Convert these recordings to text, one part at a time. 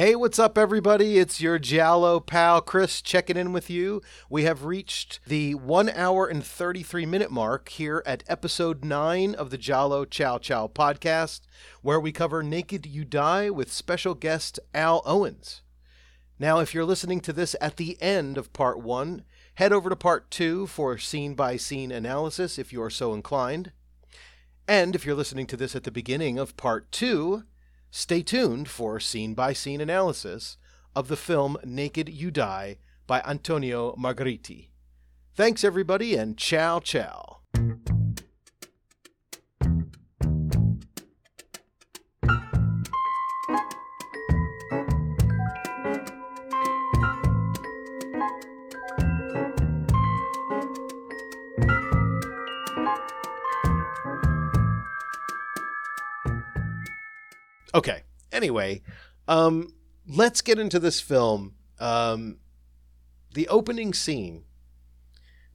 Hey, what's up, everybody? It's your Giallo pal Chris checking in with you. We have reached the one hour and 33 minute mark here at episode 9 of the Giallo Chow Chow podcast, where we cover Naked You Die with special guest Al Owens. Now, if you're listening to this at the end of part 1, head over to part 2 for scene by scene analysis if you are so inclined. And if you're listening to this at the beginning of part 2, Stay tuned for scene by scene analysis of the film Naked You Die by Antonio Margheriti. Thanks, everybody, and ciao, ciao. Okay. Anyway, um, let's get into this film. Um, the opening scene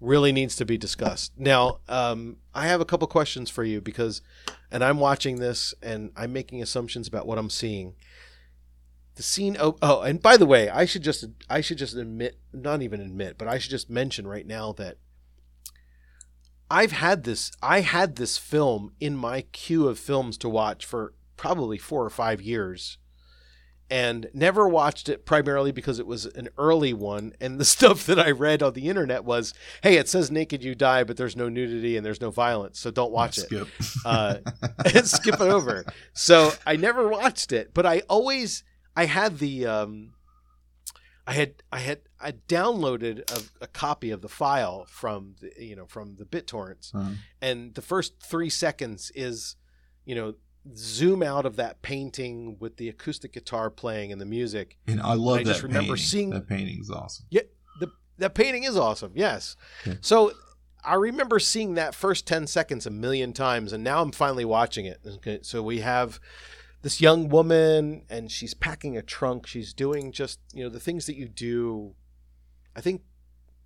really needs to be discussed. Now, um, I have a couple questions for you because, and I'm watching this and I'm making assumptions about what I'm seeing. The scene. Oh, oh, and by the way, I should just I should just admit, not even admit, but I should just mention right now that I've had this. I had this film in my queue of films to watch for probably four or five years and never watched it primarily because it was an early one. And the stuff that i read on the internet was hey it says naked you die but there's no nudity and there's no violence. So don't watch it. Skip. uh, skip it over. So i never watched it but i always i had the um i had i had i downloaded a, a copy of the file from the you know from the bittorrents. Uh, and the first three seconds is you know zoom out of that painting with the acoustic guitar playing and the music and I love I that just remember painting. seeing- that painting's awesome. yeah the that painting is awesome yes Okay. so i remember seeing that first 10 seconds a million times and now i'm finally watching it okay so we have this young woman and she's packing a trunk she's doing just you know the things that you do i think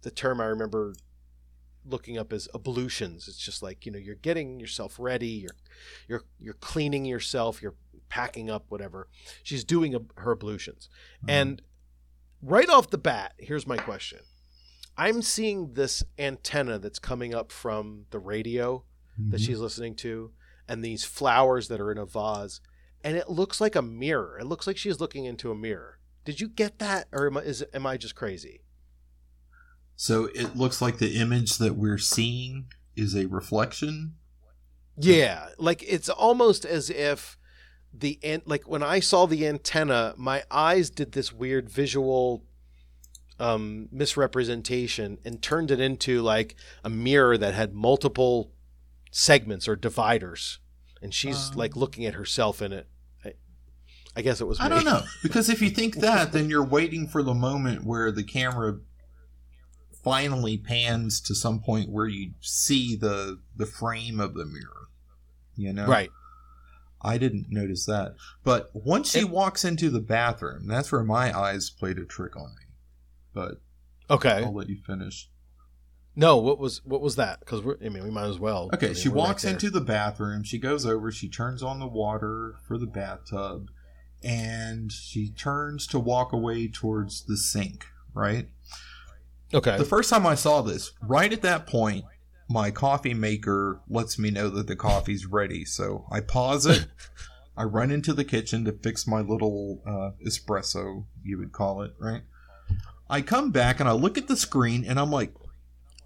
the term i remember looking up as ablutions. It's just like you know you're getting yourself ready you're you're you're cleaning yourself you're packing up whatever. She's doing a, her ablutions. Mhm. and right off the bat here's my question. I'm seeing this antenna that's coming up from the radio that Mhm. she's listening to and these flowers that are in a vase and it looks like a mirror. It looks like she's looking into a mirror. Did you get that or am i, is, am I just crazy So it looks like the image that we're seeing is a reflection. Yeah, like it's almost as if the an- like when I saw the antenna, my eyes did this weird visual um misrepresentation and turned it into like a mirror that had multiple segments or dividers and she's Um. like looking at herself in it. I, I guess it was I don't know because if you think that, then you're waiting for the moment where the camera finally pans to some point where you see the the frame of the mirror. You know, Right. I didn't notice that, but once she It- walks into the bathroom, that's where my eyes played a trick on me. But Okay. I'll let you finish. No, what was what was that? Cuz we're I mean, we might as well. I Okay, mean, she we're right walks into the bathroom. She goes over. She turns on the water for the bathtub, and she turns to walk away towards the sink. Right. Okay. The first time I saw this, right at that point, my coffee maker lets me know that the coffee's ready. So I pause it. I run into the kitchen to fix my little uh, espresso, you would call it, right? I come back and I look at the screen and I'm like,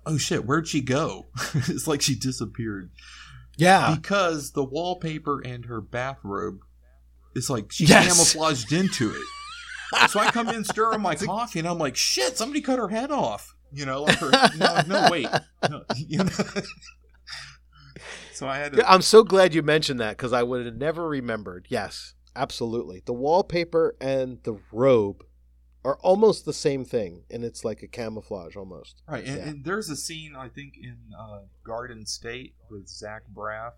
oh shit, where'd she go? it's like she disappeared yeah. because the wallpaper and her bathrobe is like she Yes. camouflaged into it. So I come in, stir my coffee, and I'm like, "Shit! Somebody cut her head off." You know, like her. No, no, wait. No, you know? so I had. To... I'm so glad you mentioned that because I would have never remembered. Yes, absolutely. The wallpaper and the robe are almost the same thing, and it's like a camouflage almost. Right, and, Yeah. and there's a scene I think in uh, Garden State with Zach Braff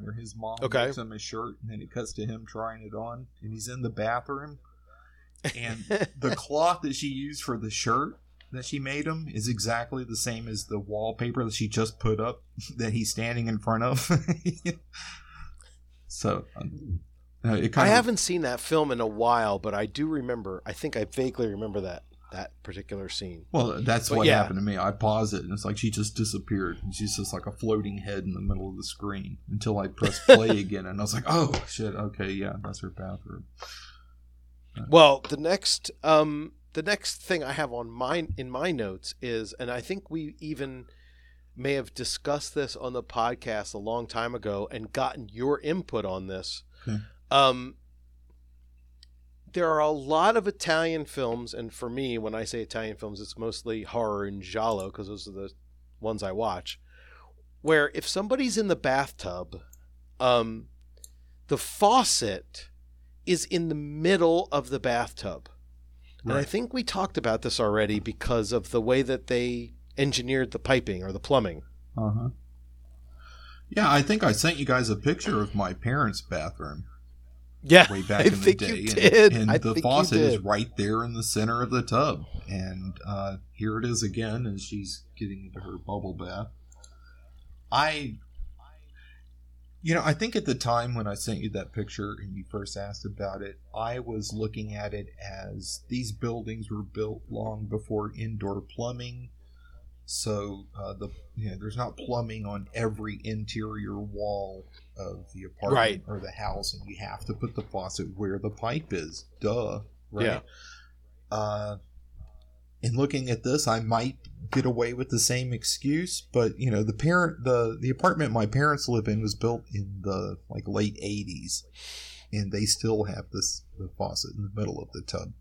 where his mom Okay. makes him a shirt, and then it cuts to him trying it on, and he's in the bathroom, and the cloth that she used for the shirt that she made him is exactly the same as the wallpaper that she just put up that he's standing in front of. so um, Uh, I of haven't seen that film in a while, but I do remember. I think I vaguely remember that that particular scene. well, that's But what yeah. happened to me. I paused it, and it's like she just disappeared, and she's just like a floating head in the middle of the screen until I pressed play again, and I was like, "Oh shit, okay, yeah, that's her bathroom." Well, the next um the next thing I have on mine in my notes is and I think we even may have discussed this on the podcast a long time ago and gotten your input on this. Okay. Um there are a lot of Italian films and for me when I say Italian films it's mostly horror and giallo because those are the ones I watch where if somebody's in the bathtub um the faucet is in the middle of the bathtub. And I think we talked about this already because of the way that they engineered the piping or the plumbing. Uh huh. Yeah, I think I sent you guys a picture of my parents' bathroom Yeah, way back I in the think day, you and- did. and, I the think you faucet is right there in the center of the tub. And uh, here it is again as she's getting into her bubble bath. I, you know, I think at the time when I sent you that picture and you first asked about it, I was looking at it as these buildings were built long before indoor plumbing. So uh, the you know, there's not plumbing on every interior wall of the apartment Right. or the house, and you have to put the faucet where the pipe is. Duh, right? Yeah. Uh, in looking at this, I might get away with the same excuse, but you know, the parent, the the apartment my parents live in was built in the like late '80s, and they still have this the faucet in the middle of the tub.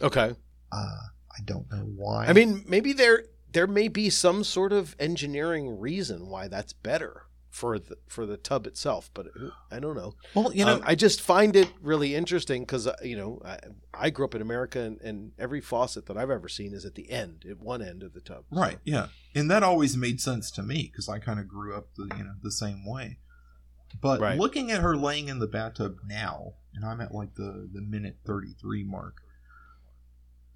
Okay. Uh, I don't know why. I mean, maybe there there may be some sort of engineering reason why that's better for the for the tub itself, but I don't know. well, you know, Um, I just find it really interesting because you know I, I grew up in America, and, and every faucet that I've ever seen is at the end, at one end of the tub. So- Right. Yeah, and that always made sense to me because I kind of grew up the you know the same way. But Right. looking at her laying in the bathtub now, and I'm at like the the minute thirty three mark.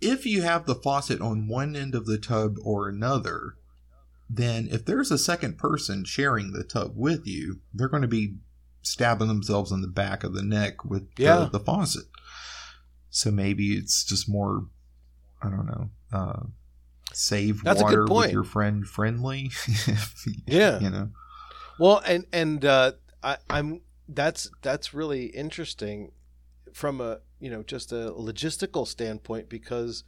If you have the faucet on one end of the tub or another, then if there's a second person sharing the tub with you, they're going to be stabbing themselves in the back of the neck with Yeah. the, the faucet. So maybe it's just more, I don't know, uh, save That's water with your friend friendly. Yeah. you know. Well, and and uh, I, I'm that's that's really interesting from a you know just a logistical standpoint because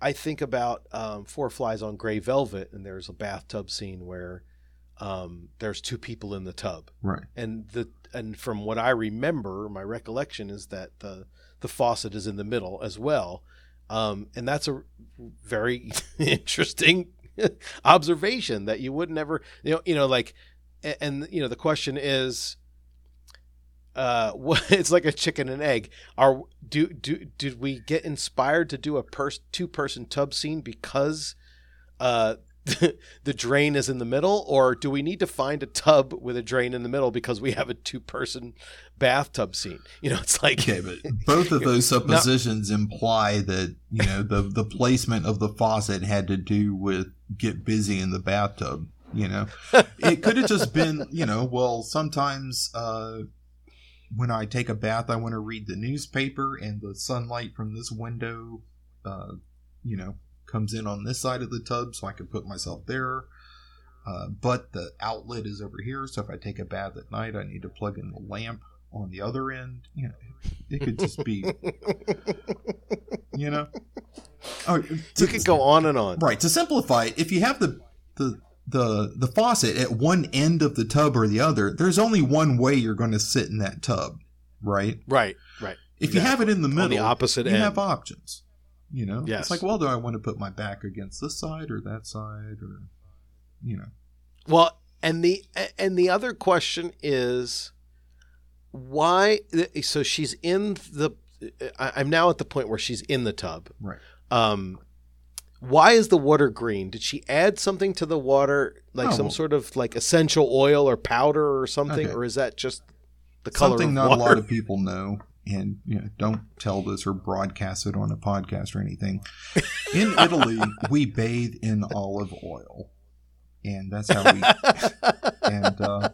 I think about um, Four Flies on Gray Velvet, and there's a bathtub scene where um, there's two people in the tub, Right. and the and from what I remember, my recollection is that the the faucet is in the middle as well, um, and that's a very interesting observation that you would never you know you know like a- and you know the question is uh what it's like a chicken and egg. Are do do did we get inspired to do a pers- two person tub scene because uh the drain is in the middle? Or do we need to find a tub with a drain in the middle because we have a two person bathtub scene? You know it's like Okay, but both of those suppositions imply that you know the the placement of the faucet had to do with get busy in the bathtub. You know, it could have just been you know well sometimes uh, when I take a bath I want to read the newspaper and the sunlight from this window, uh, you know, comes in on this side of the tub so I can put myself there. Uh, but the outlet is over here, so if I take a bath at night, I need to plug in the lamp on the other end. You know, it could just be, you know. Oh, you could go on and on right to simplify it. If you have the the the the faucet at one end of the tub or the other, there's only one way you're going to sit in that tub, right? right right If you have it in the on middle, the opposite you end have options. You know, Yes. it's like, well, do I want to put my back against this side or that side, or you know, Well, and the and the other question is why? So she's in the. I'm now at the point where she's in the tub. right? Um, why is the water green? Did she add something to the water, like Oh, some sort of like essential oil or powder or something, Okay. or is that just the color Something of not water? a lot of people know, and you know, don't tell this or broadcast it on a podcast or anything. In Italy, we bathe in olive oil, and that's how we. and uh,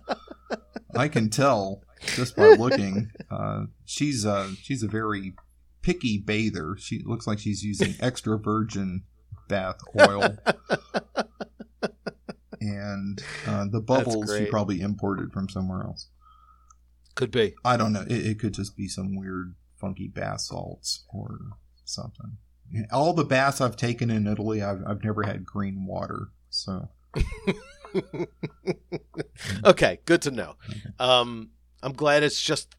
I can tell just by looking. Uh, she's uh, she's a very picky bather. She looks like she's using extra virgin bath oil. and uh, the bubbles she probably imported from somewhere else. Could be. I don't know. It, it, could just be some weird, funky bath salts or something. All the baths I've taken in Italy, I've, I've never had green water. So. okay, good to know. Um, I'm glad it's just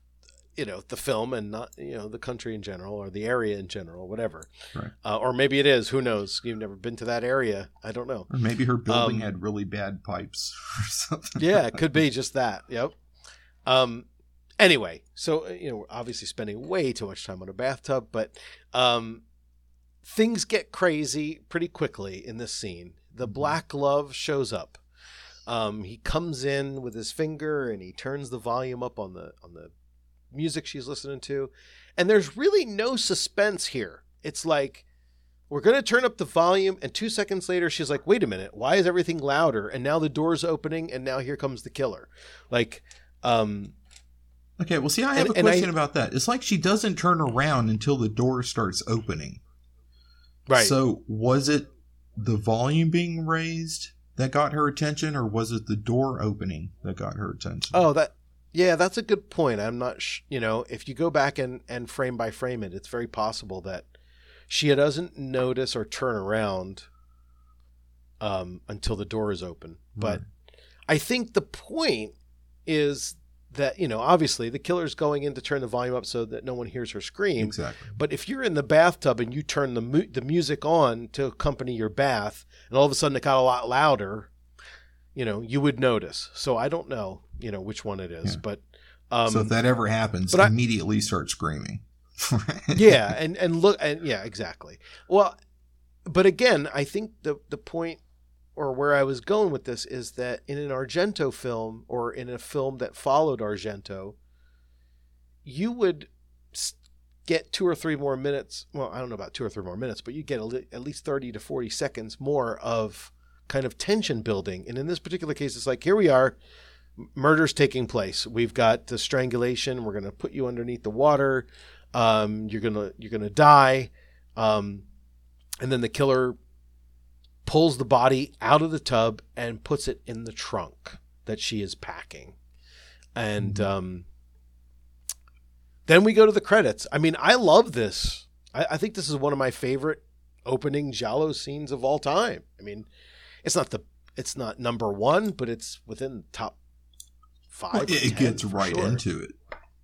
you know the film and not you know the country in general or the area in general, whatever. Right. Uh, or maybe it is. Who knows? You've never been to that area. I don't know. Or maybe her building um, had really bad pipes or something. Yeah, it could be just that. Yep. Um. Anyway, so uh, you know, we're obviously spending way too much time on a bathtub, but um, things get crazy pretty quickly in this scene. The mm-hmm. black glove shows up. Um, he comes in with his finger and he turns the volume up on the on the music she's listening to. And there's really no suspense here. It's like, we're going to turn up the volume. And two seconds later, she's like, wait a minute, why is everything louder? And now the door's opening, and now here comes the killer. Like, um, Okay, well, see, I have and, a question I, about that. It's like she doesn't turn around until the door starts opening. Right. So, was it the volume being raised that got her attention, or was it the door opening that got her attention? Oh, that yeah, that's a good point. I'm not, sh- you know, if you go back and, and frame by frame it, it's very possible that she doesn't notice or turn around um, until the door is open. But. I think the point is that, you know, obviously the killer's going in to turn the volume up so that no one hears her scream. Exactly. But if you're in the bathtub and you turn the, mu- the music on to accompany your bath, and all of a sudden it got a lot louder, you know, you would notice. So I don't know you know which one it is, yeah. but um, so if that ever happens, but immediately I, start screaming. yeah, and and look, and yeah, exactly. Well, but again, I think the the point or where I was going with this is that in an Argento film or in a film that followed Argento, you would get two or three more minutes. Well, I don't know about two or three more minutes, but you get at least 30 to 40 seconds more of kind of tension building. And in this particular case, it's like, here we are, murder's taking place. We've got the strangulation. We're going to put you underneath the water. Um, you're gonna you're gonna die. Um, and then the killer pulls the body out of the tub and puts it in the trunk that she is packing. And mm-hmm. um, then we go to the credits. I mean, I love this. I, I think this is one of my favorite opening Giallo scenes of all time. I mean, it's not the it's not number one, but it's within top five. Well, it gets right sure. into it,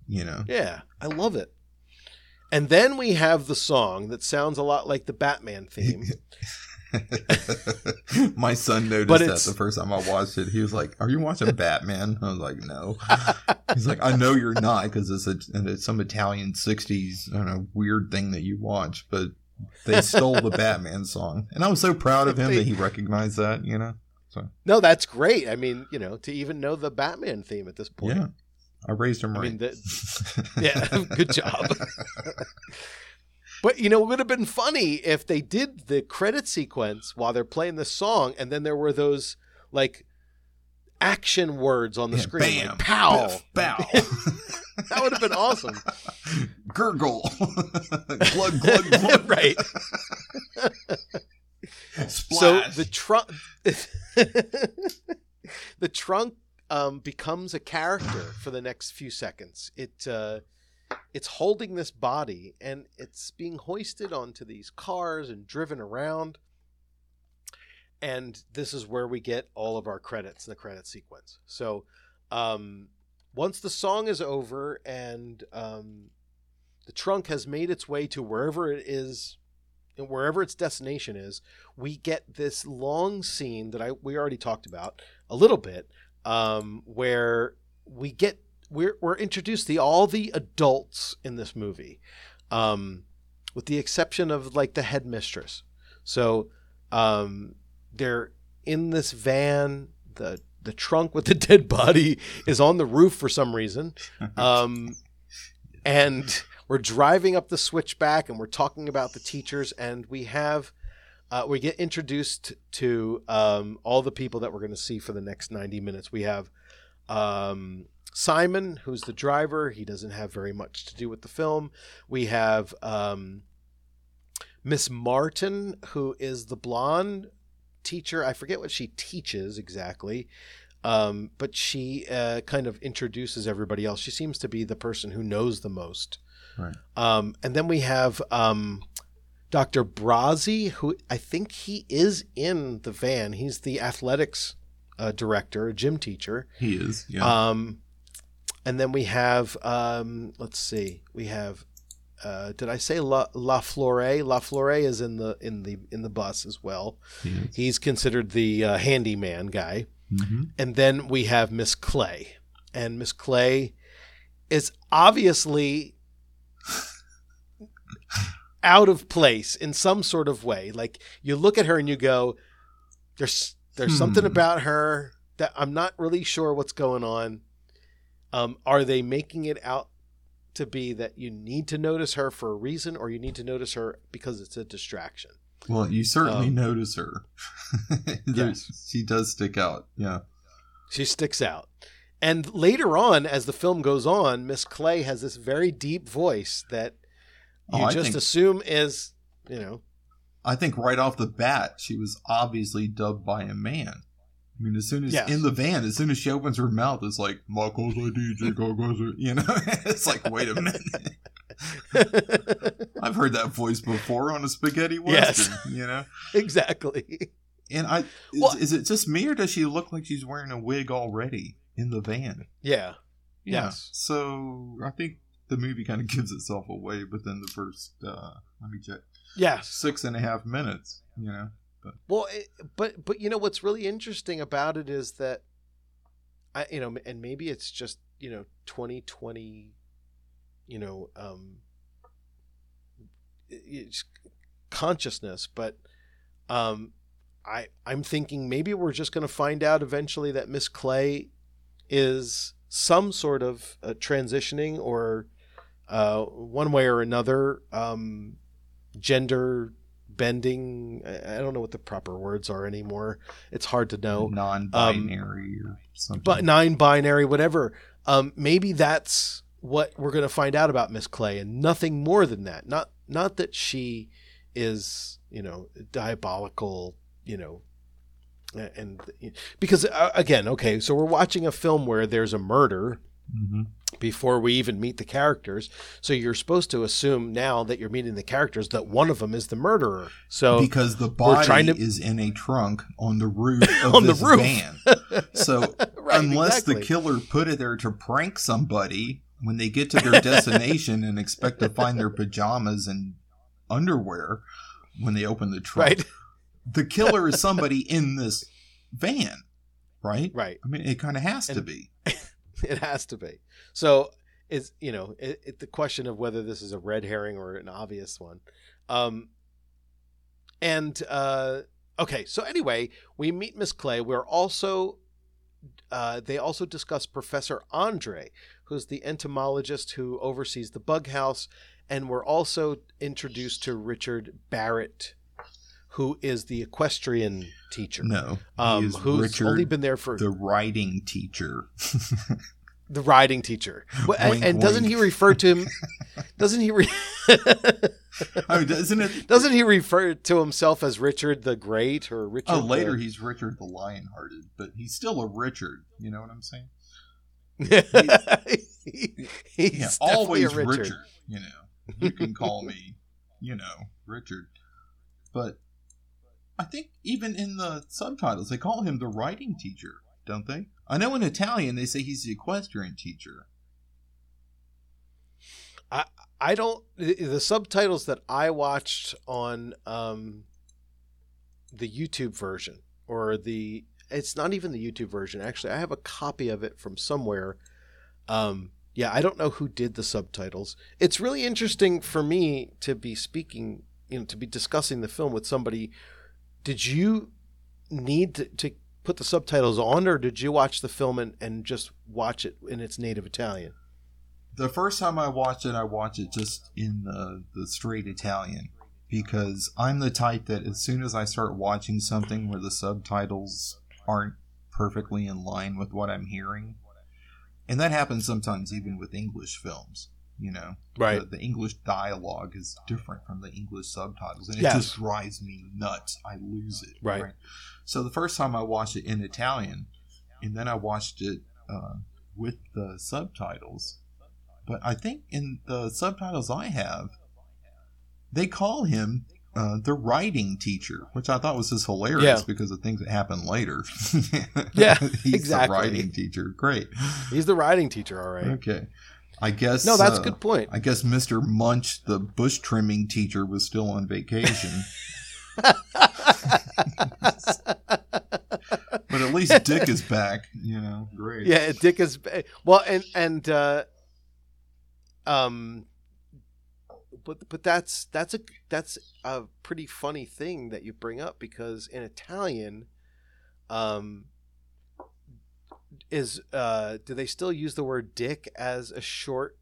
you know. Yeah, I love it. And then we have the song that sounds a lot like the Batman theme. My son noticed that the first time I watched it. He was like, "Are you watching Batman?" I was like, "No." He's like, "I know you're not because it's, a, it's some Italian '60s, I don't know, weird thing that you watch." But they stole the Batman song, and I was so proud of him that he recognized that. You know. So no, that's great. I mean, you know, to even know the Batman theme at this point. Yeah, I raised him right. I mean, the, yeah, good job. but you know, it would have been funny if they did the credit sequence while they're playing the song, and then there were those like action words on the yeah, screen, bam, like, pow, biff, bow. that would have been awesome. Gurgle, glug, glug, glug. right. Splash. So the trunk, the trunk um, becomes a character for the next few seconds. It uh, it's holding this body and it's being hoisted onto these cars and driven around. And this is where we get all of our credits in the credit sequence. So um, once the song is over and um, the trunk has made its way to wherever it is wherever its destination is, we get this long scene that I we already talked about a little bit, um, where we get we're we're introduced to all the adults in this movie, um, with the exception of like the headmistress. So um, they're in this van. the The trunk with the dead body is on the roof for some reason, um, and we're driving up the switchback and we're talking about the teachers and we have uh, we get introduced to um, all the people that we're going to see for the next 90 minutes we have um, Simon, who's the driver. He doesn't have very much to do with the film. We have um, Miss Martin, who is the blonde teacher. I forget what she teaches exactly, um, but she uh, kind of introduces everybody else. She seems to be the person who knows the most. Right. Um, and then we have um, Dr. Brazzi, who I think he is in the van. He's the athletics uh, director, a gym teacher. He is. Yeah. Um, and then we have, um, let's see, we have. Uh, did I say La, La Flore? La Flore is in the in the in the bus as well. he. He's considered the uh, handyman guy. hmm And then we have Miss Clay, and Miss Clay is obviously out of place in some sort of way. Like you look at her and you go, "There's there's something Hmm. about her that I'm not really sure what's going on." Um, are they making it out to be that you need to notice her for a reason, or you need to notice her because it's a distraction? Well, you certainly Um, notice her. Yes. She does stick out. Yeah. She sticks out. And later on, as the film goes on, Miss Clay has this very deep voice that you Oh, I just think- assume is, you know, I think right off the bat, she was obviously dubbed by a man. I mean, as soon as Yes. in the van, as soon as she opens her mouth, it's like Michael's a DJ, Gogo's you know. it's like, wait a minute, I've heard that voice before on a spaghetti Yes. western, you know. exactly. And I, is, Well- is it just me or does she look like she's wearing a wig already in the van? Yeah. Yeah. Yes. So I think the movie kind of gives itself away within the first, uh, let me check, Yeah, six and a half minutes. You know. Well, it, but but you know what's really interesting about it is that I you know and maybe it's just, you know, 2020 you know, um it's consciousness, but um I I'm thinking maybe we're just going to find out eventually that Miss Clay is some sort of uh, transitioning or uh, one way or another um, gender bending. I don't know what the proper words are anymore. It's hard to know. non-binary or something. But nine binary, whatever. Um, maybe that's what we're going to find out about Miss Clay, and nothing more than that. Not not that she is, you know, diabolical, you know, and because uh, again, okay, so we're watching a film where there's a murder Mhm. before we even meet the characters. So you're supposed to assume now that you're meeting the characters that one of them is the murderer. So because the body to- is in a trunk on the roof of On the this roof. van. So Right, unless exactly. the killer put it there to prank somebody, when they get to their destination and expect to find their pajamas and underwear when they open the trunk, right, the killer is somebody in this van, right? right. I mean, it kind of has to be. It has to be. So it's you know it, it, the question of whether this is a red herring or an obvious one. Um, and uh, okay, so anyway, we meet Miss Clay. We're also uh, they also discuss Professor Andre, who's the entomologist who oversees the bug house, and we're also introduced to Richard Barrett, who is the equestrian teacher. No, Um, who's Richard, only been there for the writing teacher. the riding teacher. Well, and, Wink, and doesn't he refer to him? Doesn't he? Re- I mean, isn't it? doesn't he refer to himself as Richard the Great or Richard? Oh, later the- he's Richard the Lionhearted, but he's still a Richard. You know what I'm saying? He- he's Yeah, always Richard. Richard. You know, you can call me, you know, Richard. But I think even in the subtitles, they call him the writing teacher, don't they? I know in Italian they say he's the equestrian teacher. I I don't. The subtitles that I watched on um, the YouTube version or the it's not even the YouTube version. Actually, I have a copy of it from somewhere. Um, yeah, I don't know who did the subtitles. It's really interesting for me to be speaking, you know, to be discussing the film with somebody. Did you need to, to put the subtitles on, or did you watch the film and, and just watch it in its native Italian? The first time I watched it, I watched it just in the, the straight Italian because I'm the type that as soon as I start watching something where the subtitles aren't perfectly in line with what I'm hearing, and that happens sometimes even with English films. You know, Right. The, the English dialogue is different from the English subtitles, and it Yes. just drives me nuts. I lose it. Right. So the first time I watched it in Italian, and then I watched it uh, with the subtitles. But I think in the subtitles I have, they call him uh, the writing teacher, which I thought was just hilarious Yeah. because of things that happen later. Yeah, he's exactly. the writing teacher. Great. He's the writing teacher, all right. Okay. I guess. No, that's uh, a good point. I guess Mr. Munch, the bush trimming teacher, was still on vacation. but at least Dick is back. You know, great. yeah, Dick is well, and and uh, um, but but that's that's a that's a pretty funny thing that you bring up because in Italian, um, is uh, do they still use the word Dick as a short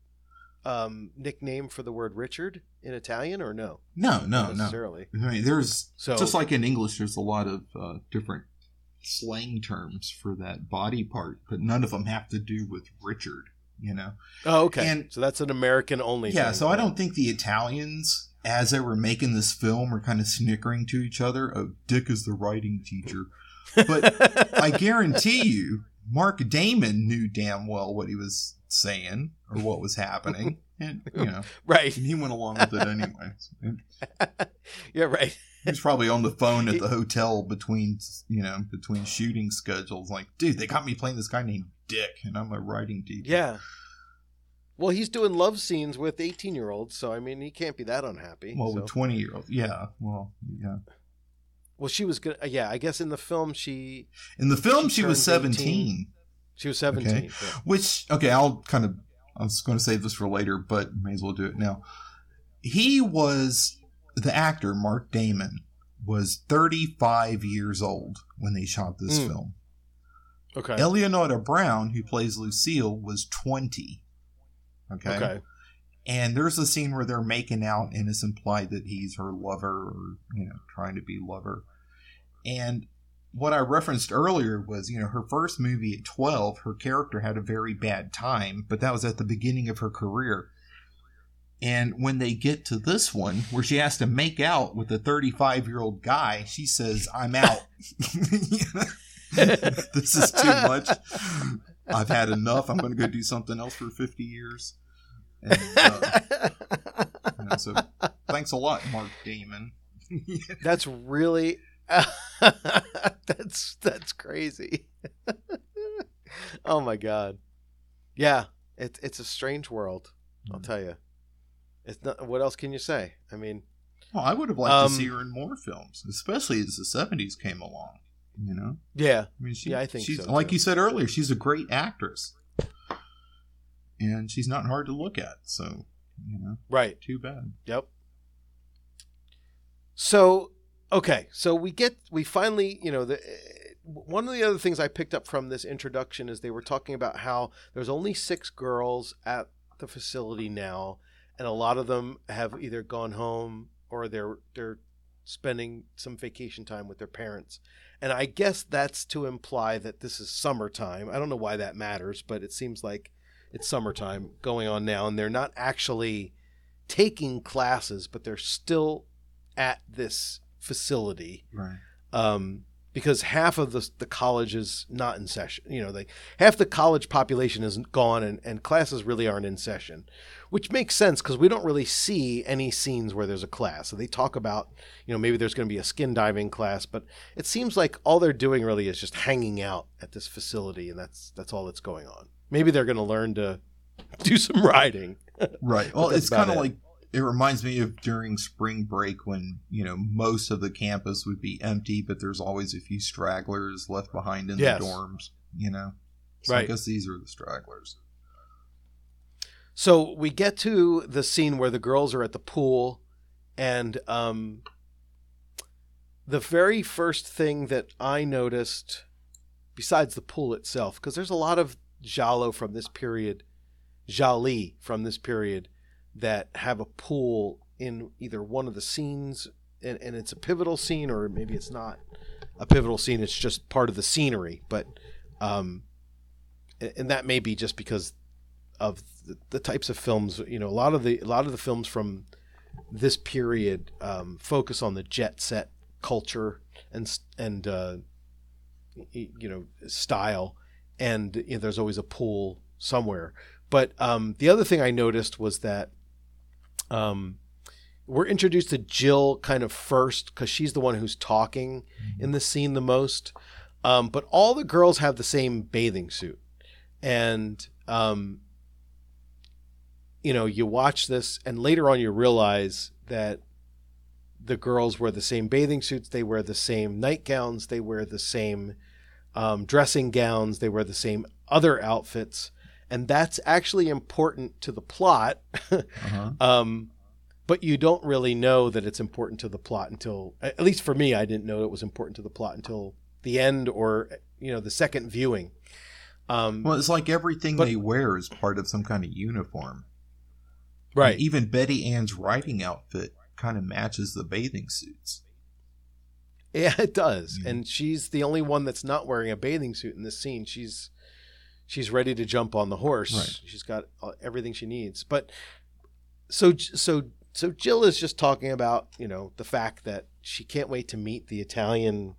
um nickname for the word Richard in Italian or no? No, Not no, no. I mean, there's So just like in English, there's a lot of uh, different slang terms for that body part, but none of them have to do with Richard. You know. oh, okay. and- so that's an American only. Yeah, thing. so I don't think the Italians, as they were making this film, were kind of snickering to each other. Oh, Dick is the writing teacher. But I guarantee you, Mark Damon knew damn well what he was saying or what was happening. And, you know, right. he went along with it anyway. Yeah, right. he was probably on the phone at the hotel between, you know, between shooting schedules. Like, dude, they got me playing this guy named Dick, and I'm a writing teacher. Yeah. Well, he's doing love scenes with 18 year olds, so I mean, he can't be that unhappy. Well, so. with 20 year old. Yeah. Well, yeah. Well, she was gonna. Yeah, I guess in the film she In the film, She she, was turned 18. 17. she was 17. Okay. yeah. Which okay, I'll kind of I was going to save this for later, but may as well do it now. He was the actor Mark Damon was 35 years old when they shot this Mm. film. Okay. Eleonora Brown, who plays Lucille, was 20. Okay. Okay. And there's a scene where they're making out, and it's implied that he's her lover or, you know, trying to be lover. And what I referenced earlier was, you know, her first movie at 12, her character had a very bad time, but that was at the beginning of her career. And when they get to this one, where she has to make out with a 35 year old guy, she says, I'm out. this is too much. I've had enough. I'm going to go do something else for 50 years. And, uh, you know, so thanks a lot, Mark Damon. that's really that's that's crazy. oh my god. Yeah, it's it's a strange world. I'll tell you. It's not. What else can you say? I mean, Well, I would have liked Um, to see her in more films, especially as the 70s came along. You know, yeah, I mean, she, Yeah, I think she's so, like too. you said earlier, she's a great actress, and she's not hard to look at. So, you know, right. too bad. Yep. So, okay, so we get we finally, you know, the eh, one of the other things I picked up from this introduction is they were talking about how there's only six girls at the facility now, and a lot of them have either gone home or they're they're spending some vacation time with their parents. And I guess that's to imply that this is summertime. I don't know why that matters, but it seems like it's summertime going on now, and they're not actually taking classes, but they're still at this facility Right. um, because half of the, the college is not in session. You know, they half the college population is gone, and, and classes really aren't in session, which makes sense because we don't really see any scenes where there's a class. So they talk about, you know, maybe there's going to be a skin diving class, but it seems like all they're doing really is just hanging out at this facility, and that's that's all that's going on. Maybe they're going to learn to do some riding. Right. Well, it's kind of it. like it reminds me of during spring break when you know most of the campus would be empty, but there's always a few stragglers left behind in Yes. the dorms. You know, so I Right. guess these are the stragglers. So we get to the scene where the girls are at the pool, and um, the very first thing that I noticed, besides the pool itself, because there's a lot of giallo from this period, gialli from this period, that have a pool in either one of the scenes, and, and it's a pivotal scene, or maybe it's not a pivotal scene; it's just part of the scenery. But um, and that may be just because of the, the types of films. You know, a lot of the a lot of the films from this period um, focus on the jet set culture and and uh, you know style, and you know, there's always a pool somewhere. But um, the other thing I noticed was that um, we're introduced to Jill kind of first because she's the one who's talking in the scene the most. Um, but all the girls have the same bathing suit, and um, you know you watch this, and later on you realize that the girls wear the same bathing suits, they wear the same nightgowns, they wear the same um, dressing gowns, they wear the same other outfits, and that's actually important to the plot. Uh-huh. um, but you don't really know that it's important to the plot until, at least for me, I didn't know it was important to the plot until the end or you know the second viewing. Um, Well, it's like everything But- they wear is part of some kind of uniform. right. Even Betty Ann's riding outfit kind of matches the bathing suits. Yeah, it does. Mhm. And she's the only one that's not wearing a bathing suit in this scene. She's she's ready to jump on the horse. Right. She's got uh, everything she needs. But so so so Jill is just talking about, you know, the fact that she can't wait to meet the Italian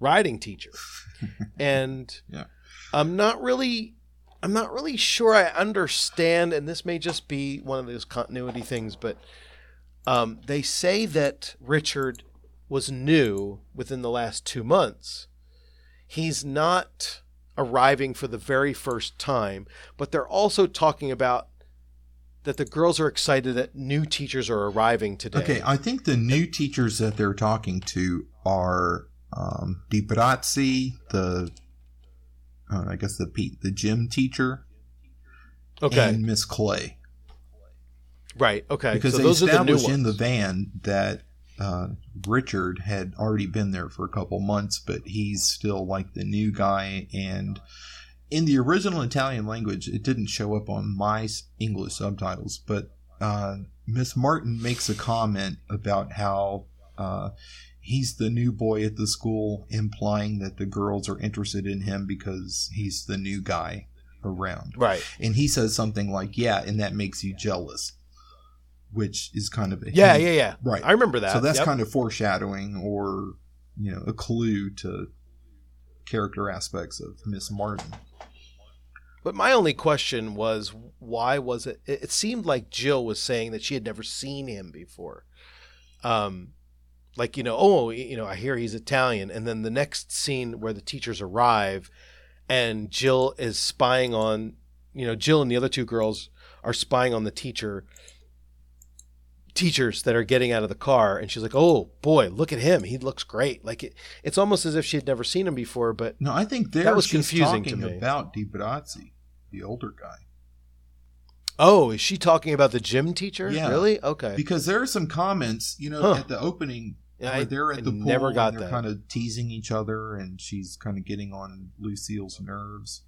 riding teacher. and Yeah. I'm not really I'm not really sure I understand and this may just be one of those continuity things, but um, they say that Richard was new within the last two months. He's not arriving for the very first time, but they're also talking about that the girls are excited that new teachers are arriving today. Okay, I think the new teachers that they're talking to are um, Di Brazzi, the uh, I guess the the gym teacher, okay, and Miss Clay. right. Okay, Because so they those are the established in the van that uh, Richard had already been there for a couple months, but he's still like the new guy. And in the original Italian language, it didn't show up on my English subtitles, but uh, Miss Martin makes a comment about how uh, he's the new boy at the school, implying that the girls are interested in him because he's the new guy around. right. And he says something like, "Yeah, and that makes you jealous," which is kind of a Yeah, hint. yeah, yeah. right. I remember that. So that's Yep. kind of foreshadowing, or you know, a clue to character aspects of Miss Martin. But my only question was, why was it? It it seemed like Jill was saying that she had never seen him before. Um, like you know, oh, you know, I hear he's Italian, and then the next scene where the teachers arrive, and Jill is spying on, you know, Jill and the other two girls are spying on the teacher. Teachers that are getting out of the car, and she's like, "Oh boy, look at him! He looks great." Like it, it's almost as if she had never seen him before, but No, I think That was confusing to me. about Di Brazzi, the older guy, Oh, is she talking about the gym teacher? Yeah. Really? Okay. because there are some comments, you know, Huh. at the opening Yeah, where I- they're at I the pool never got and they're that. kind of teasing each other, and she's kind of getting on Lucille's nerves.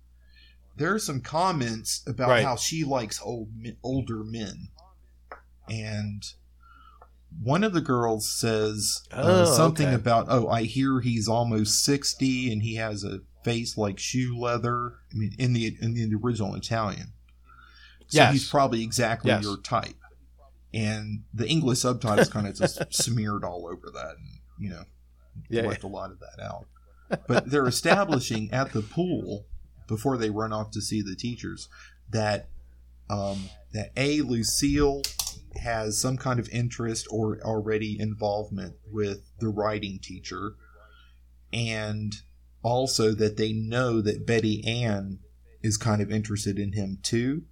There are some comments about Right. how she likes old older men, and one of the girls says uh, Oh, something okay. about, "Oh, I hear he's almost sixty, and he has a face like shoe leather." I mean, in the in the original Italian, so Yes. he's probably exactly Yes. your type and the English subtitles kind of just smeared all over that, and you know, Yeah, left a lot of that out. But they're establishing at the pool before they run off to see the teachers that um, that a Lucille has some kind of interest or already involvement with the writing teacher, and also that they know that Betty Ann is kind of interested in him too,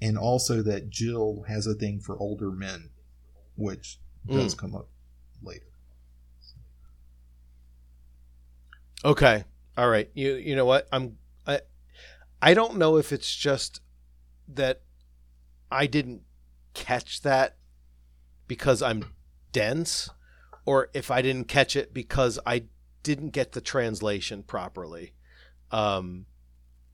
and also that Jill has a thing for older men, which hmm. does come up later. Okay. All right. You you know what? I'm I I don't know if it's just that I didn't catch that because I'm dense or if I didn't catch it because I didn't get the translation properly. Um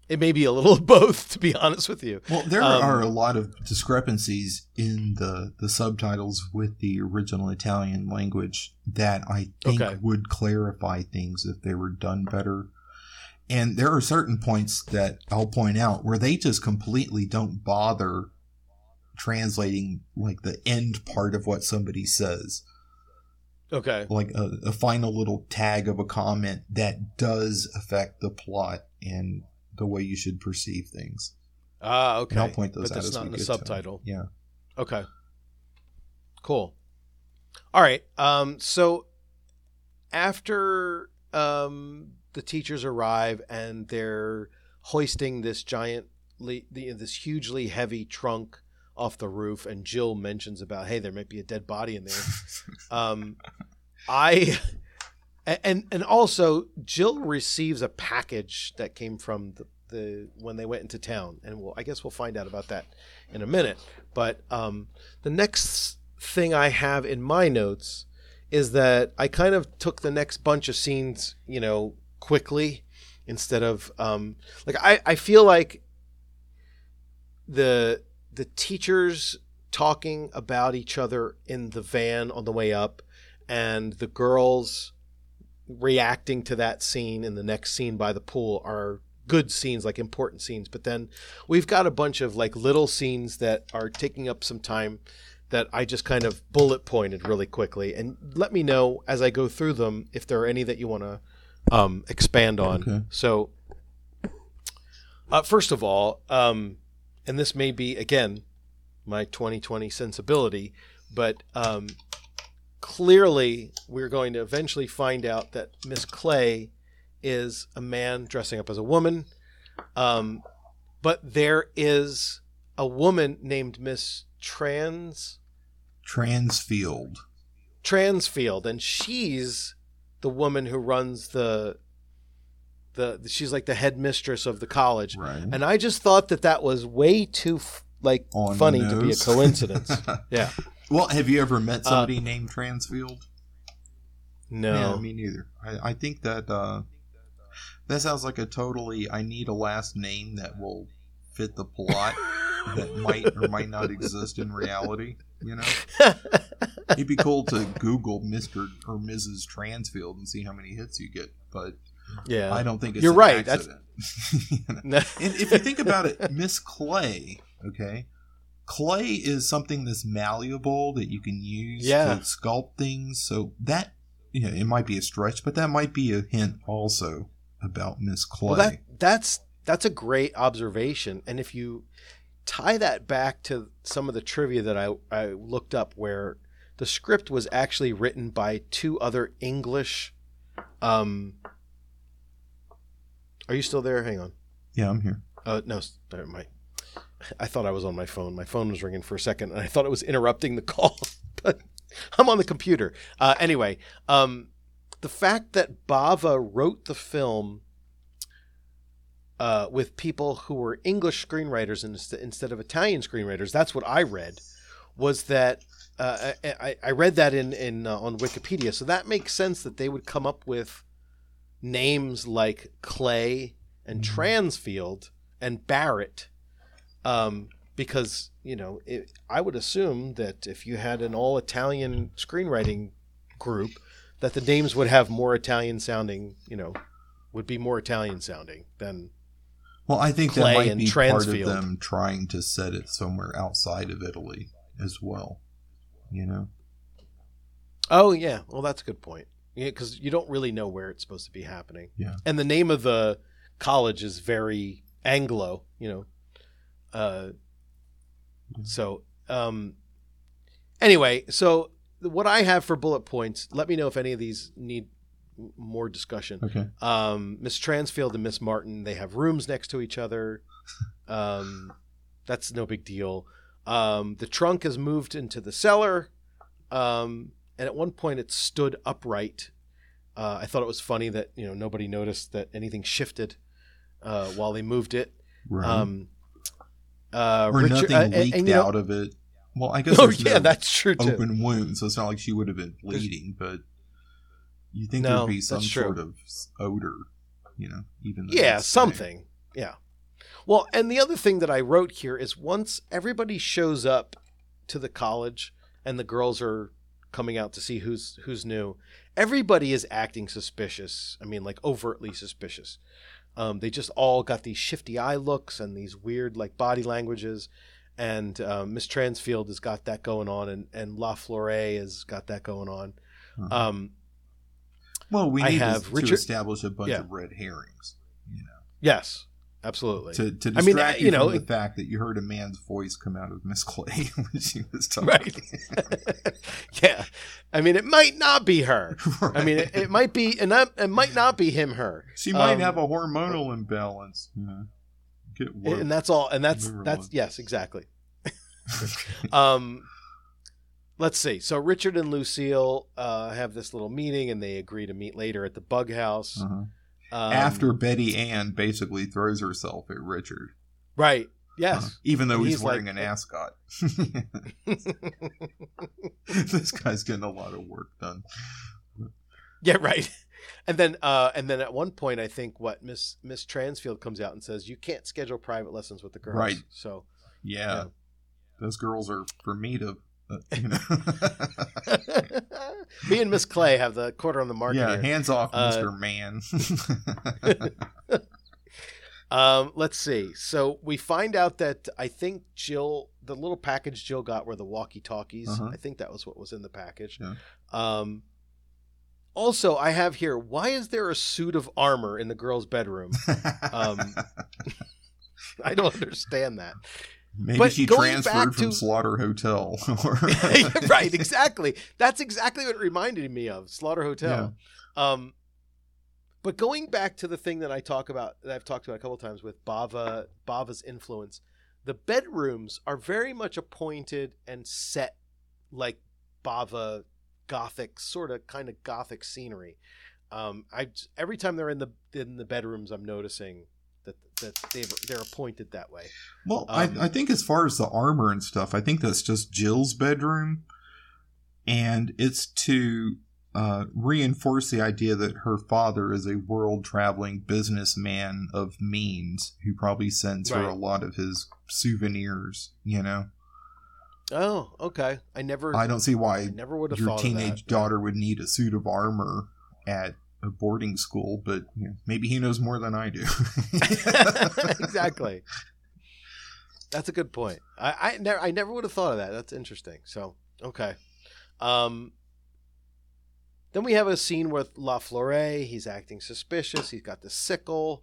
it may be a little of both to be honest with you. Well, there Um, are a lot of discrepancies in the, the subtitles with the original Italian language that I think Okay. would clarify things if they were done better. And there are certain points that I'll point out where they just completely don't bother translating like the end part of what somebody says. Okay. Like a, a final little tag of a comment that does affect the plot and the way you should perceive things. Ah, okay. And I'll point those but out that's as not in the get to 'em. subtitle. Yeah. Okay. Cool. All right. Um, so after um, the teachers arrive and they're hoisting this giant, this hugely heavy trunk off the roof, and Jill mentions about, hey, there might be a dead body in there. um, I and and also Jill receives a package that came from the, the when they went into town, and we'll I guess we'll find out about that in a minute. But um, the next thing I have in my notes is that I kind of took the next bunch of scenes, you know, quickly instead of um, like I, I feel like the the teachers talking about each other in the van on the way up and the girls reacting to that scene in the next scene by the pool are good scenes like important scenes. But then we've got a bunch of like little scenes that are taking up some time that I just kind of bullet pointed really quickly. And let me know as I go through them if there are any that you want to um, expand on. Okay. so uh, first of all um, and this may be again my 2020 sensibility but um, clearly we're going to eventually find out that Miss Clay is a man dressing up as a woman. Um, but there is a woman named Miss Trans Transfield. Transfield, and she's the woman who runs the the. She's like the headmistress of the college, Right. and I just thought that that was way too f- like On funny to be a coincidence. yeah. Well, have you ever met Uh, somebody named Transfield? No. Yeah, me neither. I, I think that uh, that sounds like a totally. I need a last name that will fit the plot that might or might not exist in reality. You know, it'd be cool to Google Mister or Mrs. Transfield and see how many hits you get. But yeah. I don't think it's You're right, that's- accident. You know? and if you think about it, Miss Clay, okay, clay is something that's malleable that you can use Yeah. to sculpt things. So that, you know, it might be a stretch, but that might be a hint also about Miss Clay. Well, that that's that's a great observation, and if you tie that back to some of the trivia that I I looked up, where the script was actually written by two other English. Um, are you still there? Hang on. yeah, I'm here. Uh, no, my. I thought I was on my phone. My phone was ringing for a second, and I thought it was interrupting the call, but I'm on the computer. Uh, anyway, um, the fact that Bava wrote the film uh, with people who were English screenwriters inst- instead of Italian screenwriters—that's what I read. Was that uh, I, I- I read that in in uh, on Wikipedia, so that makes sense that they would come up with names like Clay and Mhm. Transfield and Barrett, um, because you know it, I would assume that if you had an all Italian screenwriting group, that the names would have more Italian sounding, you know, would be more Italian sounding than Well, I think Clay that might and be part of them trying to set it somewhere outside of Italy as well. You know, Oh yeah, well that's a good point. Yeah, because you don't really know where it's supposed to be happening. Yeah. And the name of the college is very Anglo, you know. Uh, so um, anyway, so what I have for bullet points. Let me know if any of these need more discussion. okay. Um, Miss Transfield and Miss Martin, they have rooms next to each other. Um, that's no big deal. Um, the trunk is moved into the cellar, um, and at one point it stood upright. Uh, I thought it was funny that you know nobody noticed that anything shifted uh, while they moved it. Right. Um, uh, or Richard- nothing uh, leaked and, you know- out of it. Well, I guess Oh there's yeah, no that's true too. open wound, so it's not like she would have been bleeding. But you think No, there'd be some sort of odor, you know, even yeah something yeah well and the other thing that i wrote here is once everybody shows up to the college and the girls are coming out to see who's who's new everybody is acting suspicious i mean like overtly suspicious Um, they just all got these shifty eye looks and these weird like body languages. And um, Miss Transfield has got that going on, and, and La Flore has got that going on. Uh-huh. Um, well, we need have to, Richard- to establish a bunch Yeah. of red herrings, you know, yes, absolutely. to, to I distract mean, you, you know, from the fact that you heard a man's voice come out of Miss Clay when she was talking. Right. yeah. I mean, it might not be her. I mean, it, it might be, and that, it might not be him, her. she might um, have a hormonal imbalance. You know, get work. And that's all. And that's, that's, yes, exactly. um, let's see. So Richard and Lucille uh, have this little meeting and they agree to meet later at the bug house. Uh-huh. Um, After Betty Ann basically throws herself at Richard, Right. Yes. Uh, even though he's, he's wearing like- an ascot. this guy's getting a lot of work done. Yeah, right. And then, uh, and then at one point, I think what Miss Miss Transfield comes out and says, "You can't schedule private lessons with the girls." Right. So, Yeah, those girls are for me to, uh, you know. me and Miss Clay have the quarter on the market. yeah, here. hands off, Uh, Mister Man. Um, let's see. So we find out that I think Jill, the little package Jill got were the walkie talkies. Uh-huh. I think that was what was in the package. Yeah. Um, also, I have here. Why is there a suit of armor in the girl's bedroom? Um, I don't understand that. Maybe but she transferred from to- Slaughter Hotel. right, exactly. That's exactly what it reminded me of Slaughter Hotel. Um, but going back to the thing that I talk about, that I've talked about a couple of times with Bava, Bava's influence, the bedrooms are very much appointed and set like Bava gothic, sort of kind of gothic scenery. Um, I every time they're in the in the bedrooms, I'm noticing that that they they're appointed that way. Well, Um, I, I think as far as the armor and stuff, I think that's just Jill's bedroom, and it's to uh, reinforce the idea that her father is a world traveling businessman of means who probably sends her a lot of his souvenirs. You know, Oh, okay. I never, I don't see I why never would have your teenage daughter would need a suit of armor at a boarding school, but you know, maybe he knows more than I do. exactly. That's a good point. I, I never I never would have thought of that. That's interesting. So okay. Um then we have a scene with La Flore. He's acting suspicious. He's got the sickle.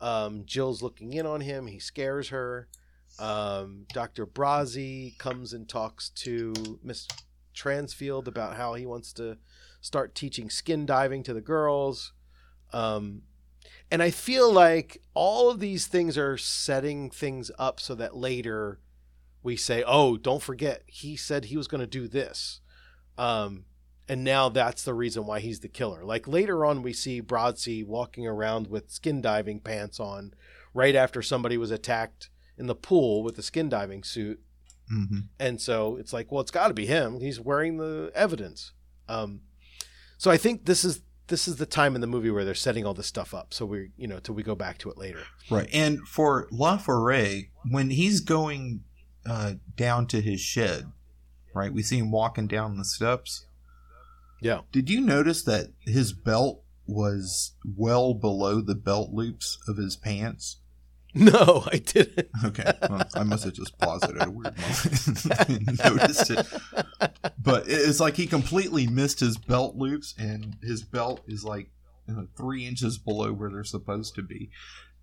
Um, Jill's looking in on him. He scares her. Um, Dr. Brazzi comes and talks to Miss Transfield about how he wants to start teaching skin diving to the girls. Um, and I feel like all of these things are setting things up so that later we say, "Oh, don't forget, he said he was going to do this," um, and now that's the reason why he's the killer. Like later on, we see Brazzi walking around with skin diving pants on, right after somebody was attacked in the pool with a skin diving suit, hmm and so it's like, well, it's got to be him. He's wearing the evidence. Um, so I think this is this is the time in the movie where they're setting all this stuff up. So we, you know, till we go back to it later. Right. And for La Forêt, when he's going uh, down to his shed, right, we see him walking down the steps. Yeah. Did you notice that his belt was well below the belt loops of his pants? No, I didn't. Okay. Well, I must have just paused it at a weird moment and noticed it. But it's like he completely missed his belt loops, and his belt is like you know, three inches below where they're supposed to be.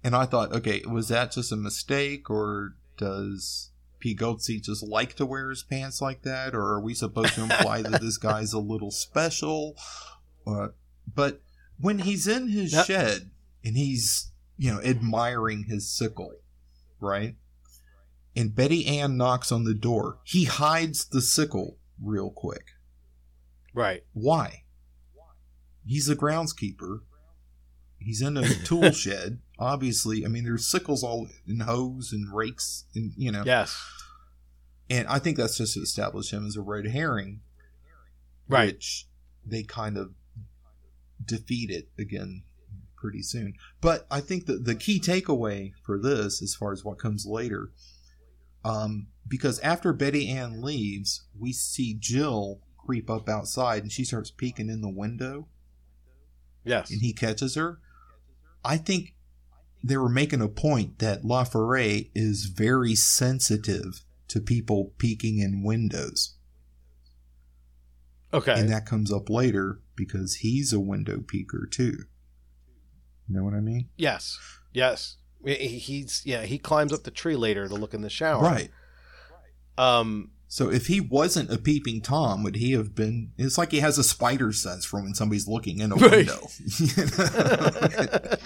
And I thought, okay, was that just a mistake, or does Pigozzi just like to wear his pants like that, or are we supposed to imply that this guy's a little special? Uh, but when he's in his Yep. shed and he's you know admiring his sickle, right? And Betty Ann knocks on the door. He hides the sickle real quick. Right. Why? He's a groundskeeper. He's in a tool shed. Obviously, I mean, there's sickles all and hoes and rakes, and you know. Yes. And I think that's just to establish him as a red herring, Right. which they kind of defeated again pretty soon. But I think that the key takeaway for this, as far as what comes later, um, because after Betty Ann leaves, we see Jill creep up outside and she starts peeking in the window Yes. and he catches her. I think they were making a point that LaFerre is very sensitive to people peeking in windows. Okay. And that comes up later because he's a window peeker too. You know what I mean? yes. Yes. He's yeah. He climbs up the tree later to look in the shower. Right. Um. So if he wasn't a peeping Tom, would he have been? It's like he has a spider sense for when somebody's looking in a Right. window.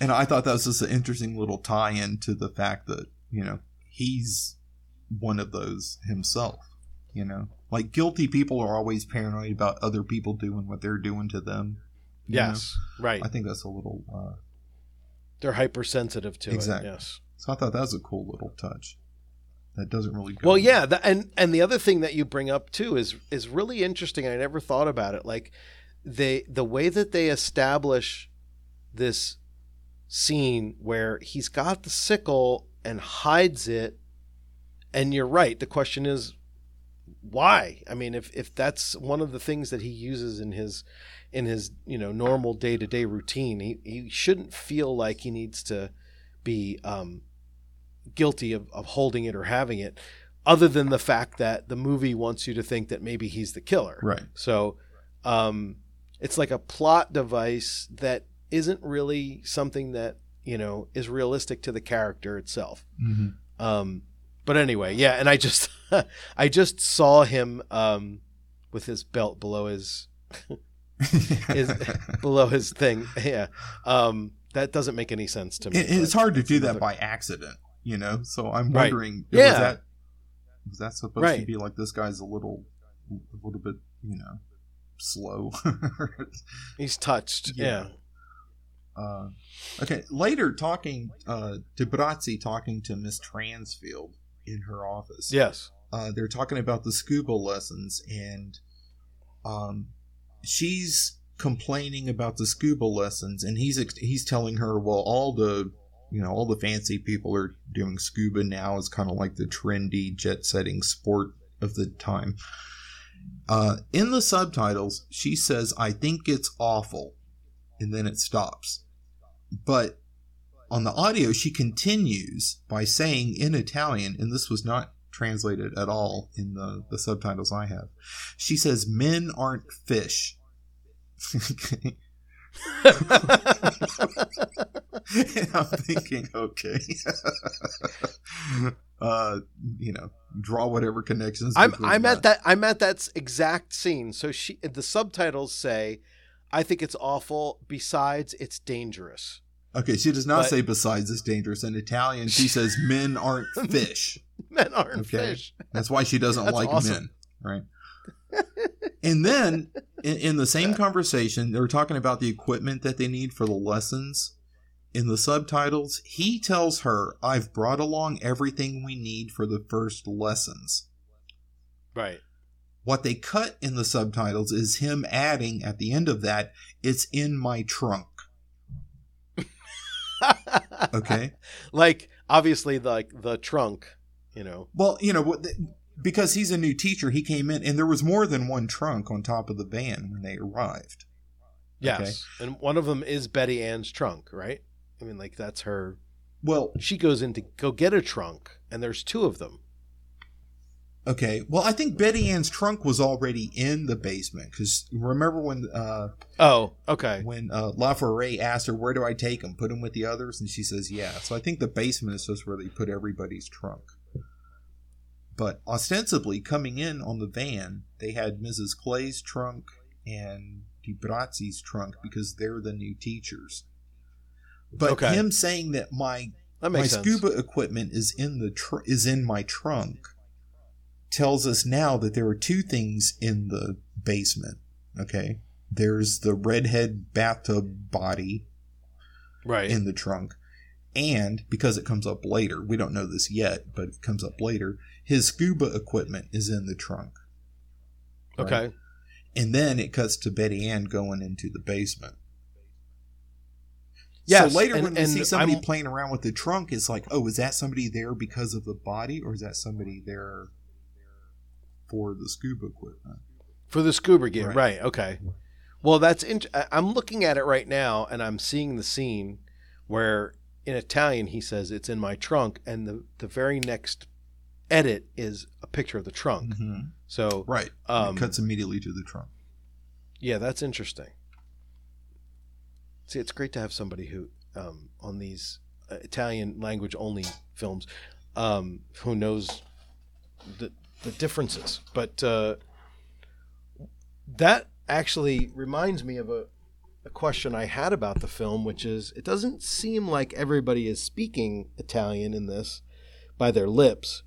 And I thought that was just an interesting little tie-in to the fact that you know he's one of those himself. You know, like guilty people are always paranoid about other people doing what they're doing to them. You know? yes. Right. I think that's a little. Uh, They're hypersensitive to Exactly. it. Yes. so I thought that was a cool little touch. That doesn't really. Go Well, yeah, the, and and the other thing that you bring up too is is really interesting. I never thought about it. Like they the way that they establish this scene where he's got the sickle and hides it, and you're right. The question is why? I mean, if if that's one of the things that he uses in his in his you know normal day to day routine, he he shouldn't feel like he needs to be um, guilty of, of holding it or having it, other than the fact that the movie wants you to think that maybe he's the killer. Right. So um, it's like a plot device that isn't really something that you know is realistic to the character itself. hmm Um, but anyway, yeah, and I just I just saw him um, with his belt below his Is- below his thing. Yeah, um, that doesn't make any sense to me. It- it's hard to do another- that by accident, you know. So I'm Right. wondering, Yeah. was that was that supposed to be like this guy's a little, a little bit, you know, slow? He's touched. Yeah. Yeah. uh, okay. Later, talking uh, to Brazzi, talking to Miss Transfield in her office. Yes. uh, they're talking about the scuba lessons and um, she's complaining about the scuba lessons and he's he's telling her well all the you know all the fancy people are doing scuba now. It's kind of like the trendy jet setting sport of the time. Uh, in the subtitles she says i think it's awful and then it stops. But on the audio she continues by saying in italian and this was not translated at all in the, the subtitles I have. She says, Men aren't fish. Okay. I'm thinking, okay. uh, you know, draw whatever connections. I'm I'm at that I'm at that exact scene. So she the subtitles say, "I think it's awful." Besides, it's dangerous. Okay, she does not but- say besides it's dangerous. In Italian, she says men aren't fish. Men aren't Okay. fish. That's why she doesn't That's like awesome. men, right? and then in, in the same conversation, they're talking about the equipment that they need for the lessons. In the subtitles, he tells her, "I've brought along everything we need for the first lessons." Right. What they cut in the subtitles is him adding at the end of that, "It's in my trunk." Okay. like obviously like the trunk, you know. Well, you know, because he's a new teacher, he came in and there was more than one trunk on top of the van when they arrived. Yes. And one of them is Betty Ann's trunk, right? I mean like that's her Well, she goes in to go get a trunk and there's two of them. Okay. Well, I think Betty Ann's trunk was already in the basement because remember when uh, Oh, okay. when uh, LaFerre asked her, "Where do I take him? Put him with the others?" and she says, "Yeah." So I think the basement is just where they put everybody's trunk. But ostensibly, coming in on the van, they had Mrs. Clay's trunk and DiBrazzi's trunk because they're the new teachers. But Okay. him saying that my That my sense. scuba equipment is in the tr- is in my trunk tells us now that there are two things in the basement. Okay, there's the redhead bathtub body right. in the trunk, and because it comes up later, we don't know this yet, but it comes up later. His scuba equipment is in the trunk, right? okay. and then it cuts to Betty Ann going into the basement. Yeah. so later and- when we see somebody I'm- playing around with the trunk, it's like, oh, is that somebody there because of the body, or is that somebody there for the scuba equipment? For the scuba gear, Right. right. Okay. Well, that's int- I'm looking at it right now, and I'm seeing the scene where in Italian he says it's in my trunk, and the the very next edit is a picture of the trunk. Mhm. So Right. Um, it cuts immediately to the trunk. yeah, that's interesting. See, it's great to have somebody who um, on these uh, Italian language only films um, who knows the the differences. But uh, that actually reminds me of a, a question I had about the film, which is it doesn't seem like everybody is speaking Italian in this by their lips.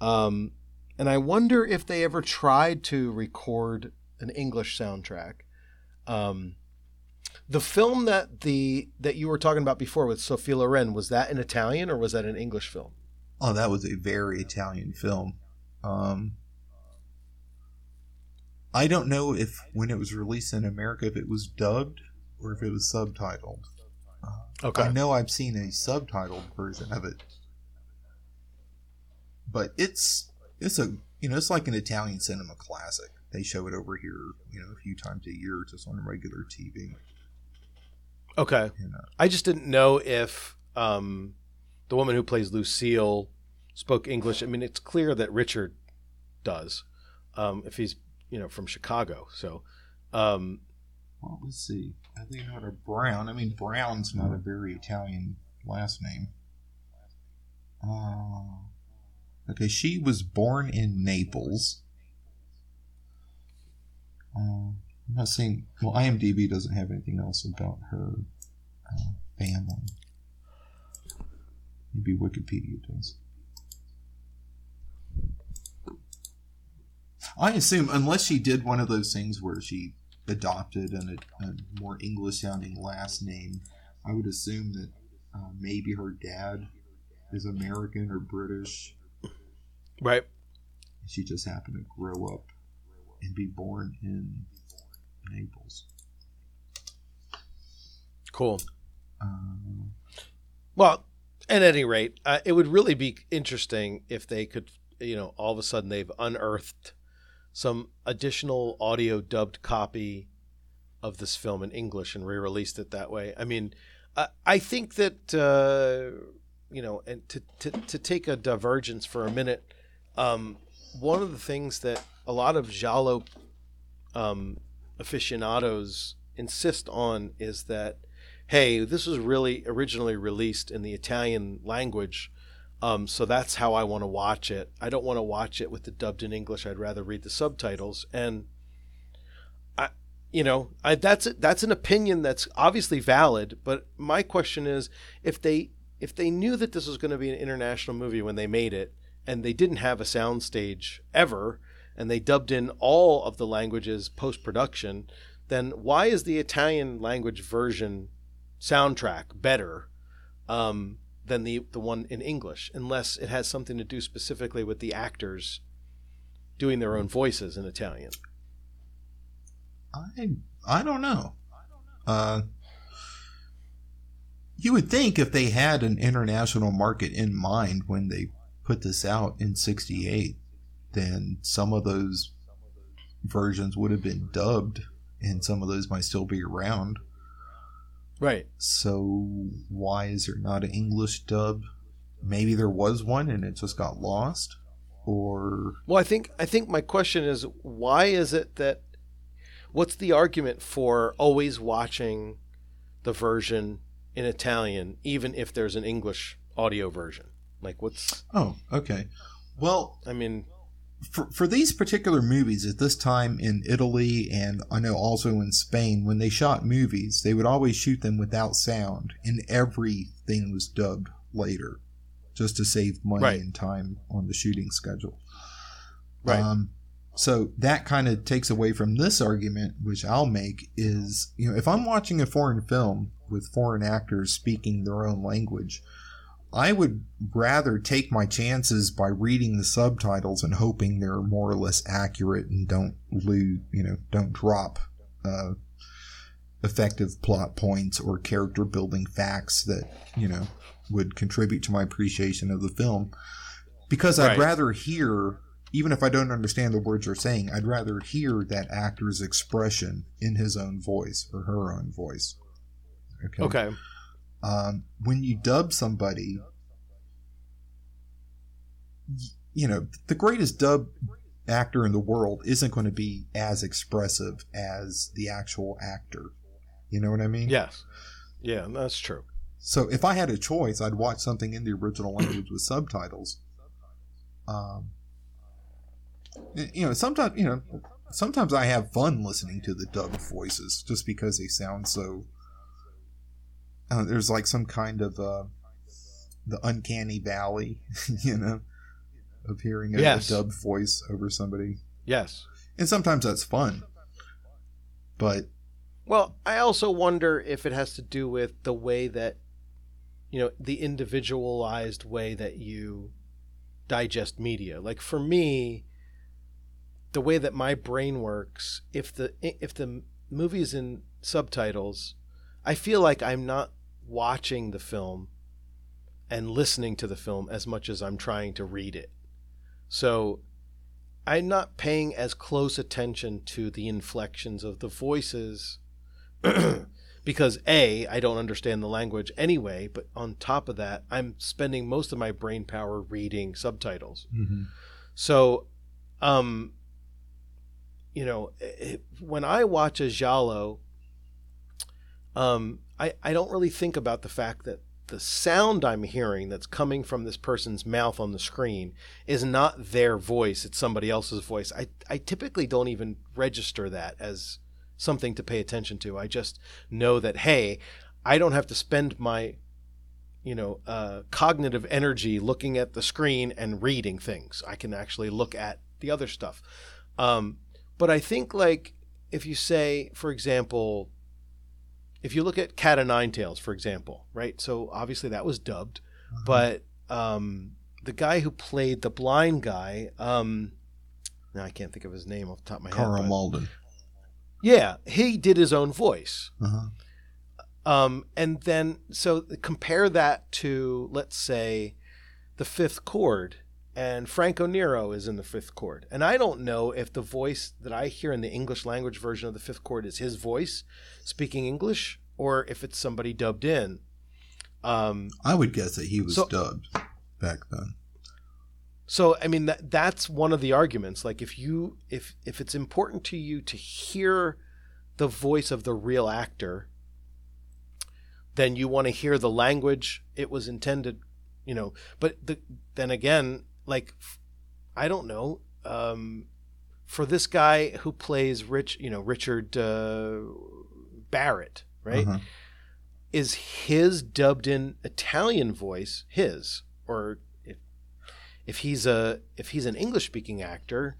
Um, and I wonder if they ever tried to record an English soundtrack. Um, the film that the that you were talking about before with Sophia Loren was that an Italian or was that an English film? Oh, that was a very Italian film. Um, I don't know if when it was released in America if it was dubbed or if it was subtitled. Okay. I know I've seen a subtitled version of it, but it's it's a you know it's like an Italian cinema classic. They show it over here, you know, a few times a year, just on regular TV. Okay. You know. I just didn't know if um, the woman who plays Lucille spoke English. I mean, it's clear that Richard does, um, if he's you know from Chicago. So, um, Well, let's see. Eleonora Brown. I mean, Brown's not a very Italian last name. Uh, okay, she was born in Naples. Uh, I'm not seeing. Well, IMDb doesn't have anything else about her uh, family. Maybe Wikipedia does. I assume, unless she did one of those things where she adopted an, a more English sounding last name, I would assume that uh, maybe her dad is American or British. right. She just happened to grow up and be born in Naples. Cool. Um, Well, at any rate, uh, it would really be interesting if they could, you know, all of a sudden they've unearthed some additional audio dubbed copy of this film in English and re-released it that way. I mean, I, I think that uh, you know, and to, to to take a divergence for a minute, um, one of the things that a lot of Giallo um, aficionados insist on is that hey, this was really originally released in the Italian language, um, so that's how I want to watch it. I don't want to watch it with the dubbed in English. I'd rather read the subtitles. And I, you know, I, that's that's an opinion that's obviously valid. But my question is, if they if they knew that this was going to be an international movie when they made it, and they didn't have a soundstage ever, and they dubbed in all of the languages post production, then why is the Italian language version soundtrack better um, than the the one in English, unless it has something to do specifically with the actors doing their own voices in Italian. I I don't know. Uh, you would think if they had an international market in mind when they put this out in '68, then some of those versions would have been dubbed, and some of those might still be around. Right. So why is there not an English dub? Maybe there was one and it just got lost, or Well, I think I think my question is why is it that what's the argument for always watching the version in Italian even if there's an English audio version? Like what's oh, okay. Well, I mean, for, for these particular movies at this time in Italy and I know also in Spain, when they shot movies, they would always shoot them without sound, and everything was dubbed later, just to save money Right. and time on the shooting schedule. Right. Um, so that kind of takes away from this argument, which I'll make is, you know, if I'm watching a foreign film with foreign actors speaking their own language, I would rather take my chances by reading the subtitles and hoping they're more or less accurate and don't lose, you know, don't drop uh, effective plot points or character building facts that you know would contribute to my appreciation of the film. Because I'd Right. rather hear, even if I don't understand the words they're saying, I'd rather hear that actor's expression in his own voice or her own voice. okay. Um, when you dub somebody, you know, the greatest dub actor in the world isn't going to be as expressive as the actual actor. You know what I mean? Yes. Yeah, that's true. So if I had a choice, I'd watch something in the original language with subtitles. Um, you know, sometimes you know, sometimes I have fun listening to the dubbed voices just because they sound so. Uh, there's like some kind of uh, the uncanny valley, you know, of hearing a, Yes. a dubbed voice over somebody, Yes. and sometimes that's fun. But Well, I also wonder if it has to do with the way that, you know, the individualized way that you digest media. Like for me, the way that my brain works, if the if the movie is in subtitles, I feel like I'm not watching the film and listening to the film as much as I'm trying to read it. So I'm not paying as close attention to the inflections of the voices because A, I don't understand the language anyway, but on top of that, I'm spending most of my brain power reading subtitles. So, um, you know, it, when I watch a Giallo, um, I, I don't really think about the fact that the sound I'm hearing that's coming from this person's mouth on the screen is not their voice, it's somebody else's voice. I, I typically don't even register that as something to pay attention to. I just know that, hey, I don't have to spend my you know, uh, cognitive energy looking at the screen and reading things. I can actually look at the other stuff. Um, but I think, like, if you say, for example, if you look at Cat o' Nine Tails, for example, right? So obviously that was dubbed, but um, the guy who played the blind guy, um, now I can't think of his name off the top of my Karl head. but- Malden. yeah, he did his own voice. Uh-huh. Um, and then, so compare that to, let's say, the fifth cord, and Franco Nero is in the fifth cord. And I don't know if the voice that I hear in the English language version of the fifth cord is his voice speaking English or if it's somebody dubbed in. Um, I would guess that he was So- dubbed back then. So I mean that that's one of the arguments. Like if you if if it's important to you to hear the voice of the real actor, then you want to hear the language it was intended, you know. But the, then again, like I don't know, um, for this guy who plays Rich, you know, Richard uh, Barrett, right? Uh-huh. is his dubbed in Italian voice his or if if he's a if he's an English speaking actor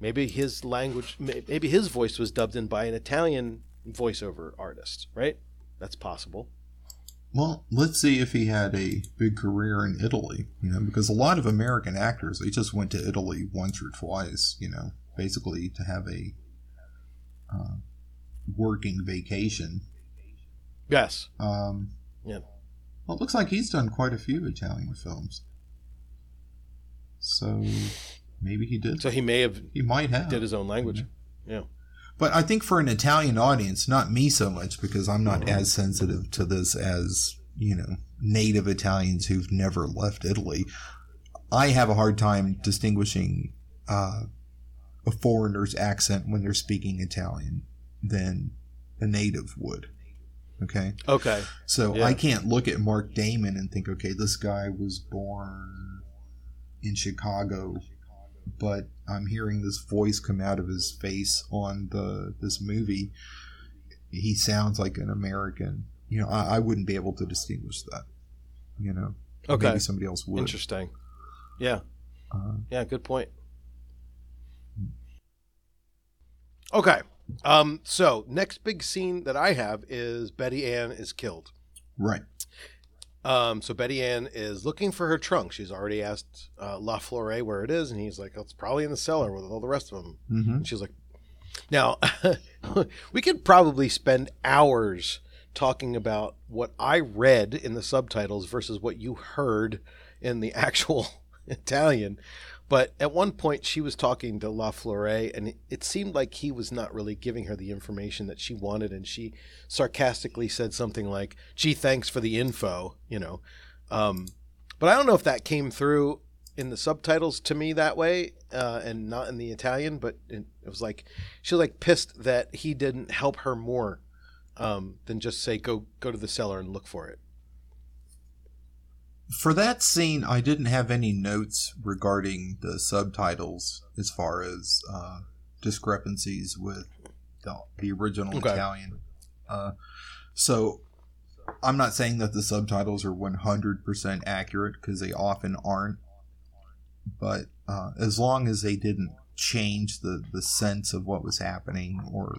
maybe his language maybe his voice was dubbed in by an Italian voiceover artist right that's possible Well, let's see if he had a big career in Italy, you know, because a lot of American actors, they just went to Italy once or twice, you know, basically to have a uh, working vacation. yes Um, Yeah. Well, it looks like he's done quite a few Italian films. So maybe he did. so he may have he might have. did his own language yeah But I think for an Italian audience, not me so much because I'm not as sensitive to this as, you know, native Italians who've never left Italy. I have a hard time distinguishing uh, a foreigner's accent when they're speaking Italian than a native would. Okay? okay So Yeah. I can't look at Mark Damon and think, okay, this guy was born in Chicago, but I'm hearing this voice come out of his face on the this movie. He sounds like an American. You know, I, I wouldn't be able to distinguish that. You know, okay maybe somebody else would. interesting yeah Uh, Yeah, good point. Okay. Um, so next big scene that I have is Betty Ann is killed. right. Um, so Betty Ann is looking for her trunk. She's already asked uh, La Flore where it is, and he's like, "Oh, "It's probably in the cellar with all the rest of them." hmm And she's like, "Now, we could probably spend hours talking about what I read in the subtitles versus what you heard in the actual Italian, But at one point, she was talking to La Flore, and it, seemed like he was not really giving her the information that she wanted. And she sarcastically said something like, "Gee, thanks for the info," you know. Um, but I don't know if that came through in the subtitles to me that way, uh, and not in the Italian. But it, it was like she was like pissed that he didn't help her more um, than just say go go to the cellar and look for it. For that scene, I didn't have any notes regarding the subtitles as far as uh, discrepancies with the, the original Okay. Italian. Uh, so I'm not saying that the subtitles are 100% accurate because they often aren't. But uh, as long as they didn't change the, the sense of what was happening or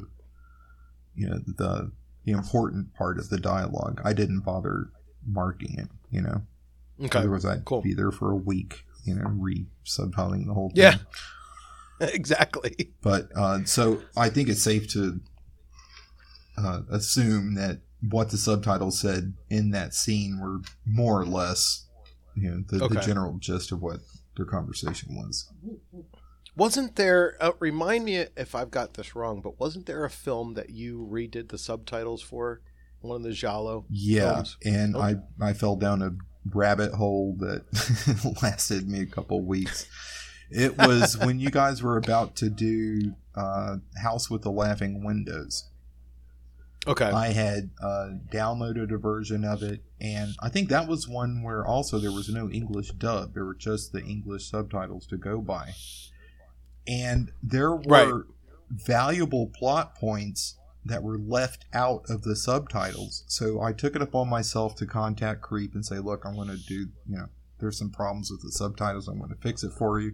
you know the the important part of the dialogue, I didn't bother marking it. You know. Okay, Otherwise, I'd cool. be there for a week, you know, re subtitling the whole thing. Yeah. exactly. But uh, so I think it's safe to uh, assume that what the subtitles said in that scene were more or less, you know, the, the general gist of what their conversation was. Wasn't there? Uh, remind me if I've got this wrong, but wasn't there a film that you redid the subtitles for? One of the Giallo. Yeah, Films. and Oh. I I fell down a rabbit hole that lasted me a couple weeks. It was when you guys were about to do uh, House with the Laughing Windows. Okay. I had uh, downloaded a version of it, and I think that was one where also there was no English dub. There were just the English subtitles to go by. And there were Right. valuable plot points that were left out of the subtitles. So I took it upon myself to contact Creep and say, look, I'm going to do, you know, there's some problems with the subtitles. I'm going to fix it for you.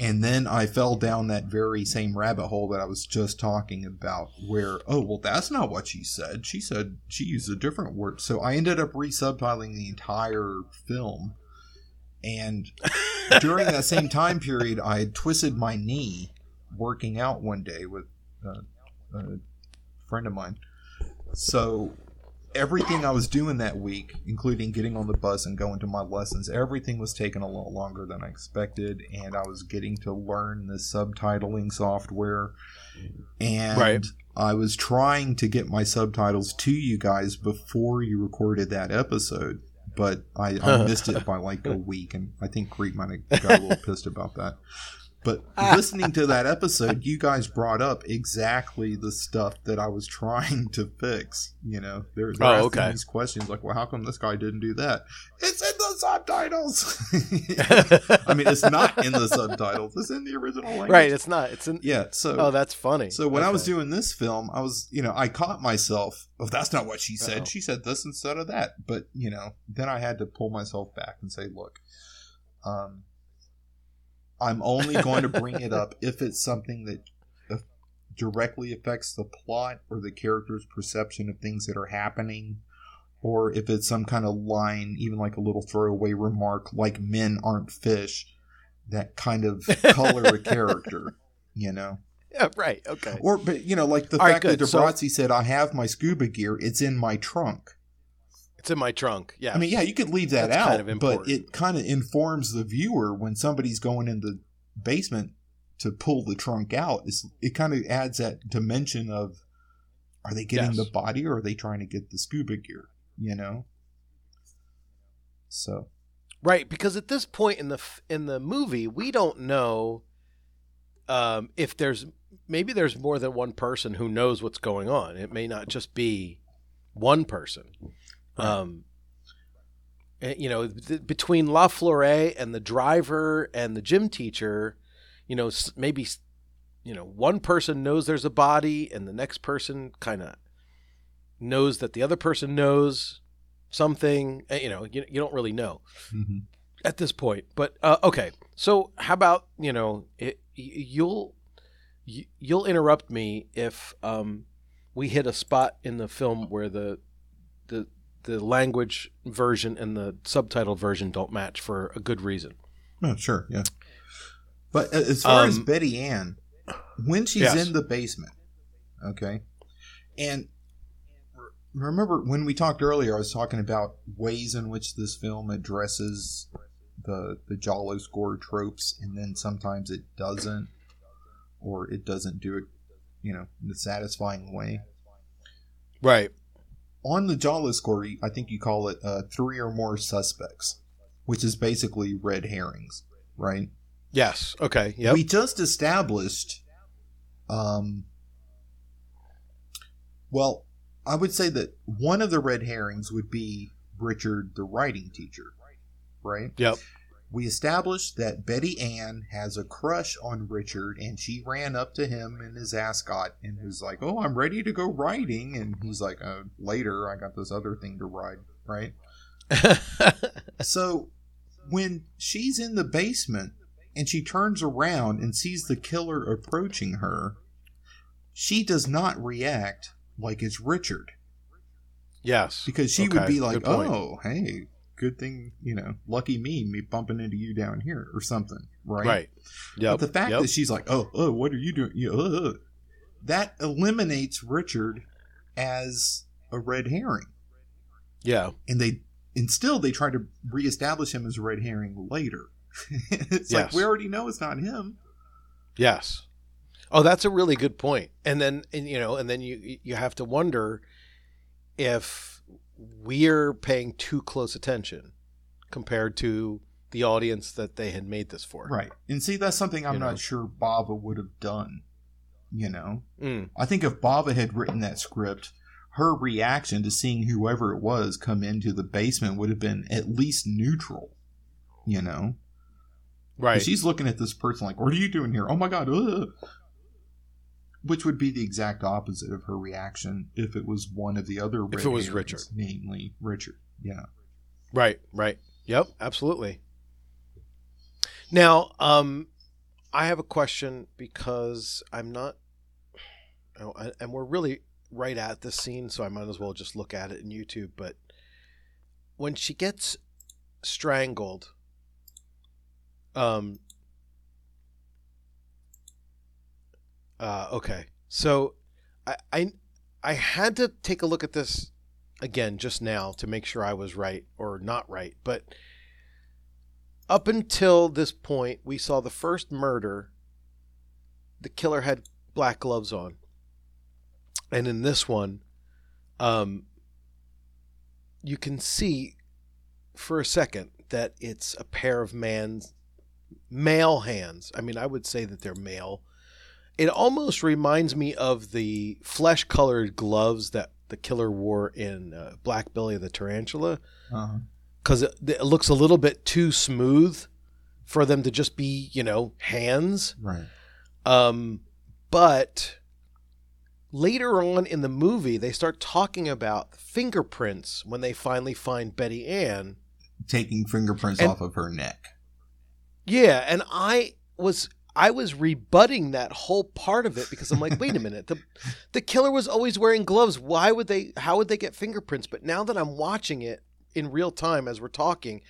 And then I fell down that very same rabbit hole that I was just talking about, where, oh, well, that's not what she said. She said she used a different word. So I ended up resubtitling the entire film. And during that same time period, I had twisted my knee working out one day with uh, a friend of mine. So everything I was doing that week, including getting on the bus and going to my lessons, everything was taking a lot longer than I expected, and I was getting to learn the subtitling software. And Right. I was trying to get my subtitles to you guys before you recorded that episode, but I, I missed it by like a week, and I think Creep might have got a little pissed about that. But listening to that episode, you guys brought up exactly the stuff that I was trying to fix. You know, they're, they're Oh, asking okay. these questions like, "Well, how come this guy didn't do that?" It's in the subtitles. I mean, it's not in the subtitles; it's in the original language. right. It's not. It's in. Yeah. So. Oh, that's funny. So when I was doing this film, I was, you know, I caught myself. Oh, that's not what she said. Uh-oh. She said this instead of that. But you know, then I had to pull myself back and say, look, um, I'm only going to bring it up if it's something that uh, directly affects the plot or the character's perception of things that are happening. Or if it's some kind of line, even like a little throwaway remark, like "men aren't fish," that kind of color a character, you know. Yeah, right. Okay. Or, but you know, like the All right, fact that good. So- said, "I have my scuba gear. It's in my trunk." It's in my trunk. Yeah. I mean, yeah, you could leave that That's out, kind of but it kind of informs the viewer when somebody's going in the basement to pull the trunk out. It's, it kind of adds that dimension of, are they getting Yes. the body or are they trying to get the scuba gear? You know. So Right, because at this point in the f- in the movie, we don't know um, if there's maybe there's more than one person who knows what's going on. It may not just be one person. Um, eh, you know, th- between La Flore and the driver and the gym teacher, you know, s- maybe you know one person knows there's a body, and the next person kind of knows that the other person knows something. Eh, You know, you, you don't really know mhm. at this point. But uh, okay, so how about you know it, you'll you'll interrupt me if um, we hit a spot in the film where the the the language version and the subtitle version don't match for a good reason. Oh, sure, yeah. But as far as Um, Betty Ann, when she's Yes. in the basement, okay, and remember when we talked earlier, I was talking about ways in which this film addresses the the Giallo score tropes, and then sometimes it doesn't, or it doesn't do it, you know, in a satisfying way. Right. On the Giallo score, I think you call it uh, three or more suspects, which is basically red herrings, right? Yes. Okay. Yep. We just established, um, well, I would say that one of the red herrings would be Richard, the writing teacher, right? Yep. We established that Betty Ann has a crush on Richard, and she ran up to him in his ascot and was like, "Oh, I'm ready to go riding," and he's like, uh, "Later, I got this other thing to ride." Right. so when she's in the basement and she turns around and sees the killer approaching her, she does not react like it's Richard. yes. Because she Okay, would be like, oh, hey, good thing, you know, lucky me, me bumping into you down here or something, right? Right. Yep. But the fact yep. that she's like, oh, oh, what are you doing? You, uh, uh," that eliminates Richard as a red herring. yeah. And they, and still they try to reestablish him as a red herring later. it's like, we already know it's not him. Yes. Oh, that's a really good point. And then, and, you know, and then you you have to wonder if we're paying too close attention compared to the audience that they had made this for. Right. And see, that's something I'm You know. not sure Bava would have done. You know? Mm, I think if Bava had written that script, her reaction to seeing whoever it was come into the basement would have been at least neutral. You know, right. She's looking at this person like, what are you doing here? Oh my god, ugh. Which would be the exact opposite of her reaction if it was one of the other If it was Richard. Namely Richard. Yeah. Right, right. Yep, absolutely. Now, um, I have a question because I'm not, oh, and we're really right at this scene, so I might as well just look at it in YouTube. But when she gets strangled, um, uh, okay, so I, I, I had to take a look at this again just now to make sure I was right or not right. But up until this point, we saw the first murder. The killer had black gloves on, and in this one, um, you can see for a second that it's a pair of man's male hands. I mean, I would say that they're male. It almost reminds me of the flesh-colored gloves that the killer wore in uh, Black Belly of the Tarantula Uh-huh. because it, it looks a little bit too smooth for them to just be, you know, hands. Right. Um, but later on in the movie, they start talking about fingerprints when they finally find Betty Ann. Taking fingerprints And- off of her neck. Yeah, and I was I was rebutting that whole part of it because I'm like, wait a minute, the the killer was always wearing gloves. Why would they? How would they get fingerprints? But now that I'm watching it in real time as we're talking,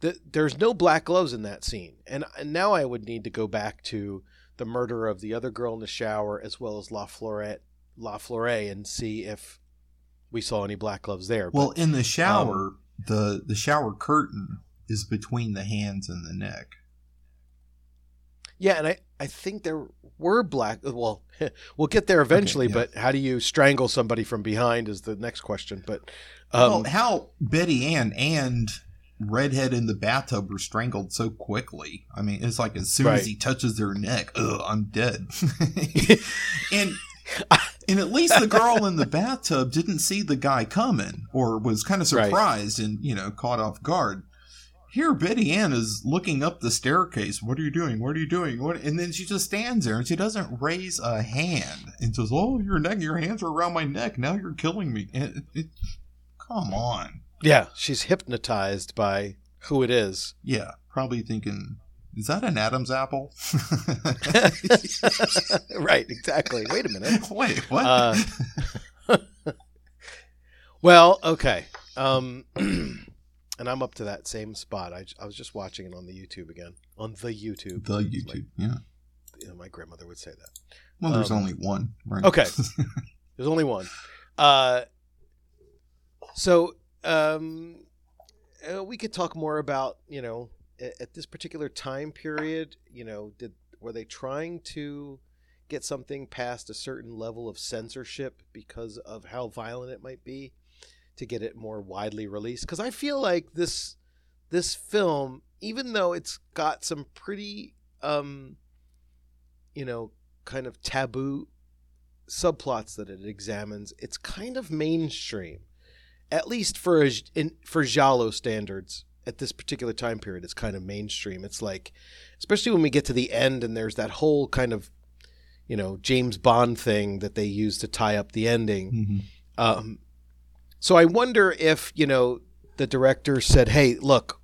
that there's no black gloves in that scene, and, and now I would need to go back to the murder of the other girl in the shower as well as La Florette, La Flore, and see if we saw any black gloves there. Well, but, in the shower, um, the the shower curtain is between the hands and the neck. Yeah, and I, I think there were black. Well, we'll get there eventually, yeah. but how do you strangle somebody from behind is the next question. But um, well, how Betty Ann and Redhead in the bathtub were strangled so quickly. I mean, it's like as soon Right. as he touches their neck, ugh, I'm dead. and and at least the girl in the bathtub didn't see the guy coming, or was kind of Right. surprised and you know caught off guard. Here, Betty Ann is looking up the staircase. What are you doing? What are you doing? What? And then she just stands there and she doesn't raise a hand and says, "Oh, your neck, your hands are around my neck. Now you're killing me." It, it, come on. yeah, she's hypnotized by who it is. Yeah, probably thinking, "Is that an Adam's apple?" right, exactly. Wait a minute. Wait, what? Uh, Well, okay. Um, and I'm up to that same spot. I, I was just watching it on the YouTube again. On the YouTube. the Like, YouTube. Yeah. you know, my grandmother would say that. Well, there's um, only one, right? Okay. There's only one. Uh, so um, uh, we could talk more about you know a- at this particular time period, you know, did were they trying to get something past a certain level of censorship because of how violent it might be to get it more widely released? Because I feel like this this film, even though it's got some pretty, um, you know, kind of taboo subplots that it examines, it's kind of mainstream, at least for a, in, for giallo standards at this particular time period. It's kind of mainstream. It's like, especially when we get to the end and there's that whole kind of, you know, James Bond thing that they use to tie up the ending. Mm-hmm. Um, so I wonder if you know the director said, "Hey, look,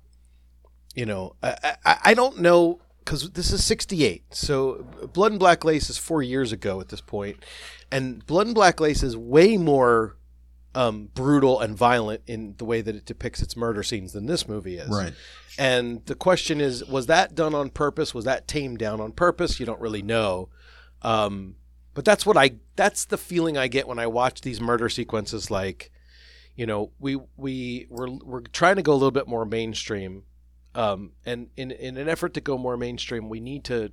you know, I I, I don't know because this is '68, so Blood and Black Lace is four years ago at this point, and Blood and Black Lace is way more um, brutal and violent in the way that it depicts its murder scenes than this movie is. Right. And the question is, was that done on purpose? Was that tamed down on purpose? You don't really know. Um, but that's what I that's the feeling I get when I watch these murder sequences like you know, we we we're we're trying to go a little bit more mainstream. Um, and in in an effort to go more mainstream, we need to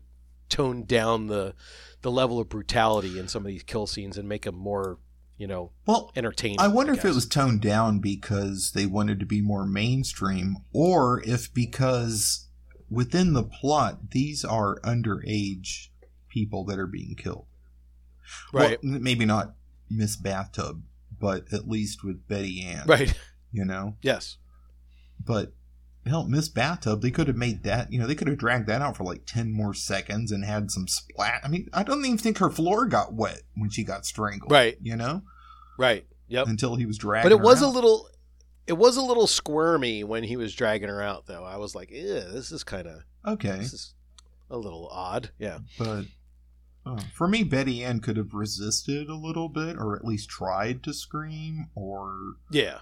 tone down the the level of brutality in some of these kill scenes and make them more, you know, Well, entertaining. I wonder if it was toned down because they wanted to be more mainstream, or if because within the plot these are underage people that are being killed. right, Well, maybe not Miss Bathtub, but at least with Betty Ann. right, You know? yes, But hell, Miss Bathtub, they could have made that, you know, they could have dragged that out for like 10 more seconds and had some splat. I mean, I don't even think her floor got wet when she got strangled. Right. You know? right, yep. Until he was dragging But it her was a little, it was a little squirmy when he was dragging her out, though. I was like, "Ew, this is kind of Okay. this is a little odd." Yeah, But for me, Betty Ann could have resisted a little bit, or at least tried to scream, or yeah,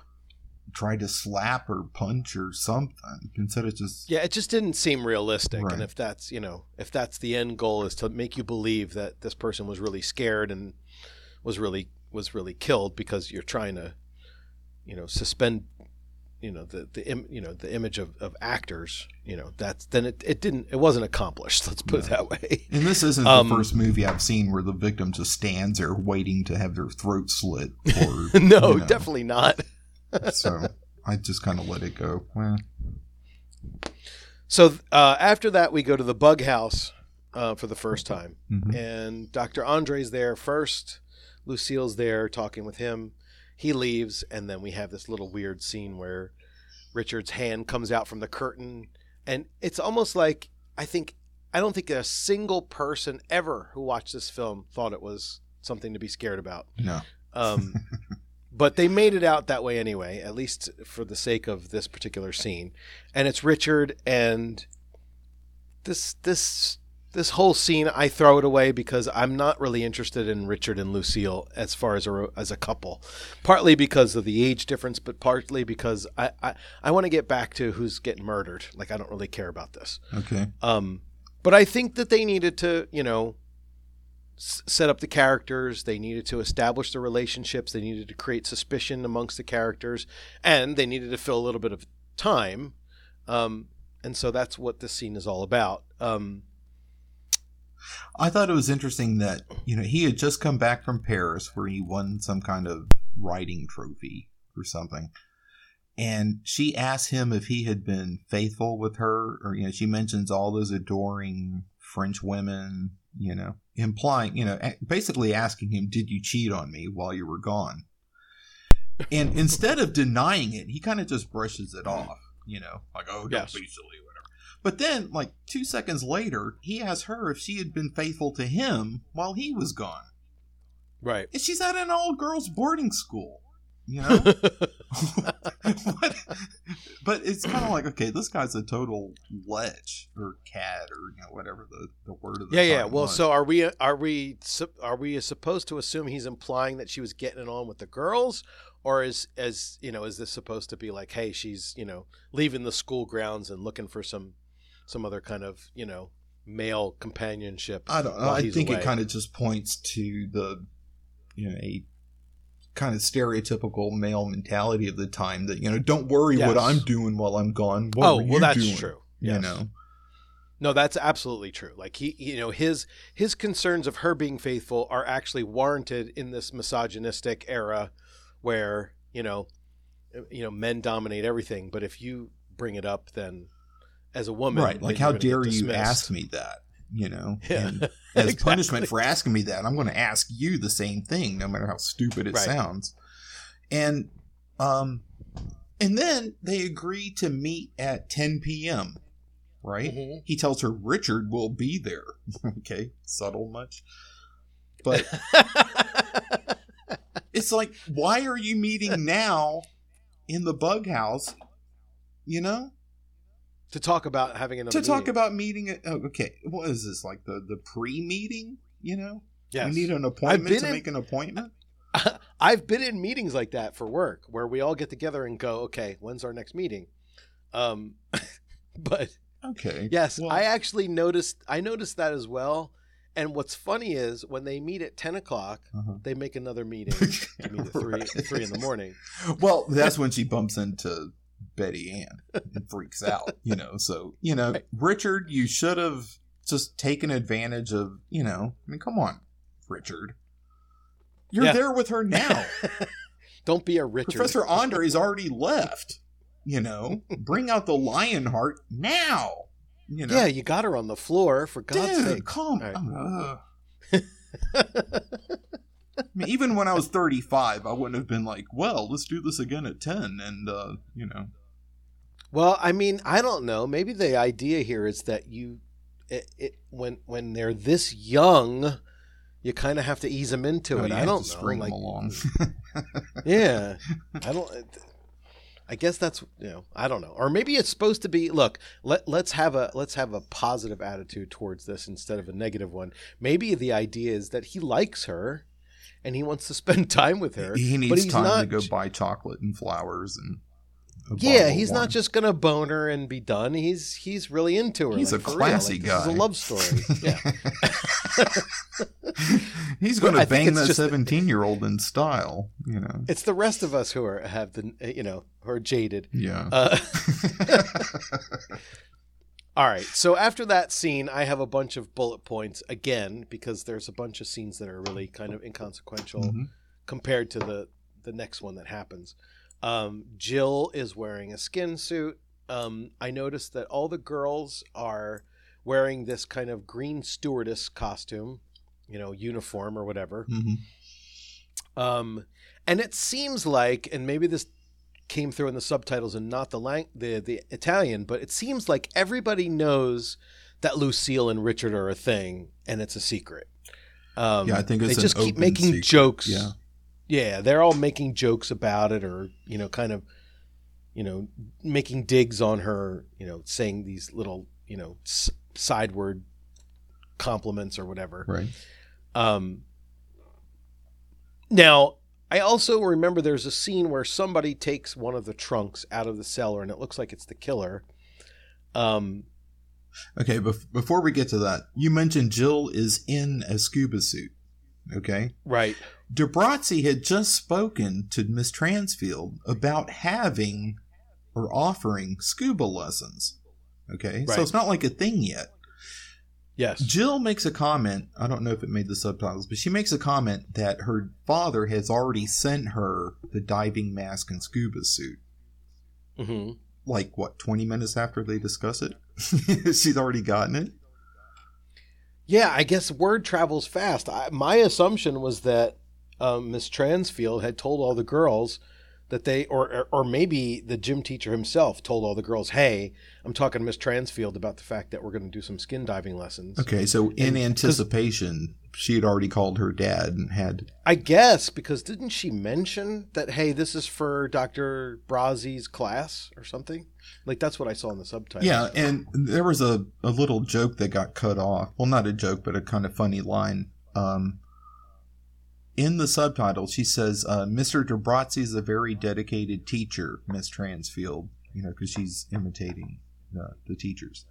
tried to slap or punch or something, instead of just. yeah. It just didn't seem realistic. Right. And if that's you know, if that's the end goal is to make you believe that this person was really scared and was really was really killed because you're trying to, you know, suspend. You know the the Im, you know the image of, of actors. You know that's then it, it didn't it wasn't accomplished. Let's put it that way. And this isn't Um, the first movie I've seen where the victim just stands there waiting to have their throat slit. Or, no, you know. definitely not. so I just kind of let it go. Well, So uh, after that, we go to the bug house uh, for the first time, mhm. and Dr. Andre's there first. Lucille's there talking with him. He leaves, and then we have this little weird scene where Richard's hand comes out from the curtain, and it's almost like I think I don't think a single person ever who watched this film thought it was something to be scared about. no. Um, but they made it out that way anyway, at least for the sake of this particular scene. And it's Richard and this this this whole scene I throw it away because I'm not really interested in Richard and Lucille as far as a as a couple. Partly because of the age difference, but partly because I I, I want to get back to who's getting murdered. Like I don't really care about this. Okay. Um, but I think that they needed to, you know, s- set up the characters. They needed to establish the relationships. They needed to create suspicion amongst the characters, and they needed to fill a little bit of time. Um, and so that's what this scene is all about. Um, I thought it was interesting that, you know, he had just come back from Paris where he won some kind of writing trophy or something. And she asked him if he had been faithful with her, or, you know, she mentions all those adoring French women, you know, implying, you know, basically asking him, Did you cheat on me while you were gone? And instead of denying it, he kind of just brushes it off, you know, like, Oh, don't Yes. be silly. But then, like two seconds later, he asks her if she had been faithful to him while he was gone. right. And she's at an all girls boarding school. You know? But it's kind of like, okay, this guy's a total lech or cat or you know whatever the, the word of the yeah, yeah. Well, was. so are we? Are we? Are we supposed to assume he's implying that she was getting it on with the girls, or is as you know, is this supposed to be like, hey, she's you know leaving the school grounds and looking for some some other kind of you know male companionship? I don't know. I think away? it kind of just points to the you know a kind of stereotypical male mentality of the time that you know don't worry what I'm doing while I'm gone. What oh well, that's doing? true. You know, No, that's absolutely true. Like he, you know, his his concerns of her being faithful are actually warranted in this misogynistic era, where you know, you know, men dominate everything. But if you bring it up, then as a woman, right? Like, how dare you ask me that? You know, Yeah. and as Exactly. punishment for asking me that, I'm going to ask you the same thing, no matter how stupid it Right. sounds. And, um, and then they agree to meet at 10 p.m. Right? Mhm. He tells her Richard will be there. okay, subtle much, but it's like, why are you meeting now in the bug house? You know, to talk about having another to talk about meeting. it- Oh, okay, what is this like the the pre meeting? You know, yes. we need an appointment to in- make an appointment. I've been in meetings like that for work where we all get together and go, okay, when's our next meeting? Um, but Okay, yes, Well, I actually noticed. I noticed that as well. And what's funny is when they meet at ten o'clock, uh-huh. they make another meeting to meet at three Right. three in the morning. Well, that's when she bumps into Betty Ann and freaks out. You know, so you know, Right. Richard, you should have just taken advantage of. You know, I mean, come on, Richard. You're Yeah. there with her now. Don't be a Richard. Professor Andre's already left. You know, bring out the lion heart now. You know, Yeah, you got her on the floor for God's dude, sake. come. All ugh. I mean, even when I was 35, I wouldn't have been like, "Well, let's do this again at 10." And uh, you know, Well, I mean, I don't know. Maybe the idea here is that you, it, it when when they're this young, you kind of have to ease them into oh, it. you I don't know. string like, them along. yeah, I don't. I guess that's you know I don't know, or maybe it's supposed to be. Look, let let's have a let's have a positive attitude towards this instead of a negative one. Maybe the idea is that he likes her, and he wants to spend time with her. he needs he's time to go buy chocolate and flowers and. Yeah, he's not just gonna bone her and be done. He's he's really into her. He's like, a classy Like, guy. Is a love story. Yeah. he's gonna think bang that seventeen-year-old in style. You know. It's the rest of us who are have the you know who are jaded. Yeah. Uh, all right. So after that scene, I have a bunch of bullet points again because there's a bunch of scenes that are really kind of inconsequential Mhm. compared to the the next one that happens. Um, Jill is wearing a skin suit. Um, I noticed that all the girls are wearing this kind of green stewardess costume, you know, uniform or whatever. Mhm. Um, and it seems like, and maybe this came through in the subtitles and not the lang- the the Italian, but it seems like everybody knows that Lucille and Richard are a thing, and it's a secret. Um, Yeah, I think it's they just keep making secret. jokes. Yeah. Yeah, they're all making jokes about it, or you know, kind of, you know, making digs on her. You know, saying these little, you know, s- sideward compliments or whatever. Right. Um, now, I also remember there's a scene where somebody takes one of the trunks out of the cellar, and it looks like it's the killer. Um, Okay, bef- before we get to that, you mentioned Jill is in a scuba suit. Okay. right. Debrazzi had just spoken to Miss Transfield about having or offering scuba lessons. Okay, Right. so it's not like a thing yet. Yes. Jill makes a comment. I don't know if it made the subtitles, but she makes a comment that her father has already sent her the diving mask and scuba suit. hmm Like, what, 20 minutes after they discuss it? She's already gotten it? Yeah, I guess word travels fast. I, my assumption was that um, Miss Transfield had told all the girls that they, or, or maybe the gym teacher himself told all the girls, "Hey, I'm talking to Miss Transfield about the fact that we're going to do some skin diving lessons." Okay, so in And- anticipation, she had already called her dad and had. I guess because didn't she mention that hey, this is for Doctor Brazzi's class or something? Like that's what I saw in the subtitles. Yeah, and there was a, a little joke that got cut off. Well, not a joke, but a kind of funny line. Um, in the subtitle, she says, uh, "Mr. Debrazzi is a very dedicated teacher, Miss Transfield." You know, because she's imitating the teachers.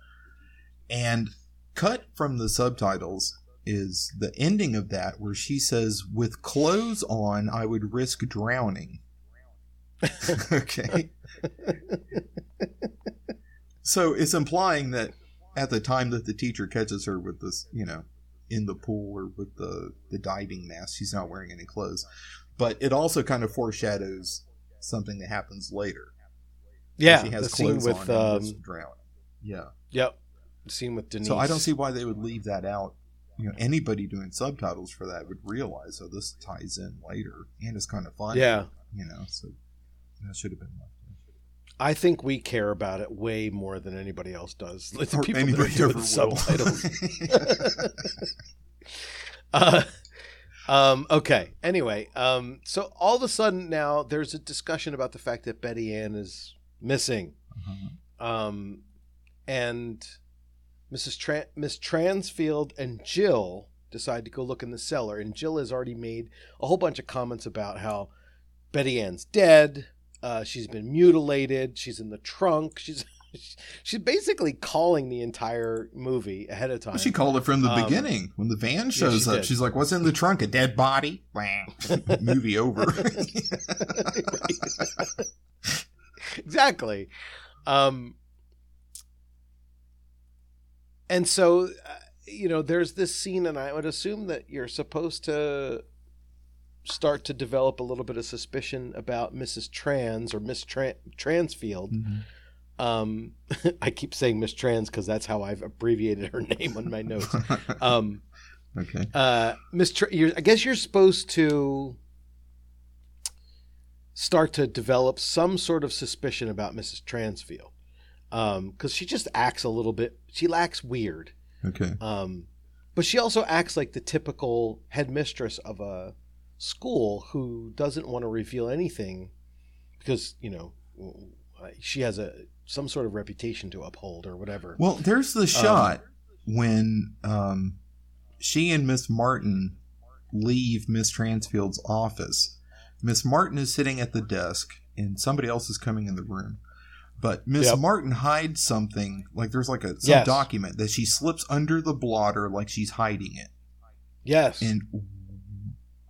And cut from the subtitles is the ending of that, where she says, "With clothes on, I would risk drowning." okay. So it's implying that at the time that the teacher catches her with this, you know, in the pool or with the the diving mask, she's not wearing any clothes. But it also kind of foreshadows something that happens later. Yeah, she has the scene clothes with on um, drowning. Yeah. yep, the scene with Denise. So I don't see why they would leave that out. You know, anybody doing subtitles for that would realize, oh, this ties in later and it's kind of fun. Yeah, You know, so that should have been left. I think we care about it way more than anybody else does. Like the Or people that are doing ever the will. subtitles. uh, um, okay. Anyway, um, so all of a sudden now there's a discussion about the fact that Betty Ann is missing, Uh-huh. um, and Mrs. Tran- Miss Transfield and Jill decide to go look in the cellar, and Jill has already made a whole bunch of comments about how Betty Ann's dead. Uh, she's been mutilated. She's in the trunk. She's she's basically calling the entire movie ahead of time. Well, she called it from the Um, beginning when the van shows she up. did. She's like, "What's in the trunk? A dead body?" Movie over. exactly. Um, and so, uh, you know, there's this scene, and I would assume that you're supposed to start to develop a little bit of suspicion about Mrs. Trans or Miss Tran- Transfield. Um, I keep saying Miss Trans because that's how I've abbreviated her name on my notes. Um, okay. uh, Miss, Tr- I guess you're supposed to start to develop some sort of suspicion about Mrs. Transfield, because she just acts a little bit. She lacks weird, Okay. um, but she also acts like the typical headmistress of a school who doesn't want to reveal anything because you know she has a some sort of reputation to uphold or whatever. Well, there's the shot when um, she and Miss Martin leave Miss Transfield's office. Miss Martin is sitting at the desk, and somebody else is coming in the room. But Miss Yep. Martin hides something, like there's like a some Yes. document that she slips under the blotter, like she's hiding it, yes, and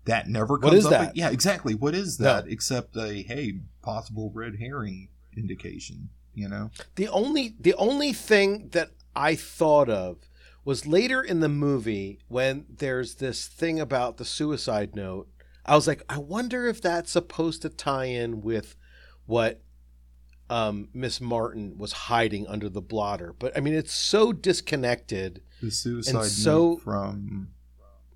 that never What comes is up. that? Yeah, exactly. What is No. that except a hey possible red herring indication? You know. The only the only thing that I thought of was later in the movie when there's this thing about the suicide note. I was like, I wonder if that's supposed to tie in with what um, Miss Martin was hiding under the blotter. But I mean, it's so disconnected The suicide so- from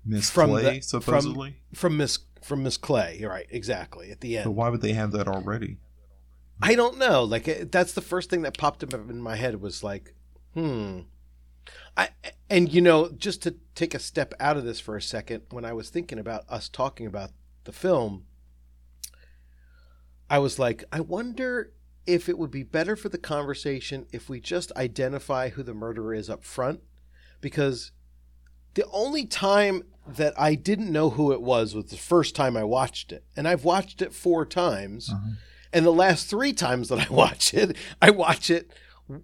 Miss Clay, the- from- supposedly. from Miss from Miss Clay. Right, exactly at the end, but why would they have that already? I don't know. Like that's the first thing that popped up in my head was like, hmm. I and you know, just to take a step out of this for a second, when I was thinking about us talking about the film, I was like, I wonder if it would be better for the conversation if we just identify who the murderer is up front, because the only time that I didn't know who it was was the first time I watched it, and I've watched it four times. Uh-huh. And the last three times that I watch it, I watch it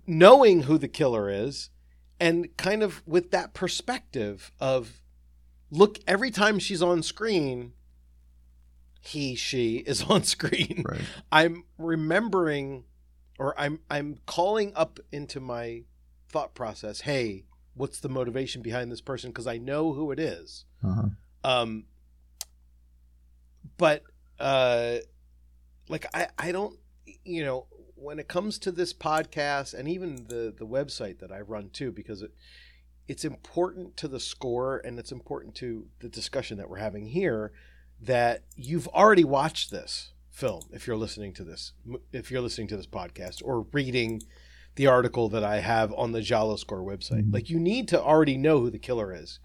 knowing who the killer is and kind of with that perspective of look, every time she's on screen, he, she is on screen. Right. I'm remembering or I'm I'm calling up into my thought process, hey, what's the motivation behind this person? Because I know who it is. Uh-huh. Um, but uh, like I, I don't, you know, when it comes to this podcast and even the the website that I run too, because it it's important to the score and it's important to the discussion that we're having here that you've already watched this film if you're listening to this if you're listening to this podcast or reading the article that I have on the Giallo Score website. Mhm. Like you need to already know who the killer is.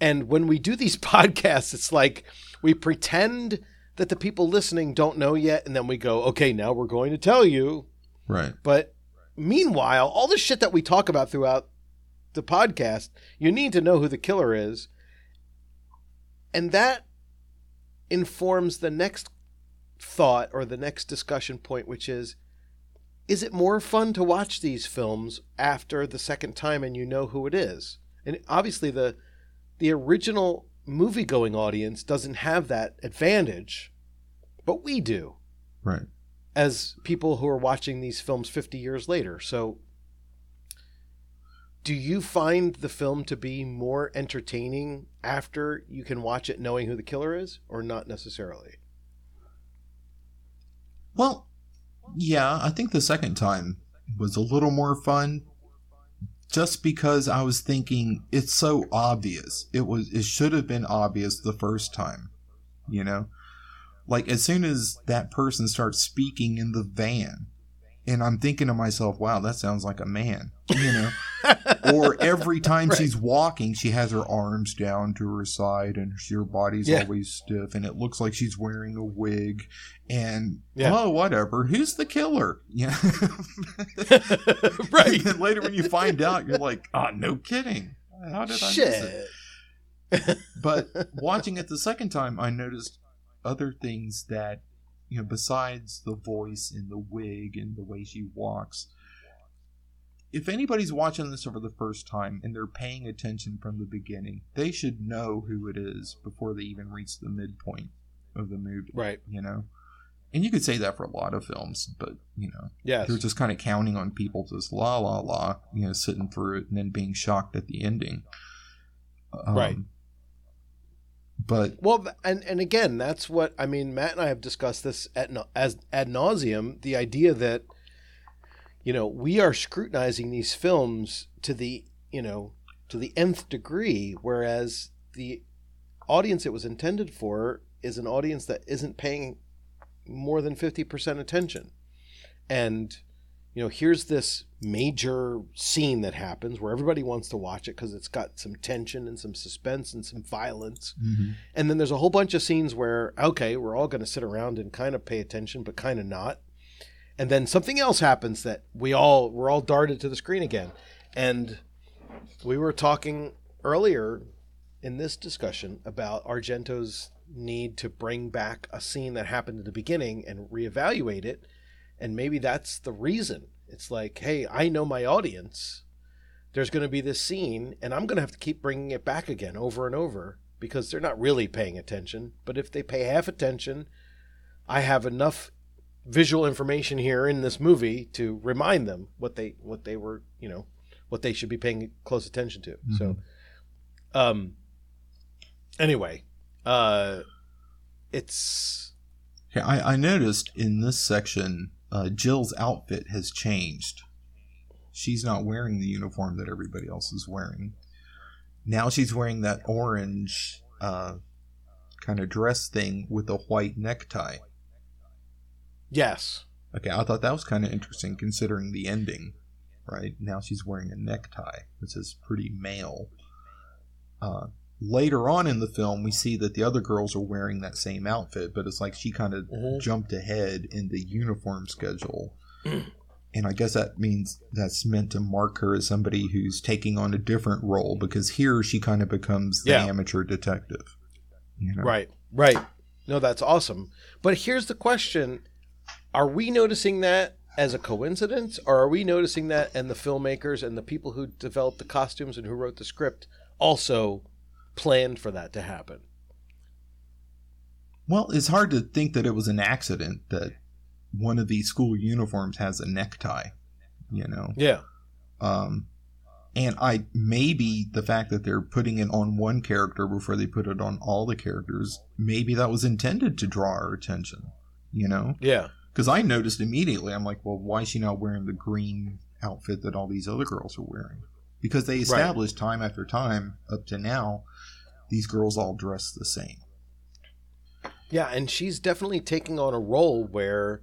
And when we do these podcasts, it's like we pretend that the people listening don't know yet, and then we go, okay, now we're going to tell you. Right. But meanwhile, all the shit that we talk about throughout the podcast, you need to know who the killer is. And that informs the next thought or the next discussion point, which is is it more fun to watch these films after the second time and you know who it is? And obviously the the original movie going audience doesn't have that advantage, but we do Right. as people who are watching these films 50 years later. So do you find the film to be more entertaining after you can watch it knowing who the killer is, or not necessarily? Well, yeah, I think the second time was a little more fun just because I was thinking it's so obvious. It was it should have been obvious the first time. You know? Like as soon as that person starts speaking in the van, and I'm thinking to myself, wow, that sounds like a man, you know. Or every time right. she's walking, she has her arms down to her side and her body's yeah. always stiff, and it looks like she's wearing a wig. And yeah. oh, whatever, who's the killer? Yeah, right. and later, when you find out, you're like, oh, no kidding. How did I Shit. miss it? but watching it the second time, I noticed other things that you know, besides the voice and the wig and the way she walks, if anybody's watching this for the first time and they're paying attention from the beginning, they should know who it is before they even reach the midpoint of the movie. Right. You know? And you could say that for a lot of films, but, you know, yes. they're just kind of counting on people just la la la, you know, sitting through it and then being shocked at the ending. Um, right but well, and and again, that's what I mean. Matt and I have discussed this at as ad nauseum. The idea that you know we are scrutinizing these films to the you know to the nth degree, whereas the audience it was intended for is an audience that isn't paying more than fifty percent attention, and you know, here's this major scene that happens where everybody wants to watch it because it's got some tension and some suspense and some violence. Mm-hmm. And then there's a whole bunch of scenes where, okay, we're all going to sit around and kind of pay attention, but kind of not. And then something else happens that we all, we're all darted to the screen again. And we were talking earlier in this discussion about Argento's need to bring back a scene that happened at the beginning and reevaluate it and maybe that's the reason. It's like, hey, I know my audience. There's going to be this scene, and I'm going to have to keep bringing it back again over and over because they're not really paying attention. But if they pay half attention, I have enough visual information here in this movie to remind them what they what they were, you know, what they should be paying close attention to. Mm-hmm. So, um, anyway, uh, it's. I, I noticed in this section uh, Jill's outfit has changed. She's not wearing the uniform that everybody else is wearing. Now she's wearing that orange uh, kind of dress thing with a white necktie. Yes. Okay, I thought that was kind of interesting considering the ending. Right now, she's wearing a necktie, which is pretty male. Uh, later on in the film we see that the other girls are wearing that same outfit but it's like she kind of mm-hmm. jumped ahead in the uniform schedule and i guess that means that's meant to mark her as somebody who's taking on a different role because here she kind of becomes the yeah. amateur detective you know? right right no that's awesome but here's the question are we noticing that as a coincidence or are we noticing that and the filmmakers and the people who developed the costumes and who wrote the script also planned for that to happen. Well, it's hard to think that it was an accident that one of these school uniforms has a necktie, you know. Yeah. Um and I maybe the fact that they're putting it on one character before they put it on all the characters, maybe that was intended to draw our attention, you know? Yeah. Cuz I noticed immediately I'm like, well, why is she not wearing the green outfit that all these other girls are wearing? Because they established right. time after time up to now these girls all dress the same. Yeah, and she's definitely taking on a role where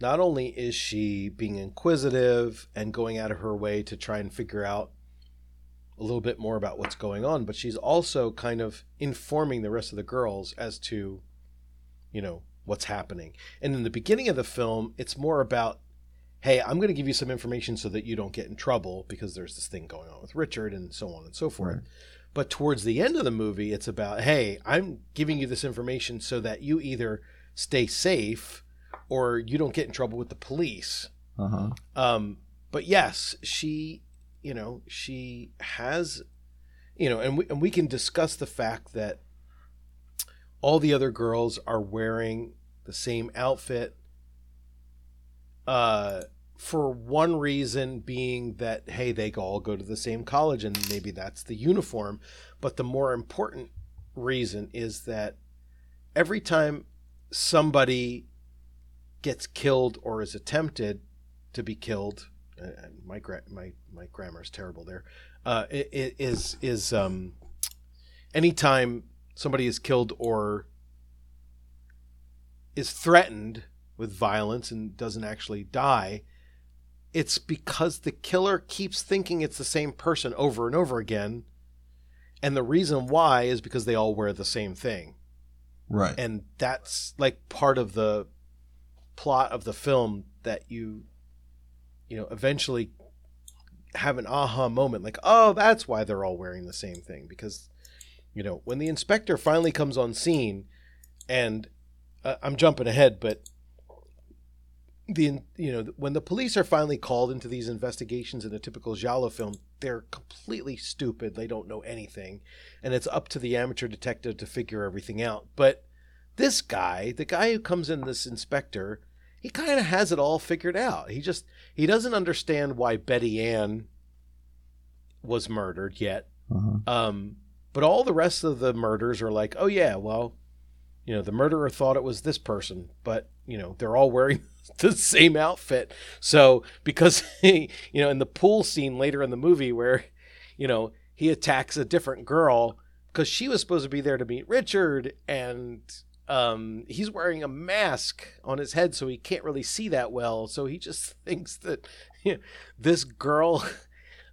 not only is she being inquisitive and going out of her way to try and figure out a little bit more about what's going on, but she's also kind of informing the rest of the girls as to, you know, what's happening. And in the beginning of the film, it's more about, hey, I'm going to give you some information so that you don't get in trouble because there's this thing going on with Richard and so on and so forth. Right. But towards the end of the movie, it's about, hey, I'm giving you this information so that you either stay safe or you don't get in trouble with the police. Uh-huh. Um, but yes, she, you know, she has, you know, and we, and we can discuss the fact that all the other girls are wearing the same outfit. Uh, for one reason being that hey they all go to the same college and maybe that's the uniform but the more important reason is that every time somebody gets killed or is attempted to be killed uh, my gra- my my grammar is terrible there uh, i- i- is is um anytime somebody is killed or is threatened with violence and doesn't actually die it's because the killer keeps thinking it's the same person over and over again and the reason why is because they all wear the same thing Right. and that's like part of the plot of the film that you you know eventually have an aha moment like oh that's why they're all wearing the same thing because you know when the inspector finally comes on scene and uh, I'm jumping ahead but the you know when the police are finally called into these investigations in a typical giallo film they're completely stupid. They don't know anything. And it's up to the amateur detective to figure everything out. But this guy the guy who comes in this inspector he kind of has it all figured out. He just he doesn't understand why betty ann was murdered yet. Uh-huh. um, but all the rest of the murders are like, oh yeah, well, you know, the murderer thought it was this person, but you know, they're all wearing the same outfit. So because he, you know, in the pool scene later in the movie where, you know, he attacks a different girl because she was supposed to be there to meet Richard, and um, he's wearing a mask on his head, so he can't really see that well. So he just thinks that you know, this girl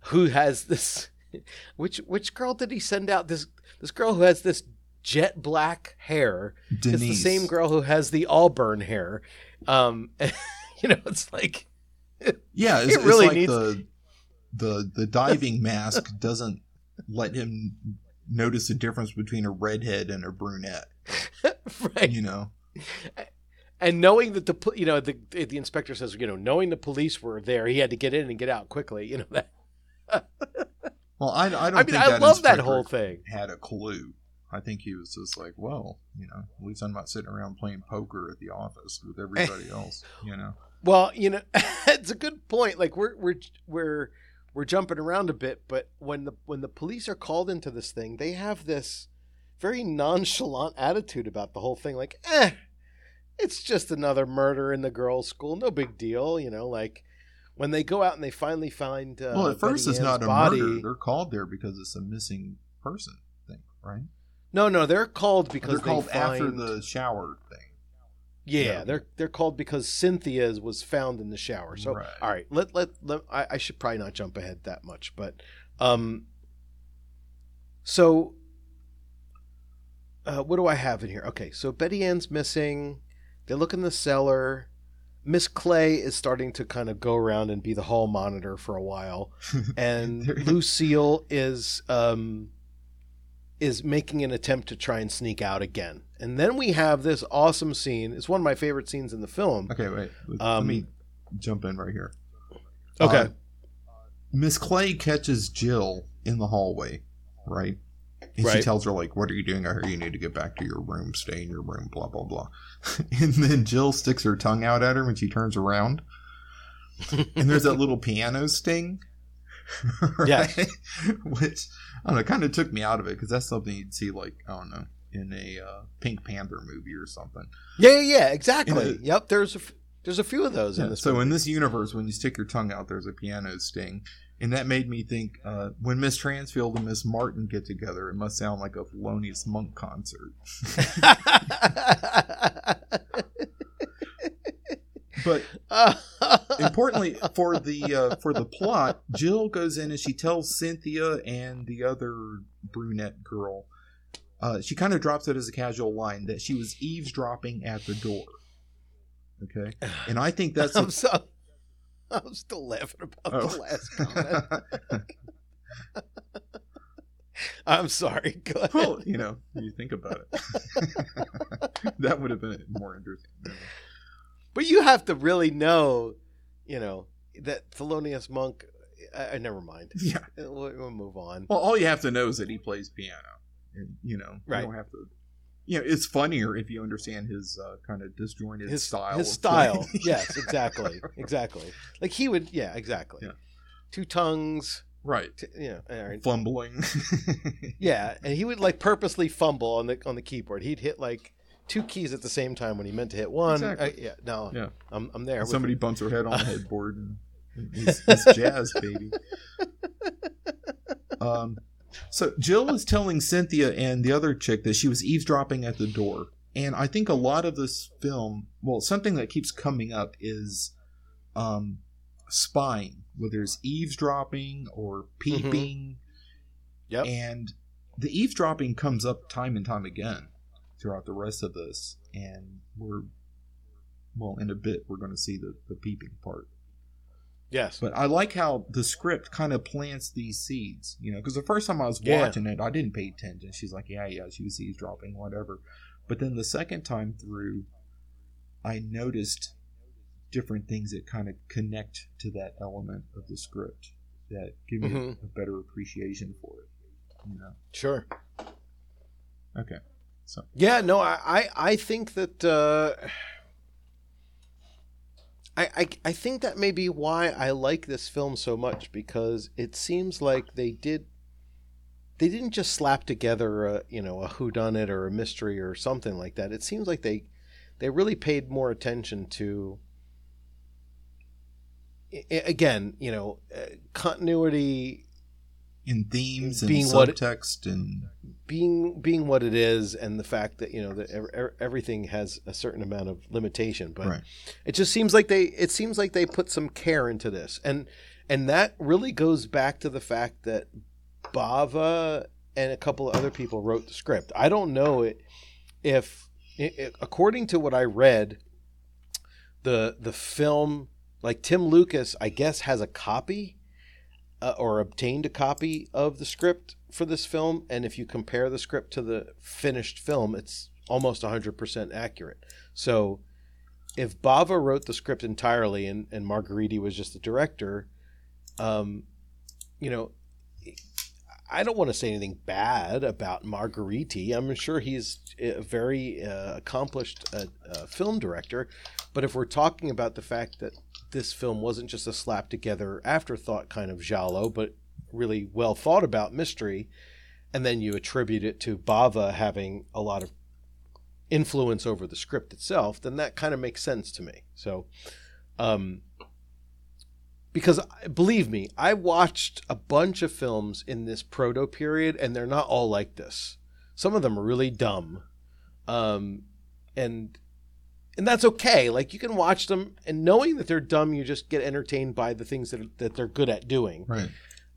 who has this which which girl did he send out this this girl who has this jet black hair Denise. it's the same girl who has the auburn hair um you know it's like Yeah, it's, It really it's like needs- the the the diving mask doesn't let him notice the difference between a redhead and a brunette. right You know. and knowing that the you know the the inspector says you know knowing the police were there he had to get in and get out quickly you know that Well, I, I don't i mean think i that love that whole thing had a clue. I think he was just like, well, you know, at least I'm not sitting around playing poker at the office with everybody else. You know. Well, you know, it's a good point. Like we're we're we're we're jumping around a bit, but when the when the police are called into this thing, they have this very nonchalant attitude about the whole thing. Like, eh, it's just another murder in the girls' school, no big deal. You know, like when they go out and they finally find uh, well, at first Betty it's not Ann's a body. murder. They're called there because it's a missing person thing, right? No, no, they're called because they're called find, after the shower thing. Yeah, Yeah. they're they're called because Cynthia was found in the shower. So Right. all right, let let, let I, I should probably not jump ahead that much, but um so uh, what do I have in here? Okay, so Betty Ann's missing. They look in the cellar. Miss Clay is starting to kind of go around and be the hall monitor for a while, and Lucille is um, is making an attempt to try and sneak out again. And then we have this awesome scene. It's one of my favorite scenes in the film. Okay, wait. Let Um, me jump in right here. Okay. Uh, Miss Clay catches Jill in the hallway, right? And she tells her like, "What are you doing? I heard you need to get back to your room. Stay in your room." Blah blah blah. and then Jill sticks her tongue out at her when she turns around, and there's that little piano sting. Right? Which I don't know, kind of took me out of it because that's something you'd see like I don't know in a uh, Pink Panther movie or something. Yeah, yeah, yeah, exactly. Yeah. Yep, there's a f- there's a few of those in Yeah, this. so in this universe, when you stick your tongue out, there's a piano sting, and that made me think uh, when Miss Transfield and Miss Martin get together, it must sound like a Thelonious Monk concert. But importantly, for the uh, for the plot, Jill goes in and she tells Cynthia and the other brunette girl. Uh, she kind of drops it as a casual line that she was eavesdropping at the door. Okay, and I think that's I'm a so I'm still laughing about Oh. the last comment. I'm sorry. Go ahead. well, you know, you think about it, that would have been more interesting. But you have to really know, you know, that Thelonious Monk. I, I never mind. Yeah. We'll, we'll move on. Well, all you have to know is that he plays piano, and you know, Right. you don't have to you know, it's funnier if you understand his uh, kind of disjointed his style. His style, yes, exactly, exactly. Like he would, yeah, exactly. Yeah. Two tongues, right. t- yeah, right. Fumbling. yeah, and he would like purposely fumble on the on the keyboard. He'd hit like two keys at the same time when he meant to hit one. Exactly. I- yeah, no, Yeah. I'm I'm there. Somebody bumps her head on the headboard. And it's, it's jazz, baby. Um, so Jill is telling Cynthia and the other chick that she was eavesdropping at the door. And I think a lot of this film, well, something that keeps coming up is um, spying, whether it's eavesdropping or peeping. Yep. And the eavesdropping comes up time and time again throughout the rest of this. And we're, well, in a bit, we're going to see the, the peeping part. Yes. But I like how the script kind of plants these seeds, you know, because the first time I was Yeah. watching it, I didn't pay attention. She's like, yeah, yeah, she was eavesdropping, whatever. But then the second time through, I noticed different things that kind of connect to that element of the script that give me a- Mhm. a, better appreciation for it. You know? Sure. Okay. So Yeah, no, I, I, I think that uh, I, I I think that may be why I like this film so much because it seems like they did they didn't just slap together a you know a whodunit or a mystery or something like that. It seems like they they really paid more attention to I- again you know uh, continuity in themes and Being subtext and being being what it is and the fact that you know that ev- ev- everything has a certain amount of limitation but Right. it just seems like they it seems like they put some care into this. And and that really goes back to the fact that Bava and a couple of other people wrote the script. I don't know it if i i according to what I read the the film like Tim Lucas I guess has a copy uh, or obtained a copy of the script for this film and if you compare the script to the finished film it's almost 100% accurate. So if bava wrote the script entirely and, and margheriti was just the director um, you know i don't want to say anything bad about margheriti i'm sure he's a very uh, accomplished uh, uh, film director but if we're talking about the fact that this film wasn't just a slap together afterthought kind of giallo, but really well thought about mystery, and then you attribute it to Bava having a lot of influence over the script itself, then that kind of makes sense to me. So, um, because believe me, I watched a bunch of films in this proto period, and they're not all like this. Some of them are really dumb, um, and and that's okay. Like you can watch them, and knowing that they're dumb, you just get entertained by the things that that they're good at doing. right.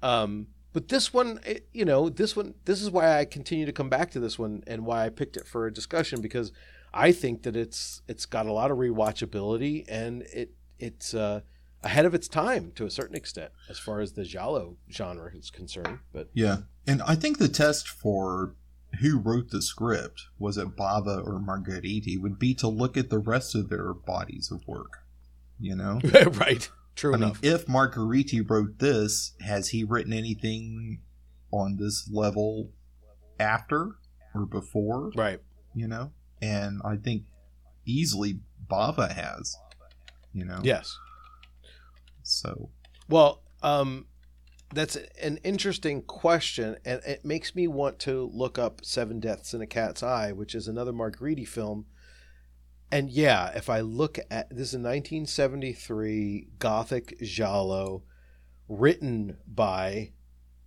Um, but this one, it- you know, this one, this is why I continue to come back to this one, and why I picked it for a discussion because I think that it's it's got a lot of rewatchability, and it it's uh, ahead of its time to a certain extent as far as the giallo genre is concerned. But Yeah. And I think the test for who wrote the script, was it Bava or Margheriti, would be to look at the rest of their bodies of work. You know? right, true I mean, if Margheriti wrote this, has he written anything on this level after or before? right. You know? And I think easily Bava has. You know? Yes. So Well, um, that's an interesting question, and it makes me want to look up Seven Deaths in a Cat's Eye, which is another Margheriti film. And yeah, if I look at this is a 1973 Gothic giallo written by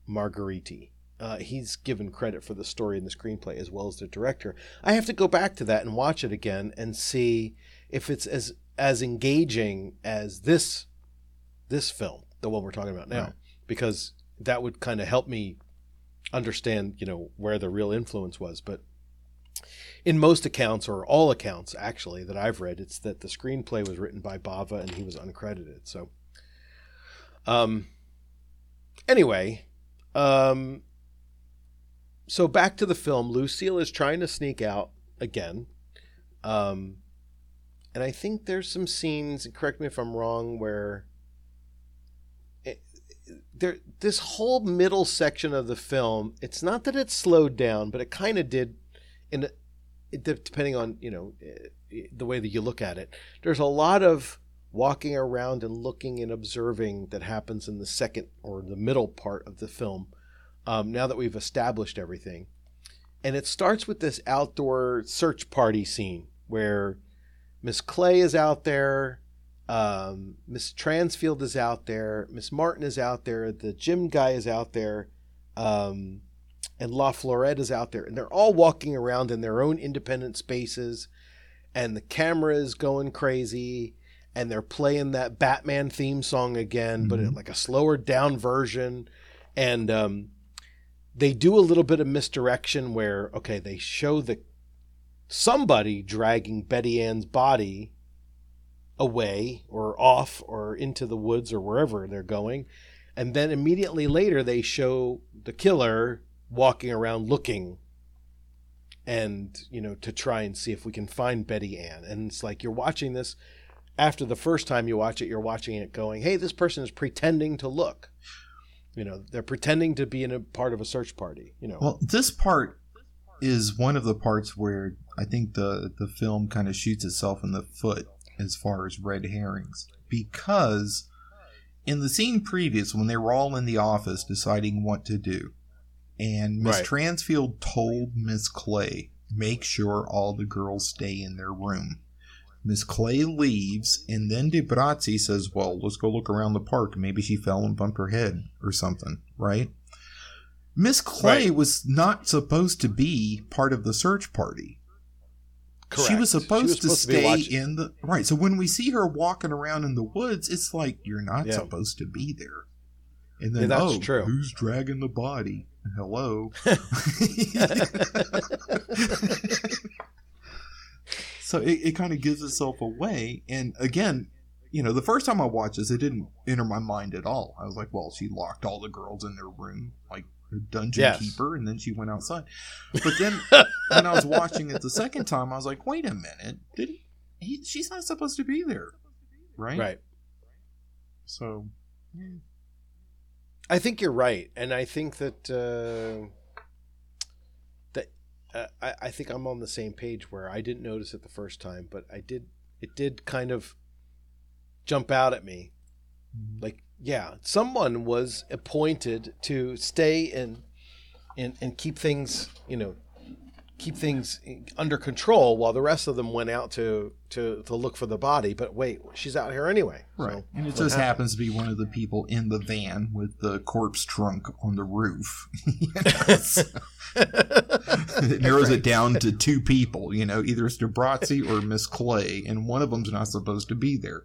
Margheriti. Uh, he's given credit for the story and the screenplay as well as the director. I have to go back to that and watch it again and see if it's as as engaging as this this film, the one we're talking about now, Right. Because that would kind of help me understand, you know, where the real influence was. But in most accounts, or all accounts actually that I've read, it's that the screenplay was written by Bava and he was uncredited. So, um, anyway, um, so back to the film. Lucille is trying to sneak out again. Um, and I think there's some scenes, correct me if I'm wrong, where there this whole middle section of the film, it's not that it slowed down, but it kind of did it, depending on you know eh, the way that you look at it, there's a lot of walking around and looking and observing that happens in the second or the middle part of the film. Um, now that we've established everything, and it starts with this outdoor search party scene where Miss Clay is out there, um, Miss Transfield is out there, Miss Martin is out there, the gym guy is out there, um, and La Florette is out there, and they're all walking around in their own independent spaces, and the camera is going crazy, and they're playing that Batman theme song again, mm-hmm. but in like a slower down version, and um, they do a little bit of misdirection where okay, they show the somebody dragging Betty Ann's body away or off or into the woods or wherever they're going. And then immediately later, they show the killer walking around looking and, you know, to try and see if we can find Betty Ann. And it's like you're watching this after the first time you watch it, you're watching it going, hey, this person is pretending to look. You know, they're pretending to be in a part of a search party, you know. Well, this part is one of the parts where I think the the film kind of shoots itself in the foot as far as red herrings because in the scene previous when they were all in the office deciding what to do and Miss right. Transfield told Miss Clay make sure all the girls stay in their room. Miss Clay leaves, and then Di Brazzi says, Well, let's go look around the park. Maybe she fell and bumped her head or something, right? Miss Clay right. was not supposed to be part of the search party. Correct. She was supposed, she was supposed to, to stay in the right. So when we see her walking around in the woods, it's like you're not yeah. supposed to be there. And then, yeah, oh, true. who's dragging the body? Hello. so it, it kind of gives itself away. And again, you know, the first time I watched this, it didn't enter my mind at all. I was like, well, she locked all the girls in their room. Like, dungeon yes. keeper, and then she went outside. But then when I was watching it the second time, I was like, wait a minute, did he, he she's not supposed to be there, right? Right. So, I think you're right, and I think that uh, that uh, I, I think I'm on the same page where I didn't notice it the first time, but I did. It did kind of jump out at me, mm-hmm. like yeah, someone was appointed to stay and and and keep things, you know, keep things under control while the rest of them went out to to to look for the body. But wait, she's out here anyway. Right, so and it just happened? happens to be one of the people in the van with the corpse trunk on the roof. it narrows right. it down to two people. You know, either it's Di or Miss Clay, and one of them's not supposed to be there.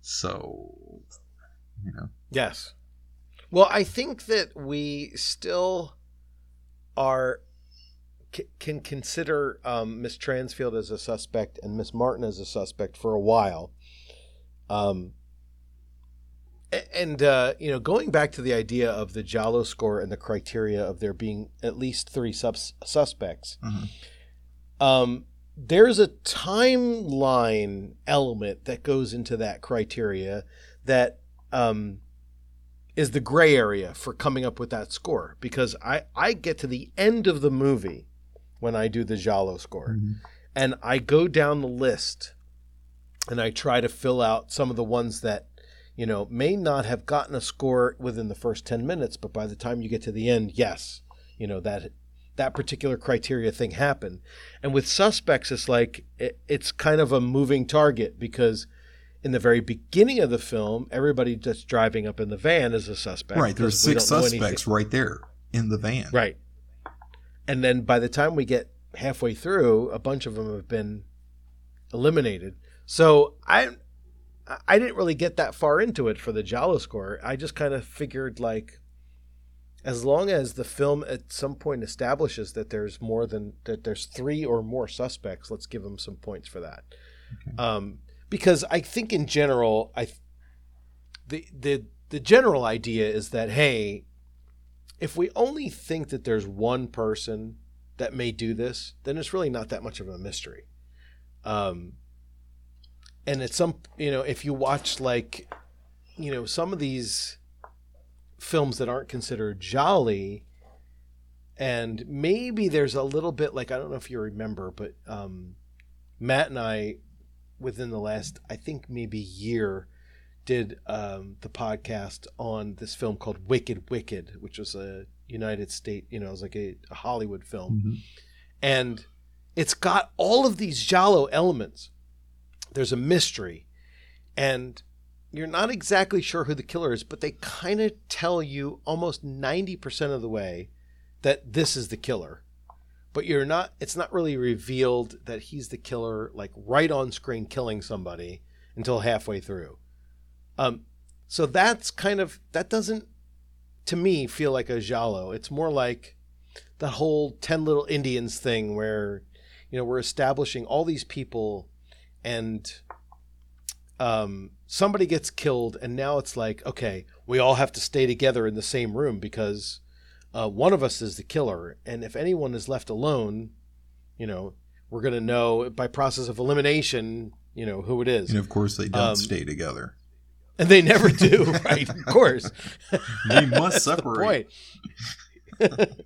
So you know. Yes. Well, I think that we still are c- can consider um, Miss Transfield as a suspect and Miss Martin as a suspect for a while. Um, and uh, you know, going back to the idea of the Giallo score and the criteria of there being at least three sus- suspects, mm-hmm. um, there's a timeline element that goes into that criteria that um, is the gray area for coming up with that score. Because I, I get to the end of the movie when I do the Giallo score. Mm-hmm. and I go down the list and I try to fill out some of the ones that you know may not have gotten a score within the first 10 minutes but by the time you get to the end yes you know that that particular criteria thing happened. And with suspects it's like it, it's kind of a moving target because in the very beginning of the film, everybody that's driving up in the van is a suspect. Right. There's six suspects right there in the van. Right. And then by the time we get halfway through, a bunch of them have been eliminated. So I I didn't really get that far into it for the Giallo score. I just kind of figured like as long as the film at some point establishes that there's more than that there's three or more suspects, let's give them some points for that. Okay. Um, because I think in general, I the the the general idea is that hey, if we only think that there's one person that may do this, then it's really not that much of a mystery. Um, and it's some you know if you watch like you know some of these films that aren't considered gialli, and maybe there's a little bit like I don't know if you remember, but um, Matt and I, within the last I think maybe year, did um, the podcast on this film called Wicked Wicked, which was a United States, you know, it was like a, a Hollywood film, Mm-hmm. and it's got all of these Giallo elements. There's a mystery, and you're not exactly sure who the killer is, but they kind of tell you almost 90% of the way that this is the killer. But you're not it's not really revealed that he's the killer like right on screen killing somebody until halfway through. Um so that's kind of that doesn't to me feel like a giallo It's more like the whole 10 little Indians thing where you know we're establishing all these people and um, somebody gets killed, and now it's like, okay, we all have to stay together in the same room because uh, one of us is the killer, and if anyone is left alone, you know, we're gonna know by process of elimination, you know, who it is, And of course, they don't Um, stay together. and they never do, right? Of course, They must separate. point.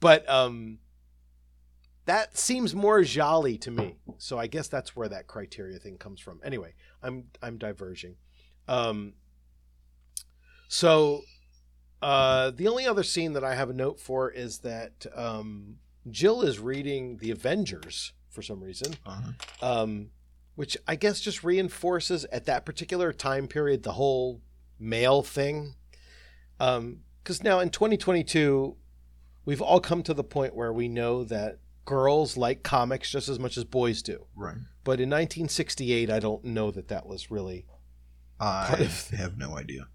but um, that seems more giallo to me. So I guess that's where that criteria thing comes from. Anyway, I'm I'm diverging. Um, so uh, the only other scene that I have a note for is that um, Jill is reading the Avengers for some reason Uh-huh. um, which I guess just reinforces at that particular time period the whole male thing. Because now in 2022, we've all come to the point where we know that girls like comics just as much as boys do. Right. But in 1968, I don't know that that was really I have no idea.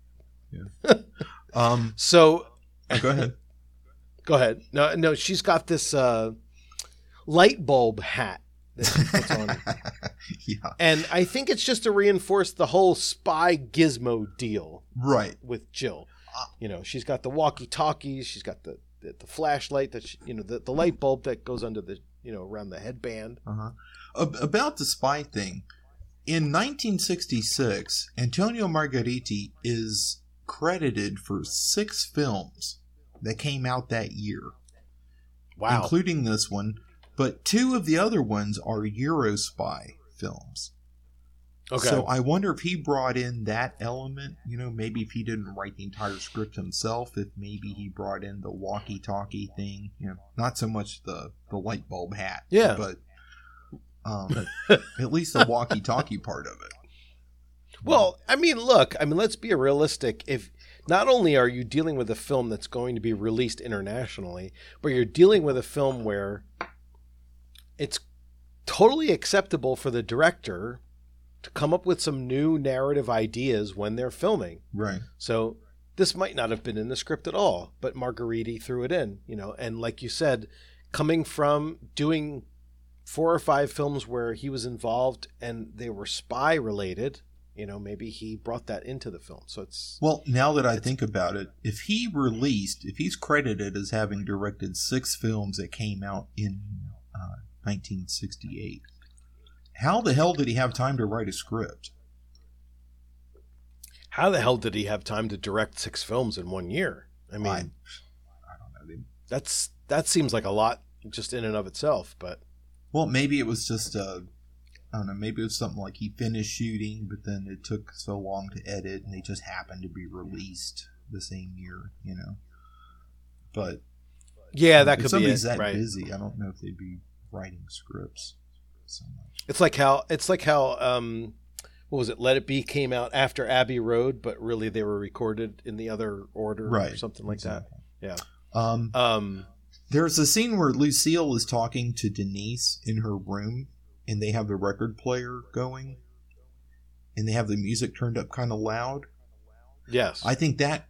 Yeah. um. so. oh, go ahead. Go ahead. No, no, she's got this uh, light bulb hat that she puts on. yeah. And I think it's just to reinforce the whole spy gizmo deal Right. with Jill. You know, she's got the walkie-talkies, she's got the the, the flashlight that she, you know, the, the light bulb that goes under the, you know, around the headband. Uh-huh. About the spy thing, in 1966, Antonio Margheriti is credited for six films that came out that year, Wow. including this one. But two of the other ones are Eurospy films. okay. So I wonder if he brought in that element. You know, maybe if he didn't write the entire script himself, if maybe he brought in the walkie-talkie thing. You know, not so much the the light bulb hat. Yeah. but um, at least the walkie-talkie part of it. Well, I mean, look, I mean, let's be realistic. If not only are you dealing with a film that's going to be released internationally, but you're dealing with a film where it's totally acceptable for the director to come up with some new narrative ideas when they're filming. right. So this might not have been in the script at all, but Margheriti threw it in, you know, and like you said, coming from doing four or five films where he was involved and they were spy related, you know, maybe he brought that into the film. So it's Well, now that I think about it, if he released, if he's credited as having directed six films that came out in uh, 1968, how the hell did he have time to write a script? how the hell did he have time to direct six films in one year? I mean, I, I don't know. That's that seems like a lot just in and of itself, but Well, maybe it was just uh, I don't know. Maybe it was something like he finished shooting, but then it took so long to edit, and they just happened to be released the same year. You know. But yeah, that if could be somebody's it, that right? busy, I don't know if they'd be writing scripts so much. It's like how it's like how um what was it? Let It Be came out after Abbey Road, but really they were recorded in the other order or Right. something like Exactly. Yeah. Um. Um there's a scene where Lucille is talking to Denise in her room, and they have the record player going, and they have the music turned up kind of loud. yes. I think that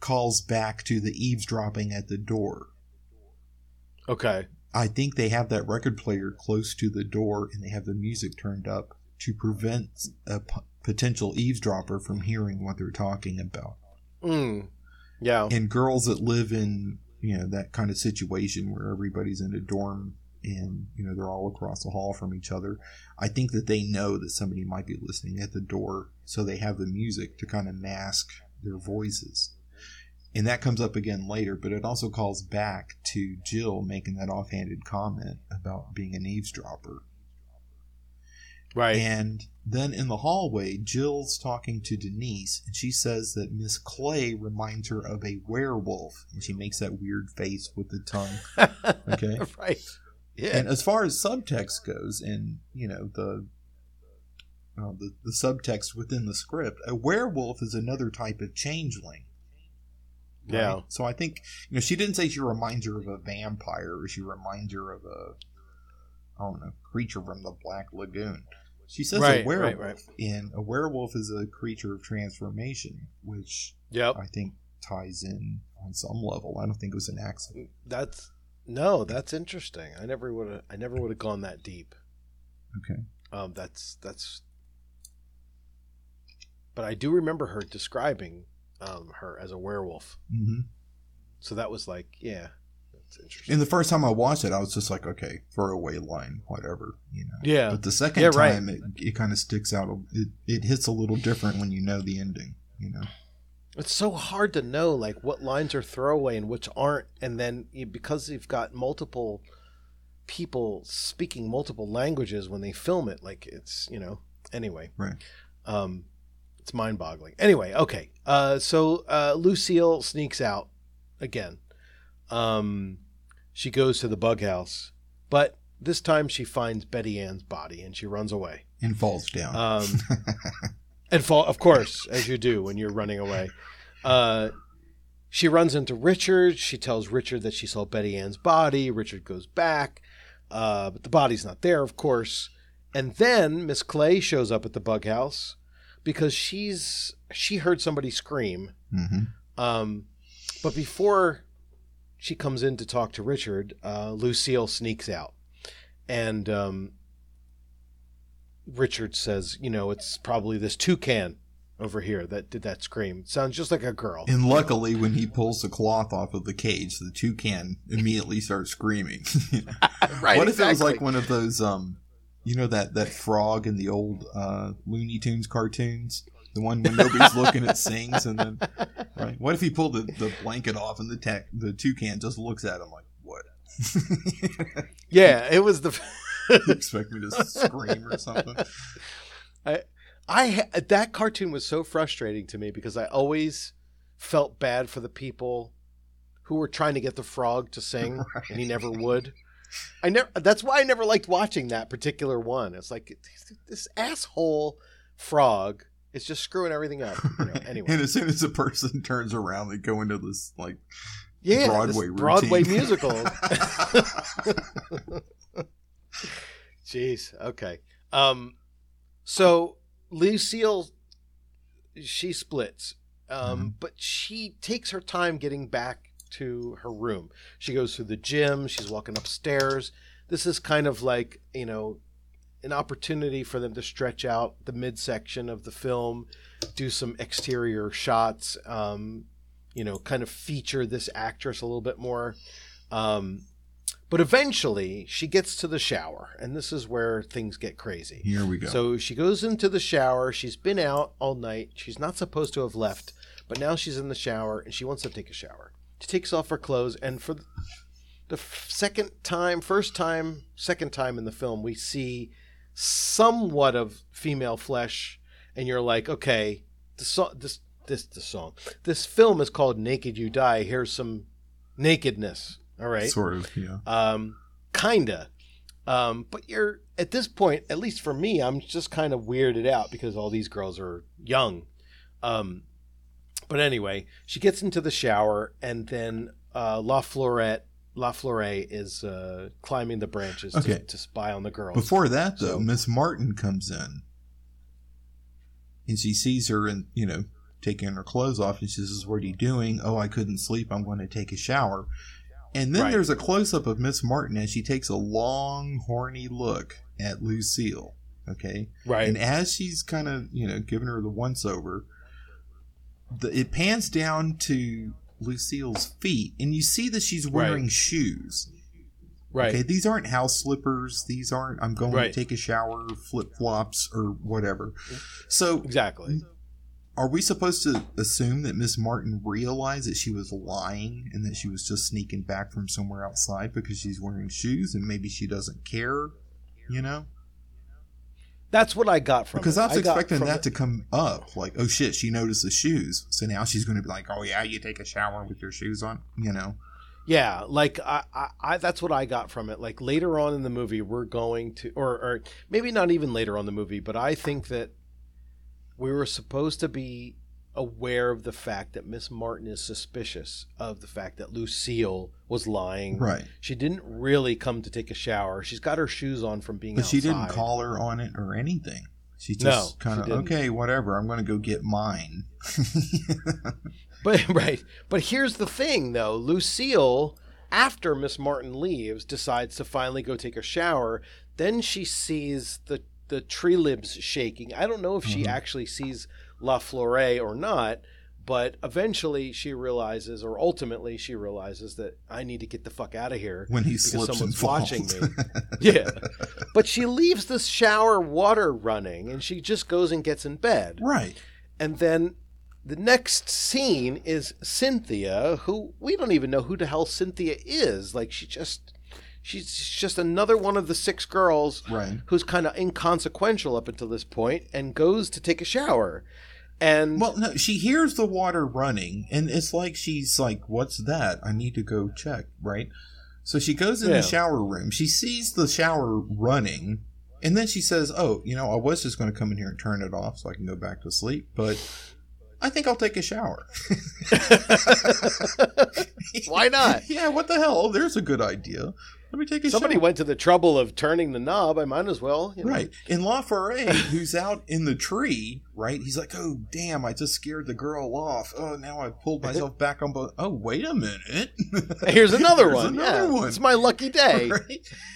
calls back to the eavesdropping at the door. okay. I think they have that record player close to the door and they have the music turned up to prevent a p- potential eavesdropper from hearing what they're talking about. Mm. Yeah. And girls that live in, you know, that kind of situation where everybody's in a dorm and, you know, they're all across the hall from each other, I think that they know that somebody might be listening at the door, so they have the music to kind of mask their voices. and that comes up again later, but it also calls back to Jill making that offhanded comment about being an eavesdropper. Right. And then in the hallway, Jill's talking to Denise, and she says that Miss Clay reminds her of a werewolf, and she makes that weird face with the tongue. Okay. right. Yeah. And as far as subtext goes, and you know the uh, the, the subtext within the script, a werewolf is another type of changeling. right? Yeah. So I think you know she didn't say she reminds her of a vampire or she reminds her of a I don't know creature from the Black Lagoon. She says Right, a werewolf, right, and a werewolf is a creature of transformation, which Yep. I think ties in on some level. I don't think it was an accident. That's no, that's interesting. I never would have I never would have gone that deep. Okay. Um that's that's but I do remember her describing um her as a werewolf. hmm So that was like, yeah, that's interesting. And the first time I watched it, I was just like, okay, throwaway line, whatever, you know. yeah. But the second Yeah, right. time, it, it kind of sticks out. It, it hits a little different when you know the ending, you know. It's so hard to know like what lines are throwaway and which aren't, and then you, because you've got multiple people speaking multiple languages when they film it, like it's you know. Anyway, Right. um, it's mind-boggling. Anyway, okay. Uh, so uh, Lucille sneaks out again. Um, she goes to the bug house, but this time she finds Betty Ann's body and she runs away. And falls down. Um, and fall, of course, as you do when you're running away. Uh, she runs into Richard. She tells Richard that she saw Betty Ann's body. Richard goes back, uh, but the body's not there, of course. And then Miss Clay shows up at the bug house because she's she heard somebody scream. hmm Um, but before she comes in to talk to Richard, uh, Lucille sneaks out, and um, Richard says, "You know, it's probably this toucan over here that did that scream. Sounds just like a girl." And luckily, when he pulls the cloth off of the cage, the toucan immediately starts screaming. right? what if it was like one of those, um, you know, that that frog in the old uh, Looney Tunes cartoons, the one when nobody's looking, it sings, and then right? What if he pulled the, the blanket off and the tech, the toucan just looks at him like, "What? Yeah, it was the. You expect me to scream or something?" I ha- that cartoon was so frustrating to me because I always felt bad for the people who were trying to get the frog to sing and he never would. I never. That's why I never liked watching that particular one. It's like this asshole frog is just screwing everything up. You know, anyway, And as soon as a person turns around, they go into this like yeah, Broadway this Broadway musical. Jeez. Okay. Um, so Lucille, she splits, um, Mhm. but she takes her time getting back to her room. She goes through the gym. She's walking upstairs. This is kind of like you know an opportunity for them to stretch out the midsection of the film, do some exterior shots. Um, you know, kind of feature this actress a little bit more. Um, but eventually, she gets to the shower, and this is where things get crazy. here we go. So she goes into the shower. She's been out all night. She's not supposed to have left, but now she's in the shower and she wants to take a shower. She takes off her clothes, and for the second time, first time, second time in the film, we see somewhat of female flesh, and you're like, okay, the this, this, the song, this film is called "Naked You Die." Here's some nakedness. All right, Sort of, yeah. um, kinda. Um, but you're at this point, at least for me, I'm just kind of weirded out because all these girls are young. Um, but anyway, she gets into the shower, and then uh, La Florette, La Flore is uh, climbing the branches Okay. to, to spy on the girls. Before that, though, So- Miss Martin comes in, and she sees her, and you know, taking her clothes off, and she says, "What are you doing?" "Oh, I couldn't sleep. I'm going to take a shower." And then Right. there's a close up of Miss Martin as she takes a long, horny look at Lucille. Okay, right, and as she's kind of you know giving her the once over, the, it pans down to Lucille's feet, and you see that she's wearing Right. shoes. right, Okay, these aren't house slippers. These aren't I'm going Right. to take a shower flip flops or whatever. So exactly. Are we supposed to assume that Miss Martin realized that she was lying and that she was just sneaking back from somewhere outside because she's wearing shoes and maybe she doesn't care? You know, That's what I got from because it. I was got expecting that it- to come up. Like, oh shit, she noticed the shoes, so now she's going to be like, oh yeah, you take a shower with your shoes on. You know, Yeah, like I, I, I, that's what I got from it. Like later on in the movie, we're going to, or, or maybe not even later on the movie, but I think that we were supposed to be aware of the fact that Miss Martin is suspicious of the fact that Lucille was lying. right? She didn't really come to take a shower. She's got her shoes on from being But she didn't call her on it or anything. She just she kind of okay, whatever. I'm going to go get mine. But right, but here's the thing though, Lucille, after Miss Martin leaves, decides to finally go take a shower. Then she sees the the tree limbs shaking. I don't know if she Mhm. actually sees La Flore or not, but eventually she realizes, or ultimately she realizes that I need to get the fuck out of here. when he slips and someone's falls. watching me. Yeah, but she leaves the shower water running, and she just goes and gets in bed. right. And then the next scene is Cynthia, who we don't even know who the hell Cynthia is. Like she just she's just another one of the six girls Right. who's kind of inconsequential up until this point and goes to take a shower. And Well, no, she hears the water running, and it's like she's like, "What's that? I need to go check." Right. So she goes in Yeah. the shower room. She sees the shower running, and then she says, "Oh, you know, I was just going to come in here and turn it off so I can go back to sleep, but I think I'll take a shower." why not? yeah, what the hell? There's a good idea. Let me take a Somebody shower. went to the trouble of turning the knob. I might as well. you know. Right. And La who's out in the tree, right? He's like, oh, damn, I just scared the girl off. Oh, now I pulled myself back on both. Oh, wait a minute. Here's another Here's one. another yeah, one. It's my lucky day.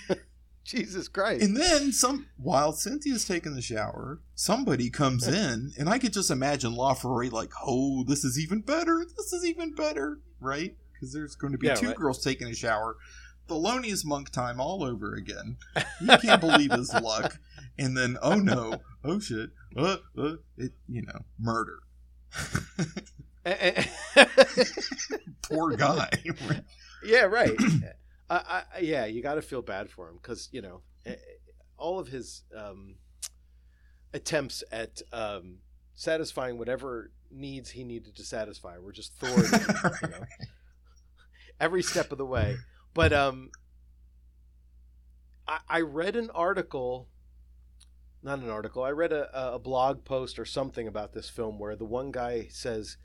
Right? Jesus Christ. And then some while Cynthia's taking the shower, somebody comes in, and I could just imagine La like, oh, this is even better. This is even better, right? Because there's going to be Yeah, two right. girls taking a shower. Thelonious Monk time all over again. You can't believe his luck. And then, oh no, oh shit, uh, uh, it, you know, murder. Poor guy. Yeah, right. I, I, yeah, you got to feel bad for him because you know eh, all of his um, attempts at um, satisfying whatever needs he needed to satisfy were just thwarted, you know, every step of the way. But um, I, I read an article, not an article. I read a, a blog post or something about this film where the one guy says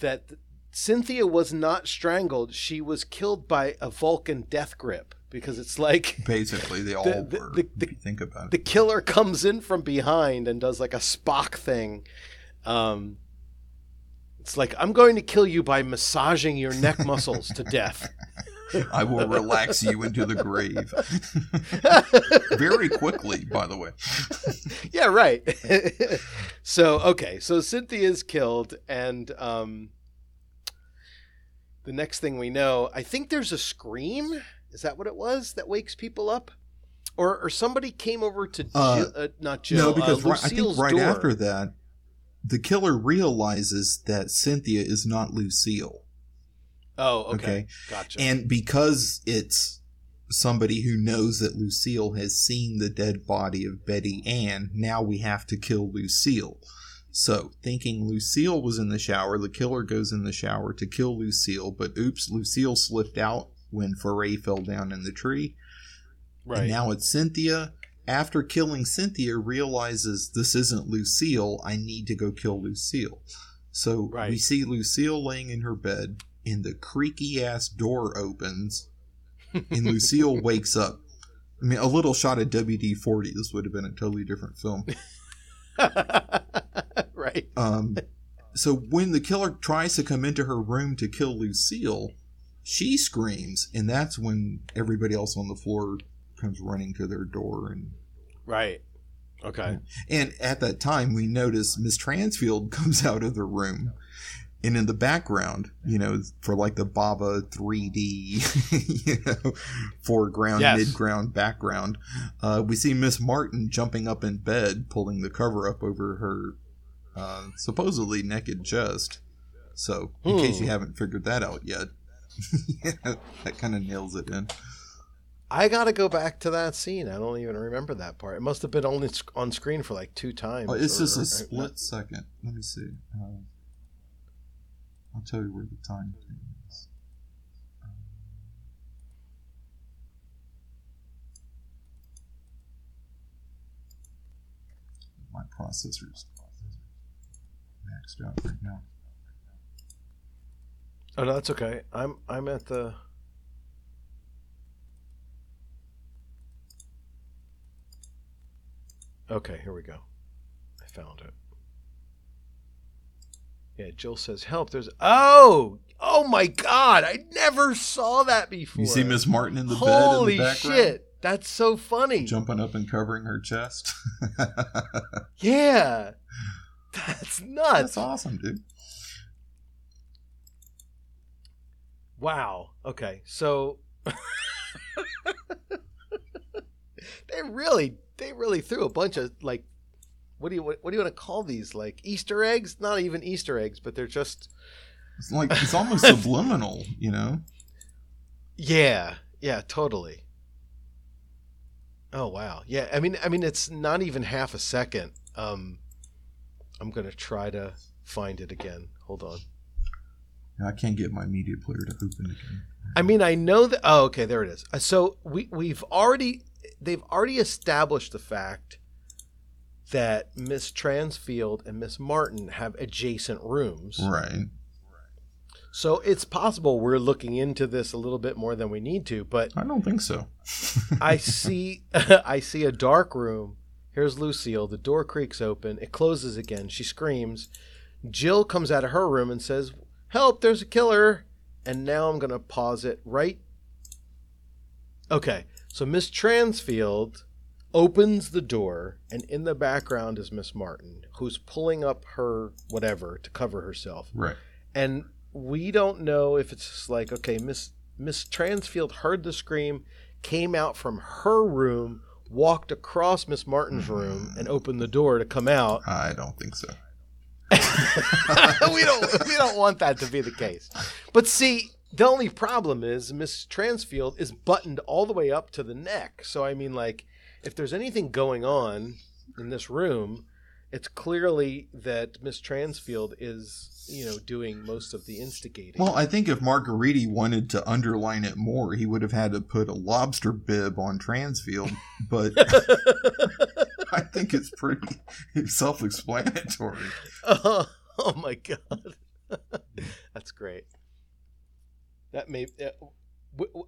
that Cynthia was not strangled; she was killed by a Vulcan death grip because it's like Basically, they all The- the- were. the- if you think about it, the killer comes in from behind and does like a Spock thing. Um, it's like I'm going to kill you by massaging your neck muscles to death. I will relax you into the grave. Very quickly, by the way. yeah, right. so okay, so Cynthia is killed, and um, the next thing we know, I think there's a scream. Is that what it was that wakes people up, or or somebody came over to Uh, Jill, uh, not Jill, no, because uh, right, I think right door. after that, the killer realizes that Cynthia is not Lucille. Oh, okay, Okay. gotcha. And because it's somebody who knows that Lucille has seen the dead body of Betty Ann, now we have to kill Lucille. So, thinking Lucille was in the shower, the killer goes in the shower to kill Lucille, but oops, Lucille slipped out when Foray fell down in the tree. right. And now it's Cynthia. After killing Cynthia, realizes this isn't Lucille. I need to go kill Lucille. So Right. we see Lucille laying in her bed, and the creaky ass door opens, and Lucille wakes up. I mean, a little shot of WD 40. This would have been a totally different film. right. Um, so when the killer tries to come into her room to kill Lucille, she screams, and that's when everybody else on the floor comes running to their door and Right. Okay. And at that time, we notice Miss Transfield comes out of the room. And in the background, you know, for like the Bava 3D, you know, foreground, Yes. mid-ground, background, uh, we see Miss Martin jumping up in bed, pulling the cover up over her uh, supposedly naked chest. So, in case Hmm. you haven't figured that out yet, that kind of nails it in. I got to go back to that scene. I don't even remember that part. It must have been only on screen for like two times. Oh, it's or- just or- a split second. Let me see. Uh, I'll tell you where the time thing is. Um, My processor's maxed out right now. Oh no, that's okay. I'm I'm at the. Okay, here we go. I found it. Yeah, Jill says, "Help!" There's oh, oh my God! I never saw that before. You see Miss Martin in the Holy bed in the background, shit! That's so funny. jumping up and covering her chest. Yeah, that's nuts. That's awesome, dude. Wow. Okay. So they really they really threw a bunch of like what do you what, what do you want to call these like Easter eggs? Not even Easter eggs, but they're just It's like it's almost subliminal, you know. yeah, yeah, totally. Oh wow. Yeah, I mean I mean it's not even half a second. Um I'm going to try to find it again. Hold on. I can't get my media player to open again. I mean, I know that. Oh, okay, there it is. Uh, So we we've already they've already established the fact that Miss Transfield and Miss Martin have adjacent rooms. Right. So it's possible we're looking into this a little bit more than we need to. But I don't think so. I see I see a dark room. Here's Lucille. The door creaks open. It closes again. She screams. Jill comes out of her room and says, "Help! There's a killer!" And now I'm gonna pause it right. Okay, so Miss Transfield opens the door, and in the background is Miss Martin, who's pulling up her whatever to cover herself right. and we don't know if it's just like okay miss miss transfield heard the scream came out from her room walked across miss martin's room and opened the door to come out I don't think so. we don't we don't want that to be the case but see the only problem is miss transfield is buttoned all the way up to the neck so i mean like if there's anything going on in this room it's clearly that miss transfield is you know doing most of the instigating Well, I think if Margheriti wanted to underline it more, he would have had to put a lobster bib on Transfield. But I think it's pretty self-explanatory. Oh, oh my god, that's great. That may uh,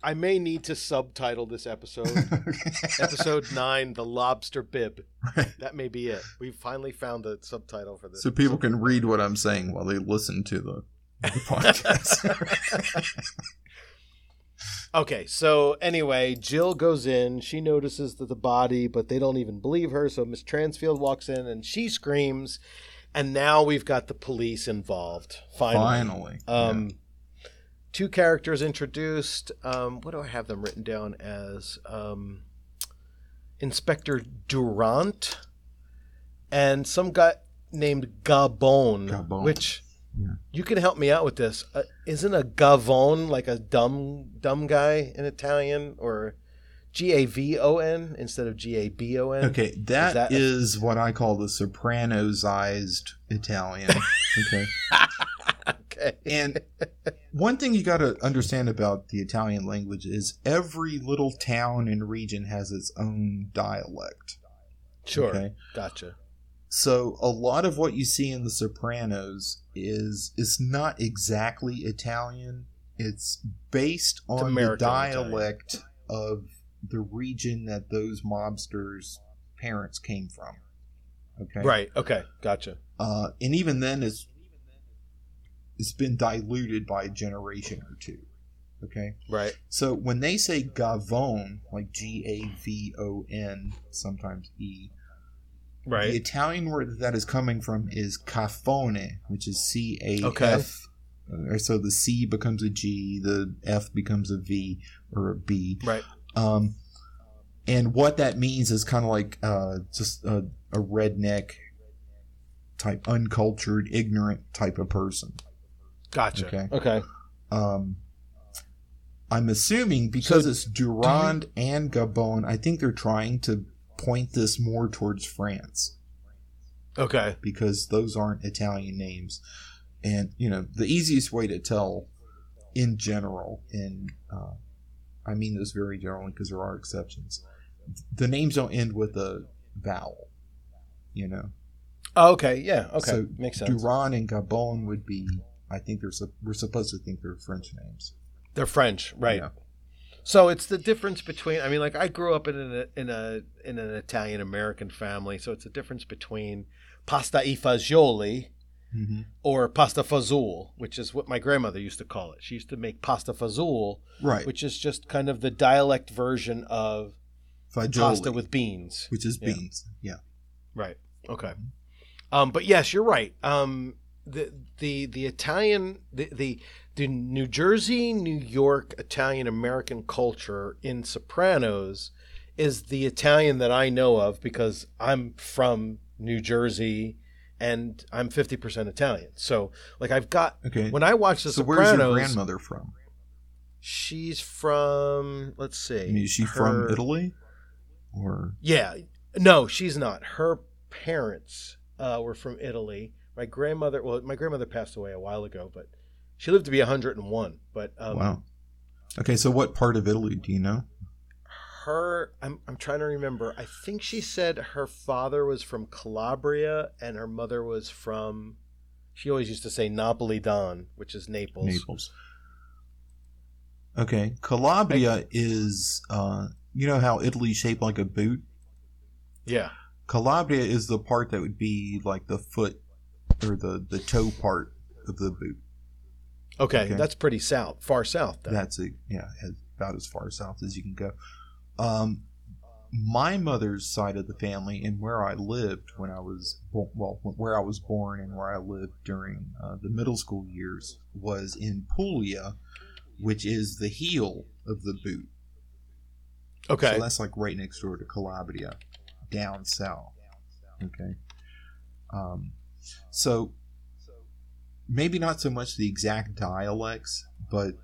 I may need to subtitle this episode. episode nine, the lobster bib. Right. That may be it. We finally found the subtitle for this. so people can read what I'm saying while they listen to the, the podcast. Okay, so anyway, Jill goes in. She notices that the body, but they don't even believe her. So Miss Transfield walks in and she screams, and now we've got the police involved. Finally, Finally. Um, Two characters introduced. Um, what do I have them written down as? Um, Inspector Durand and some guy named Gabon, Gabon. which Yeah. you can help me out with this. Uh, isn't a Gavone like a dumb dumb guy in Italian or G A V O N instead of G A B O N? Okay, that that- is what I call the Sopranos-ized Italian. okay. Okay. And one thing you got to understand about the Italian language is every little town and region has its own dialect. Sure. Okay. Gotcha. So a lot of what you see in The Sopranos is is not exactly Italian. It's based on the dialect of the region that those mobsters' parents came from. Okay. Right. Okay. Gotcha. Uh, and even then, it's it's been diluted by a generation or two. Okay. Right. So when they say Gavone, like G A V O N, sometimes E, Right. the Italian word that is coming from is Cafone, which is C A Okay. F. Uh, So the C becomes a G, the F becomes a V or a B. Right. Um, and what that means is kind of like uh, just a, a redneck type uncultured, ignorant type of person. Gotcha. Okay. Okay. Um, I'm assuming because So it's Durand and Gabon, I think they're trying to point this more towards France Okay. because those aren't Italian names. And, you know, the easiest way to tell in general, and uh, I mean this very generally because there are exceptions, the names don't end with a vowel, you know? Oh, okay. Yeah. Okay. So Makes sense. Durand and Gabon would be, I think they're, we're supposed to think they're French names. They're French, right? Yeah. So it's the difference between. I mean, like I grew up in a in a in an Italian American family, so it's the difference between pasta i fagioli Mm-hmm. or pasta fazool, which is what my grandmother used to call it. She used to make pasta fazool, Right. which is just kind of the dialect version of Fagioli, pasta with beans. which is Yeah. beans. Yeah. Right. Okay. Um, but yes, you're right. Um, the the the Italian the, the the New Jersey New York Italian American culture in Sopranos is the Italian that I know of because I'm from New Jersey and I'm 50% Italian. So like I've got Okay. when I watch the so where's your grandmother from? she's from let's see. I mean, is she her- from Italy? Or Yeah, no, she's not. Her parents uh, were from Italy. My grandmother, well, my grandmother passed away a while ago, but she lived to be 101. But um, wow. Okay, so what part of Italy do you know? her, I'm, I'm trying to remember. I think she said her father was from Calabria and her mother was from. She always used to say Napoli Don, which is Naples. Naples. Okay, Calabria is uh you know how Italy's shaped like a boot? Yeah. Calabria is the part that would be like the foot or the the toe part of the boot. Okay, Okay. that's pretty south, far south. Then. That's a, yeah, as- about as far south as you can go. Um, my mother's side of the family and where I lived when I was well, where I was born and where I lived during uh, the middle school years was in Puglia, which is the heel of the boot. okay. So that's like right next door to Calabria, down south. Okay. Um, so maybe not so much the exact dialects, but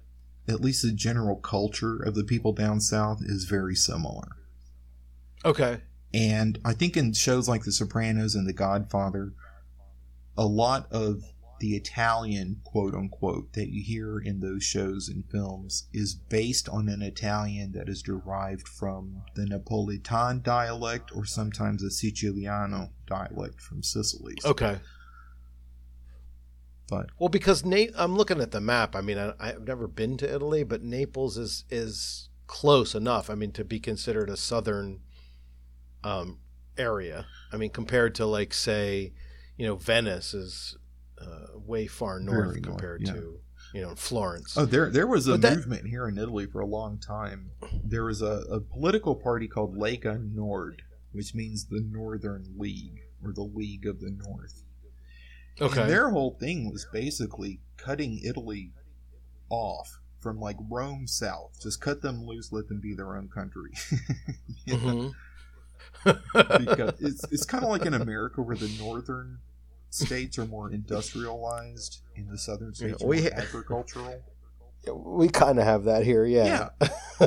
at least the general culture of the people down south is very similar. okay. And I think in shows like The Sopranos and The Godfather, a lot of the Italian, quote unquote, that you hear in those shows and films is based on an Italian that is derived from the Napolitan dialect or sometimes a Siciliano dialect from Sicily. Okay. Well, because Nate, I'm looking at the map. I mean, I, I've never been to Italy, but Naples is is close enough. I mean, to be considered a southern um, area. I mean, compared to like say, you know, Venice is uh, way far north Very north, compared yeah. to you know Florence. Oh, there there was a that- movement here in Italy for a long time. There was a, a political party called Lega Nord, which means the Northern League or the League of the North. Okay. And their whole thing was basically cutting Italy off from like Rome south. Just cut them loose, let them be their own country. Mhm. because it's it's kind of like in America where the northern states are more industrialized and the southern states Yeah, are we more agricultural. we kind of have that here, yeah.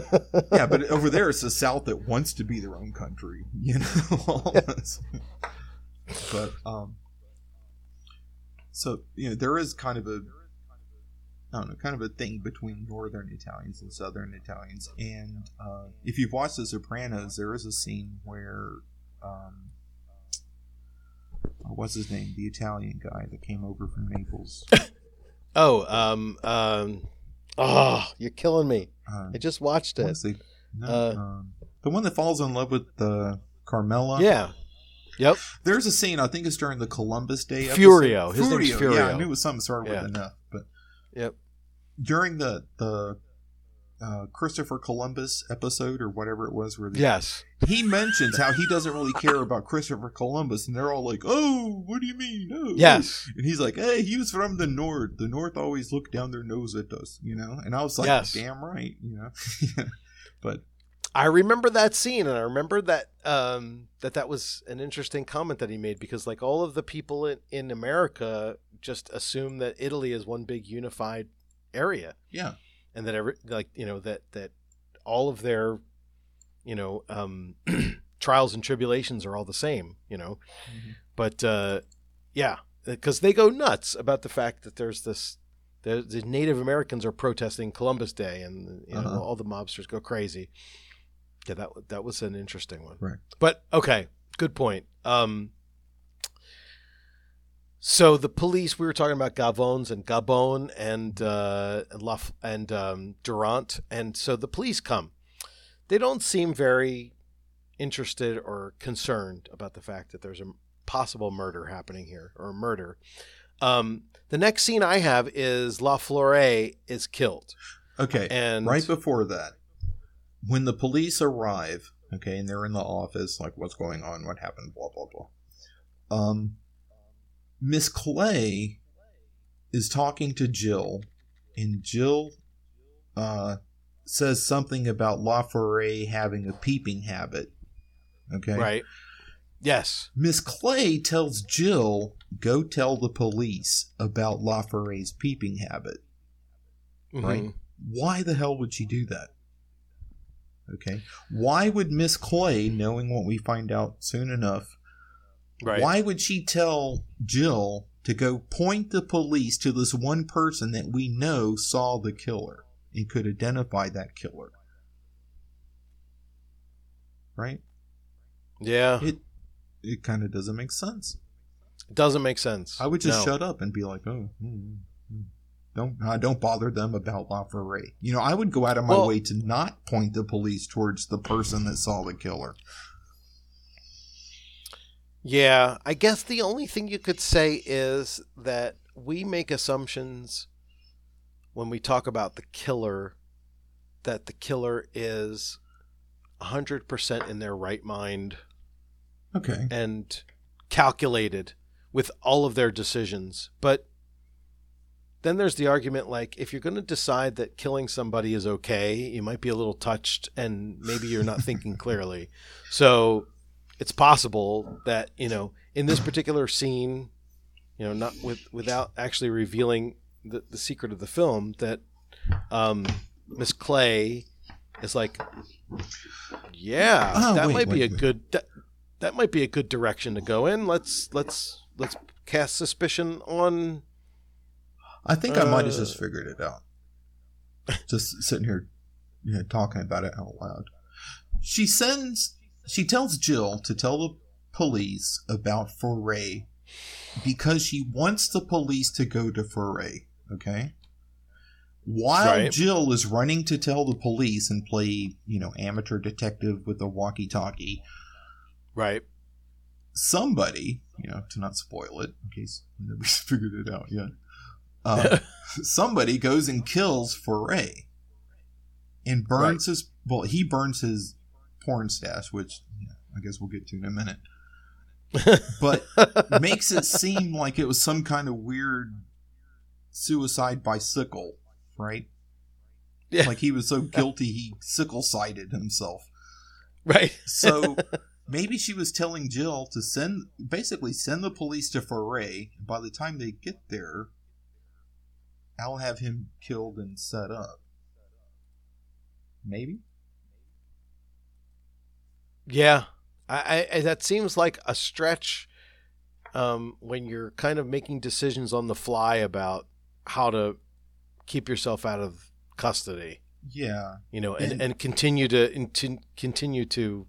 yeah, but over there it's the South that wants to be their own country, you know. but um, so you know there is kind of a I don't know, kind of a thing between Northern Italians and Southern Italians, and uh, if you've watched The Sopranos, there is a scene where um, what's his name, the Italian guy that came over from Naples. oh, um, um, oh, you're killing me. Uh, I just watched it. the, no, Uh, um, the one that falls in love with uh, Carmela. Yeah. Yep. There's a scene, I think it's during the Columbus Day episode. Furio. His name's Furio. Yeah, I knew it was something started Yeah. with F. But Yep. during the the uh, Christopher Columbus episode or whatever it was, where the, Yes. he mentions how he doesn't really care about Christopher Columbus, and they're all like, "Oh, what do you mean?" Oh, Yes. and he's like, "Hey, he was from the North. The North always look down their nose at us, you know." And I was like, Yes. "Damn right," you know. but I remember that scene, and I remember that um, that that was an interesting comment that he made because, like, all of the people in, in America just assume that Italy is one big unified area, Yeah. and that every like you know that that all of their you know um, trials and tribulations are all the same, you know. But uh, yeah, because they go nuts about the fact that there's this. The, the Native Americans are protesting Columbus Day, and you know Uh-huh. all the mobsters go crazy. Yeah, that that was an interesting one. Right. But okay, good point. Um, so the police, we were talking about Gavones and Gabon and uh, and Laf- and um, Durant, and so the police come. They don't seem very interested or concerned about the fact that there's a possible murder happening here or a murder. Um, the next scene I have is La Flore is killed, Okay. and right before that, when the police arrive, okay, and they're in the office, like, what's going on? What happened? Blah blah blah. Um, Miss Clay is talking to Jill, and Jill uh, says something about La having a peeping habit. Okay, right, yes, Miss Clay tells Jill, "Go tell the police about La peeping habit." Right. Mhm. Why the hell would she do that? Okay. Why would Miss Clay, knowing what we find out soon enough, right, why would she tell Jill to go point the police to this one person that we know saw the killer and could identify that killer? Right? yeah, It it kind of doesn't make sense. it doesn't make sense. I would just No. shut up and be like, "Oh, mm, mm. Don't uh, don't bother them about La You know, I would go out of my Well- way to not point the police towards the person that saw the killer. Yeah, I guess the only thing you could say is that we make assumptions when we talk about the killer that the killer is 100% in their right mind Okay. and calculated with all of their decisions. But then there's the argument like if you're going to decide that killing somebody is okay, you might be a little touched and maybe you're not thinking clearly. So it's possible that, you know, in this particular scene, you know, not with without actually revealing the, the secret of the film that um Miss Clay is like yeah, Oh, that wait, might be a wait. good that, that might be a good direction to go in. Let's let's let's cast suspicion on I think I might have Uh, just figured it out. Just sitting here, you know, talking about it out loud. She sends, she tells Jill to tell the police about Foray because she wants the police to go to Foray. Okay. While Right. Jill is running to tell the police and play, you know, amateur detective with a walkie-talkie, right. somebody, you know, to not spoil it in case nobody's figured it out yet. Uh, somebody goes and kills Foray and burns his. Well, he burns his porn stash, which yeah, I guess we'll get to in a minute. But makes it seem like it was some kind of weird suicide by sickle, right? Yeah. Like he was so guilty he sickle sided himself. right. So maybe she was telling Jill to send, basically send the police to Foray. And by the time they get there, I'll have him killed and set up. Maybe. Yeah, I, I, that seems like a stretch um, when you're kind of making decisions on the fly about how to keep yourself out of custody, Yeah. you know, and, And- and continue to to continue to,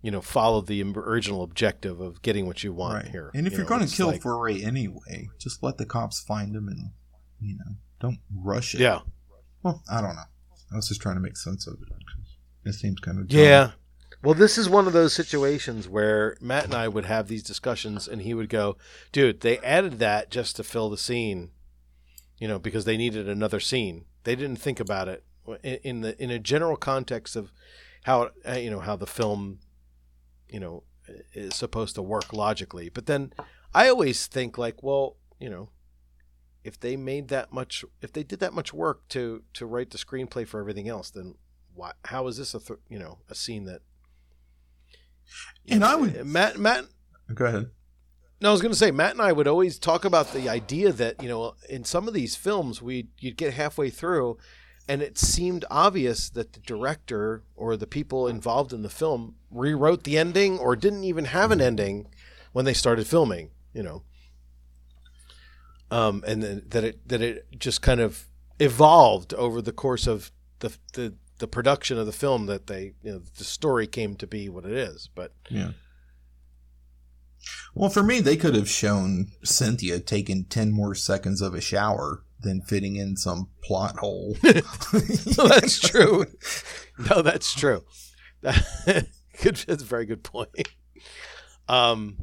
you know, follow the original objective of getting what you want right. here. And if You are going to kill like- Foray anyway, just let the cops find him and, you know, don't rush it. yeah, Well, I don't know. I was just trying to make sense of it. It seems kind of. Yeah. Well, this is one of those situations where Matt and I would have these discussions, and he would go, "Dude, they added that just to fill the scene, you know, because they needed another scene. They didn't think about it in, in the in a general context of how uh, you know how the film, you know, is supposed to work logically. But then I always think like, well, you know, if they made that much, if they did that much work to to write the screenplay for everything else, then why, how is this a th- you know a scene that? And I would Matt Matt. go ahead. No, I was going to say Matt and I would always talk about the idea that you know in some of these films we you'd get halfway through, and it seemed obvious that the director or the people involved in the film rewrote the ending or didn't even have an mm-hmm. ending when they started filming. You know, um, and then, that it that it just kind of evolved over the course of the the the production of the film that they you know the story came to be what it is. But Yeah. Well, for me, they could have shown Cynthia taking 10 more seconds of a shower than fitting in some plot hole. that's true. No, that's true. good, that's a very good point. Um,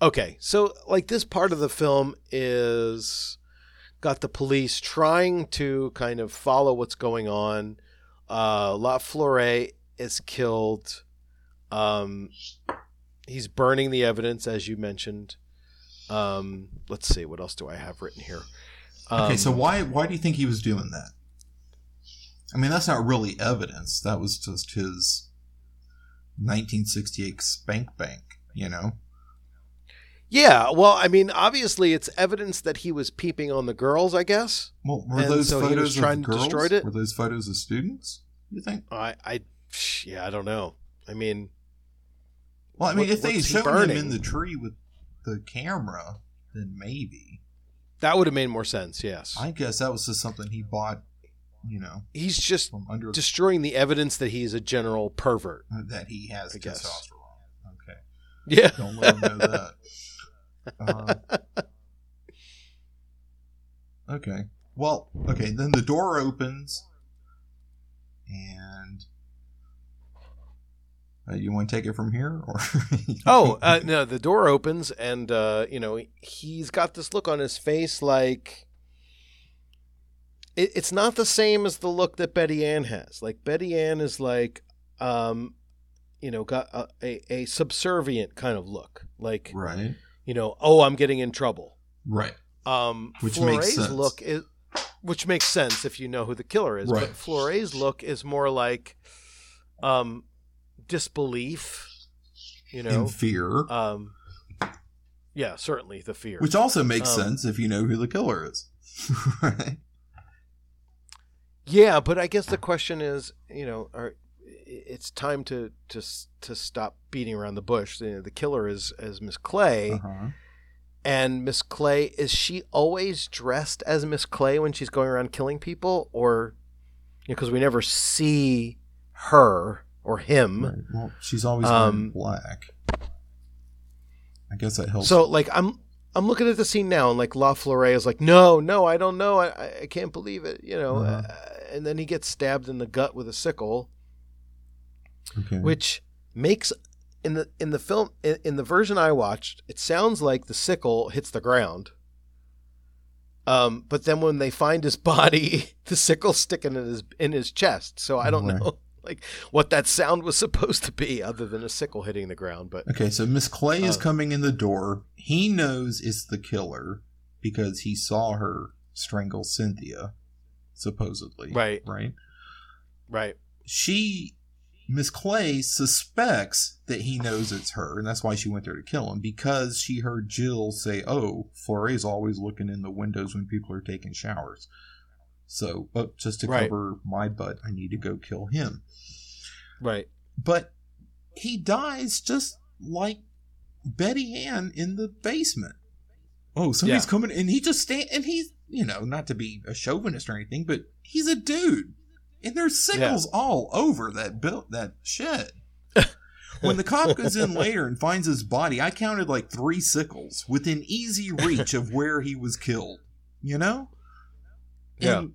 okay, so like this part of the film is got the police trying to kind of follow what's going on. Uh, La Flore is killed. Um, he's burning the evidence, as you mentioned. Um, let's see, what else do I have written here? okay, Um, so why why do you think he was doing that? I mean, that's not really evidence. That was just his 1968 spank bank, you know? Yeah, well, I mean, obviously, it's evidence that he was peeping on the girls. I guess. Well, were And those so photos trying of to girls? destroy it? Were those photos of students? You think? I, I, yeah, I don't know. I mean, Well, I mean, What- if they showed shown him in the tree with the camera, then maybe. that would have made more sense. Yes, I guess that was just something he bought, you know, he's just under destroying the evidence that he's a general pervert. Uh, that he has I guess. testosterone. Okay, Yeah, don't let him know that. Um, okay. Well, okay. Then the door opens, and uh, you want to take it from here, or Oh uh, no! The door opens, and uh, you know he's got this look on his face, like it, it's not the same as the look that Betty Ann has. Like Betty Ann is like, um, you know, got a, a, a subservient kind of look, like right, you know, oh, I'm getting in trouble. right, Um, Which makes Flore's sense. look is, which makes sense if you know who the killer is. Right. But Flore's look is more like, um, disbelief. You know, in fear, um, yeah, certainly the fear. which also makes um, sense if you know who the killer is. right. yeah, but I guess the question is, you know, are, it's time to to to stop beating around the bush. You know, the killer is is Miss Clay, Uh-huh. and Miss Clay is she always dressed as Miss Clay when she's going around killing people, or because we never see her or him. Right. Well, she's always Um, black. I guess that helps. So like I'm I'm looking at the scene now and like La Flore is like no no I don't know I I- I can't believe it you know Uh-huh. uh, and then he gets stabbed in the gut with a sickle okay. which makes in the in the film in, in the version I watched it sounds like the sickle hits the ground um but then when they find his body the sickle's sticking in his in his chest so I don't Right. know like what that sound was supposed to be other than a sickle hitting the ground but Okay, so Miss Clay is Uh, coming in the door. He knows it's the killer because he saw her strangle Cynthia, supposedly. Right. Right. right She, Miss Clay, suspects that he knows it's her, and that's why she went there to kill him because she heard Jill say, "Oh, Flore's always looking in the windows when people are taking showers." So, but just to Right. cover my butt, I need to go kill him. right but he dies just like Betty Ann in the basement. Oh, somebody's Yeah. coming, and he just stand, and he's you know not to be a chauvinist or anything, but he's a dude, and there's sickles all over that built that shed. when the cop goes in later and finds his body, I counted like three sickles within easy reach of where he was killed. You know, Yeah. And-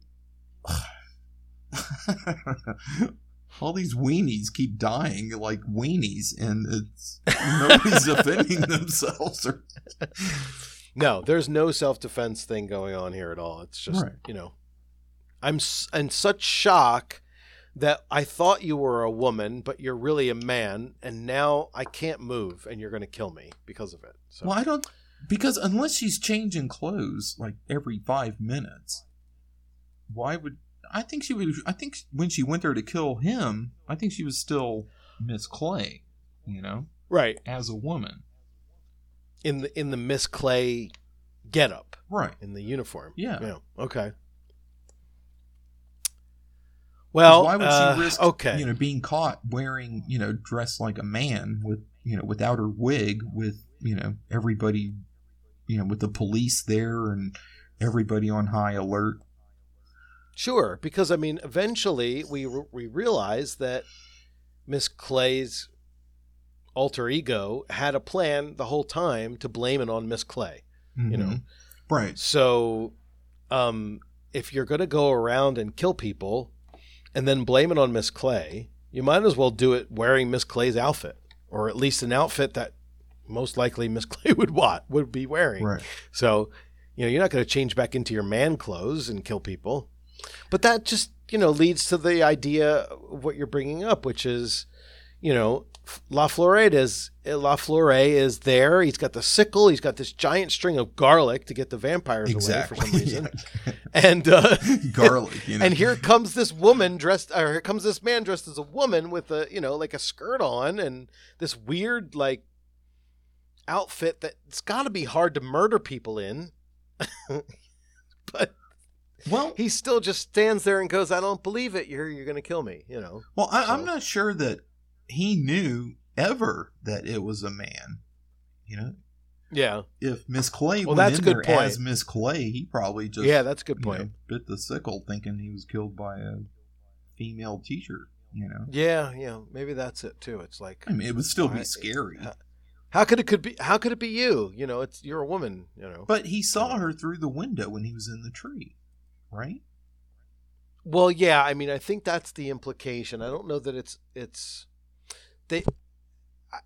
all these weenies keep dying like weenies, and it's nobody's defending themselves. Or, No, there's no self defense thing going on here at all. It's just Right. you know, I'm in such shock that I thought you were a woman, but you're really a man, and now I can't move, and you're going to kill me because of it. So well, I don't because unless she's changing clothes like every five minutes, why would I think she would? I think when she went there to kill him, I think she was still Miss Clay. You know, right as a woman in the in the Miss Clay getup, right in the uniform. Yeah. Yeah. Okay. Well, why would uh, she risk okay. you know being caught wearing you know dressed like a man with you know without her wig with you know everybody you know with the police there and everybody on high alert Sure, because I mean, eventually we we realize that Miss Clay's alter ego had a plan the whole time to blame it on Miss Clay. You know, right so um, if you're going to go around and kill people and then blame it on Miss Clay, you might as well do it wearing Miss Clay's outfit, or at least an outfit that most likely Miss Clay would want would be wearing. right So, you know, you're not going to change back into your man clothes and kill people. But that just, you know, leads to the idea of what you're bringing up, which is, you know, La Floride is La Flore is there. He's got the sickle. He's got this giant string of garlic to get the vampires exactly away for some reason. And uh, garlic you know and here comes this woman dressed, or here comes this man dressed as a woman with a, you know, like a skirt on and this weird like outfit that it's got to be hard to murder people in. but well he still just stands there and goes, "I don't believe it. You're you're going to kill me." You know. well I, so- i'm not sure that he knew ever that it was a man you know Yeah. if miss clay Well, that's in a good there point. as miss clay he probably just yeah, that's a good point. know, bit the sickle thinking he was killed by a female teacher you know Yeah, yeah. Maybe that's it too. It's like, I mean, it would still be I- scary. how- how could it could be? How could it be you? You know, it's you're a woman. You know. But he saw her through the window when he was in the tree, right? Well, yeah, I mean, I think that's the implication. I don't know that it's it's they.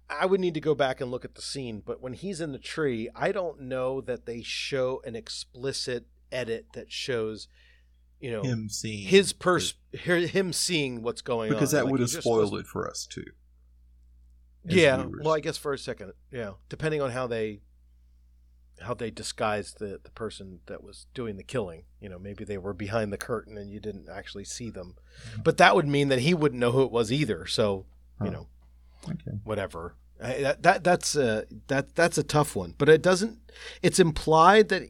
I- would need to go back and look at the scene, but when he's in the tree, I don't know that they show an explicit edit that shows, you know, Him seeing his pers him seeing what's going on because that Like, would have spoiled supposed- it for us too. Yeah, viewers. well, I guess for a second, yeah, depending on how they how they disguised the the person that was doing the killing. You know, maybe they were behind the curtain and you didn't actually see them, mm-hmm. but that would mean that he wouldn't know who it was either. So, you Huh. know, okay. whatever. I, that, that that's a that that's a tough one, but it doesn't. It's implied that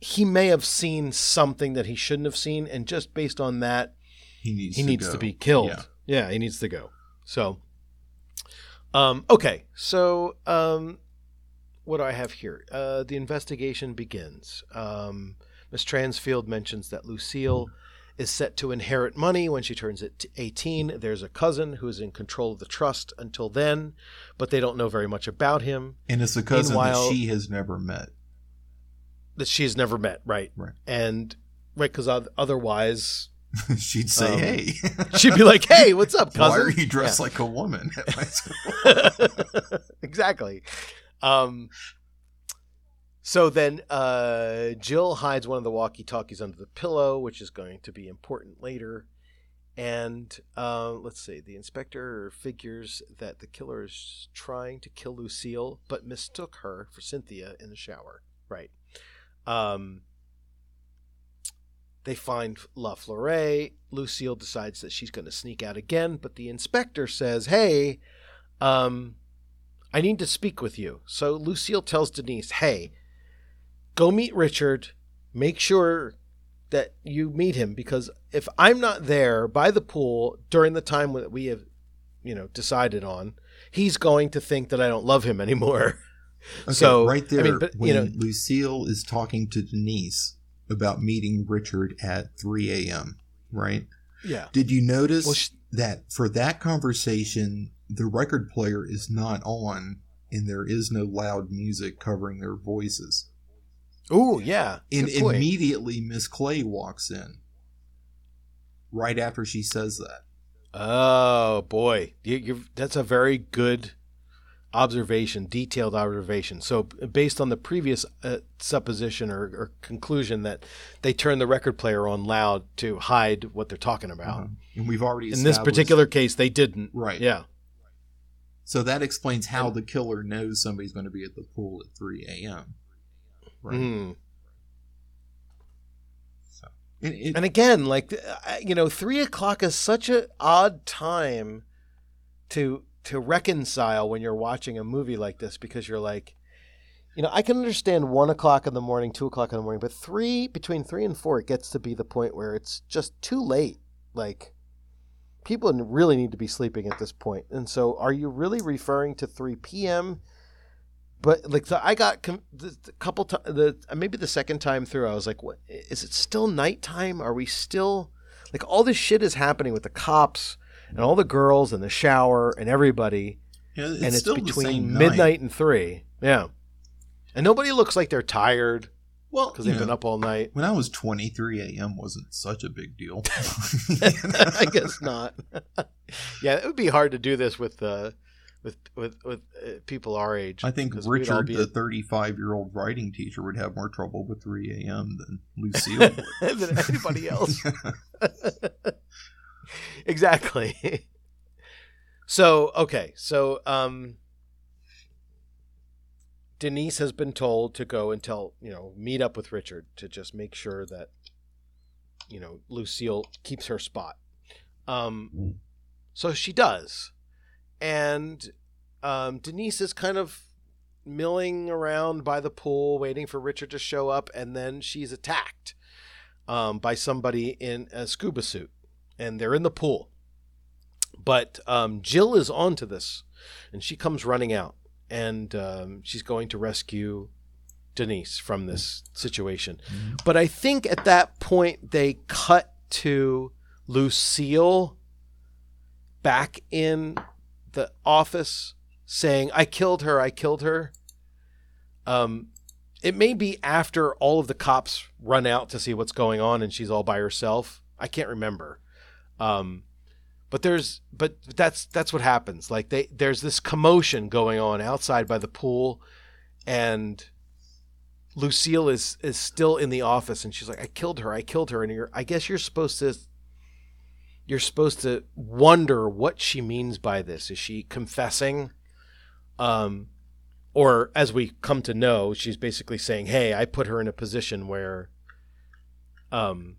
he may have seen something that he shouldn't have seen, and just based on that, He needs he to needs go. to be killed. Yeah. Yeah. he needs to go. So, um, okay, so um, what do I have here? Uh, the investigation begins. Um, Miss Transfield mentions that Lucille is set to inherit money when she turns it 18. There's a cousin who is in control of the trust until then, but they don't know very much about him And it's a cousin Meanwhile- that she has never met. that she has never met, right? Right. And right, because otherwise She'd say, Um, "Hey, she'd be like, "Hey, what's up, cousin?" why are you dressed Yeah. like a woman?" at my school?" exactly. Um, so then uh, Jill hides one of the walkie talkies under the pillow, which is going to be important later. And uh, let's see, the inspector figures that the killer is trying to kill Lucille, but mistook her for Cynthia in the shower. Right. Um, they find La Flore. Lucille decides that she's going to sneak out again, but the inspector says, Hey, um, I need to speak with you. So Lucille tells Denise, Hey, go meet Richard. Make sure that you meet him because if I'm not there by the pool during the time that we have, you know, decided on, he's going to think that I don't love him anymore. Okay, So, right there, I mean, but, when know- Lucille is talking to Denise about meeting Richard at 3 a.m., right? Yeah. Did you notice Well, sh- that for that conversation, the record player is not on and there is no loud music covering their voices? Oh, yeah. And immediately Miss Clay walks in right after she says that. Oh boy, you, that's a very good observation, detailed observation. So, based on the previous uh, supposition or, or conclusion that they turn the record player on loud to hide what they're talking about, Uh, and we've already in this particular case, they didn't. Right. Yeah. So that explains how And- the killer knows somebody's going to be at the pool at 3 a.m. Right. Mm. So, It, it, And again, like you know, three o'clock is such an odd time to to reconcile when you're watching a movie like this because you're like, you know, I can understand one o'clock in the morning, two o'clock in the morning, but three between three and four, it gets to be the point where it's just too late. Like people really need to be sleeping at this point. And so, are you really referring to three p.m.? But like the, I got com- the, the couple times, the maybe the second time through, I was like, "What is it? Still nighttime? Are we still like all this shit is happening with the cops and all the girls and the shower and everybody, yeah, it's and it's still the between same midnight night. and three. Yeah, and nobody looks like they're tired Well, because they've been up all night. When I was 23 a.m. wasn't such a big deal. I guess not. yeah, it would be hard to do this with uh, with with with uh, people our age. I think Richard, the 35 year old writing teacher, would have more trouble with 3 a.m. than Lucille would. than anybody else. exactly. so okay, so um, Denise has been told to go and tell you know meet up with Richard to just make sure that you know Lucille keeps her spot. Um, so she does, and um, Denise is kind of milling around by the pool, waiting for Richard to show up, and then she's attacked um, by somebody in a scuba suit, and they're in the pool. But um, Jill is onto this, and she comes running out, and um, she's going to rescue Denise from this situation. But I think at that point they cut to Lucille back in the office saying, I killed her, I killed her. Um, it may be after all of the cops run out to see what's going on and she's all by herself. I can't remember. Um, but there's but that's that's what happens. Like they there's this commotion going on outside by the pool and Lucille is is still in the office and she's like I killed her. I killed her and you're I guess you're supposed to you're supposed to wonder what she means by this. Is she confessing? Um, or as we come to know, she's basically saying, "Hey, I put her in a position where, um,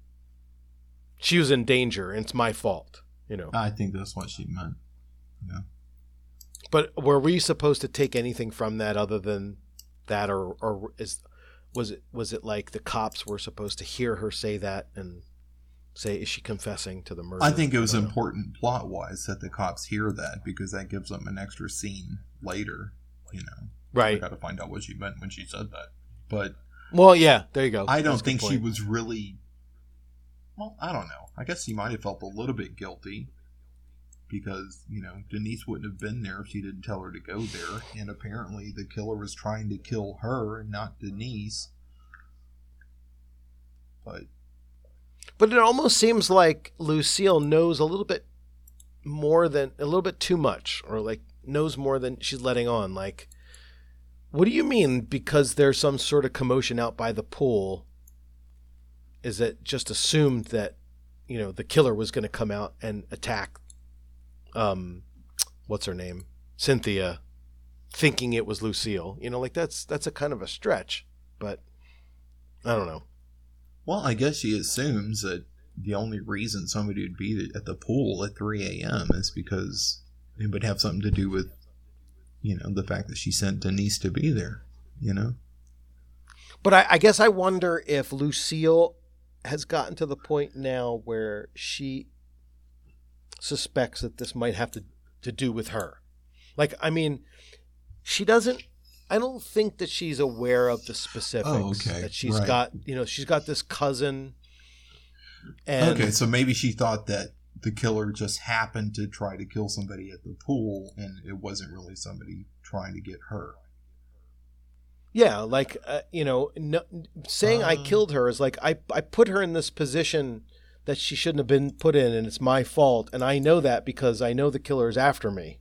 she was in danger, and it's my fault." You know. I think that's what she meant. Yeah. But were we supposed to take anything from that other than that, or or is was it was it like the cops were supposed to hear her say that and say, "Is she confessing to the murder?" I think it was important plot wise that the cops hear that because that gives them an extra scene later. You know, right? got to find out what she meant when she said that. But Well, yeah, there you go. I don't think she was really. Well, I don't know. I guess she might have felt a little bit guilty because you know Denise wouldn't have been there if she didn't tell her to go there, and apparently the killer was trying to kill her and not Denise. But But it almost seems like Lucille knows a little bit more than a little bit too much, or like knows more than she's letting on. Like, what do you mean? Because there's some sort of commotion out by the pool. Is it just assumed that you know the killer was going to come out and attack? Um, what's her name? Cynthia, thinking it was Lucille. You know, like that's that's a kind of a stretch, but I don't know. Well, I guess she assumes that the only reason somebody would be at the pool at 3 a.m. is because it would have something to do with, you know, the fact that she sent Denise to be there. You know. But I, I guess I wonder if Lucille has gotten to the point now where she suspects that this might have to, to do with her. Like, I mean, she doesn't. I don't think that she's aware of the specifics. Oh, okay. That she's Right. got, you know, she's got this cousin. And okay, so maybe she thought that the killer just happened to try to kill somebody at the pool, and it wasn't really somebody trying to get her. Yeah, like uh, you know, no, saying I Uh. killed her is like I I put her in this position that she shouldn't have been put in, and it's my fault, and I know that because I know the killer is after me.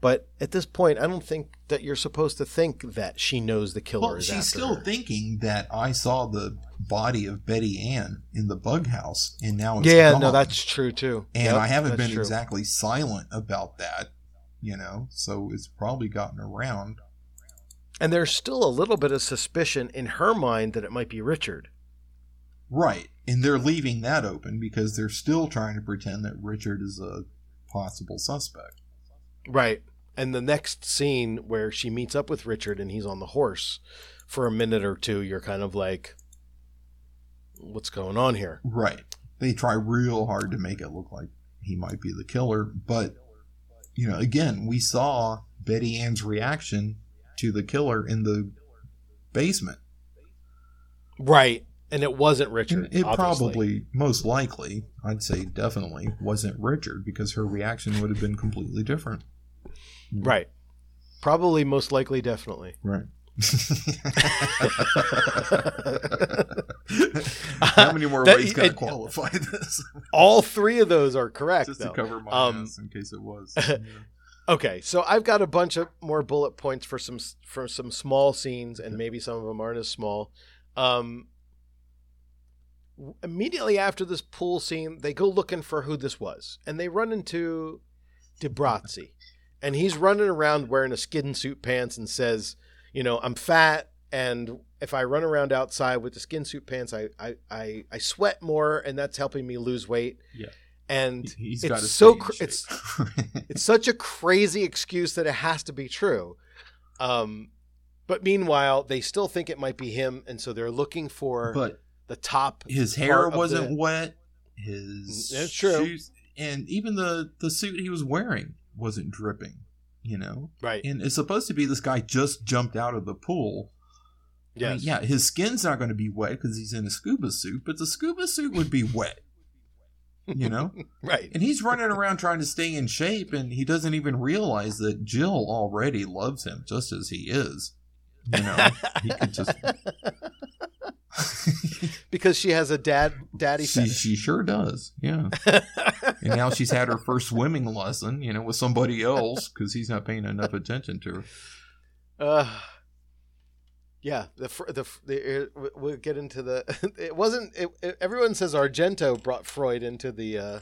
But at this point, I don't think that you're supposed to think that she knows the killer Well, is she's after still her. thinking that I saw the body of Betty Ann in the bug house, and now it's yeah, gone. no, that's true too. and Yep, I haven't been true. exactly silent about that, you know. So it's probably gotten around. And there's still a little bit of suspicion in her mind that it might be Richard. Right. And they're leaving that open because they're still trying to pretend that Richard is a possible suspect. Right. And the next scene where she meets up with Richard and he's on the horse for a minute or two, you're kind of like, what's going on here? Right. They try real hard to make it look like he might be the killer. But, you know, again, we saw Betty Ann's reaction to the killer in the basement. Right. And it wasn't Richard. It obviously. probably, most likely, I'd say definitely wasn't Richard because her reaction would have been completely different. Right. Probably, most likely, definitely. Right. How many more That- ways can I it- qualify this? All three of those are correct. Just though. to cover my Um, ass in case it was. Okay, so I've got a bunch of more bullet points for some for some small scenes, and maybe some of them aren't as small. Um, immediately after this pool scene, they go looking for who this was, and they run into Debrazzi, and he's running around wearing a skin suit pants and says, "You know, I'm fat, and if I run around outside with the skin suit pants, I I I, I sweat more, and that's helping me lose weight." Yeah. and He's it's so cr- it's it's such a crazy excuse that it has to be true. Um, but meanwhile, they still think it might be him, and so they're looking for but the top. his hair wasn't the- wet. His That's true. shoes, and even the the suit he was wearing wasn't dripping. You know, Right. and it's supposed to be this guy just jumped out of the pool. I mean, yeah, his skin's not going to be wet because he's in a scuba suit, but the scuba suit would be wet. You know, Right. and he's running around trying to stay in shape, and he doesn't even realize that Jill already loves him just as he is. You know, he could just. because she has a dad daddy she, fetish. she sure does, yeah. And now she's had her first swimming lesson, you know, with somebody else because he's not paying enough attention to her. Uh, yeah, the the, the we'll get into the. It wasn't. It, it- everyone says Argento brought Freud into the uh,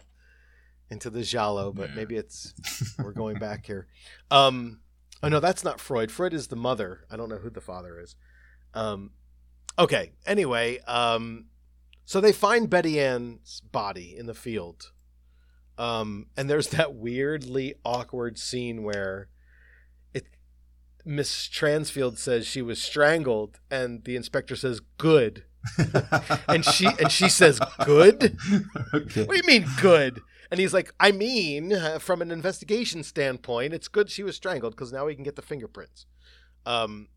into the giallo, but Yeah. maybe it's we're going back here. Um, oh no, that's not Freud. Freud is the mother. I don't know who the father is. Um, okay. Anyway, um, so they find Betty Ann's body in the field, um, and there's that weirdly awkward scene where it Miss Transfield says she was strangled, and the inspector says good, and she and she says good. okay. What do you mean good? And he's like, I mean, uh, from an investigation standpoint, it's good she was strangled because now we can get the fingerprints. Um,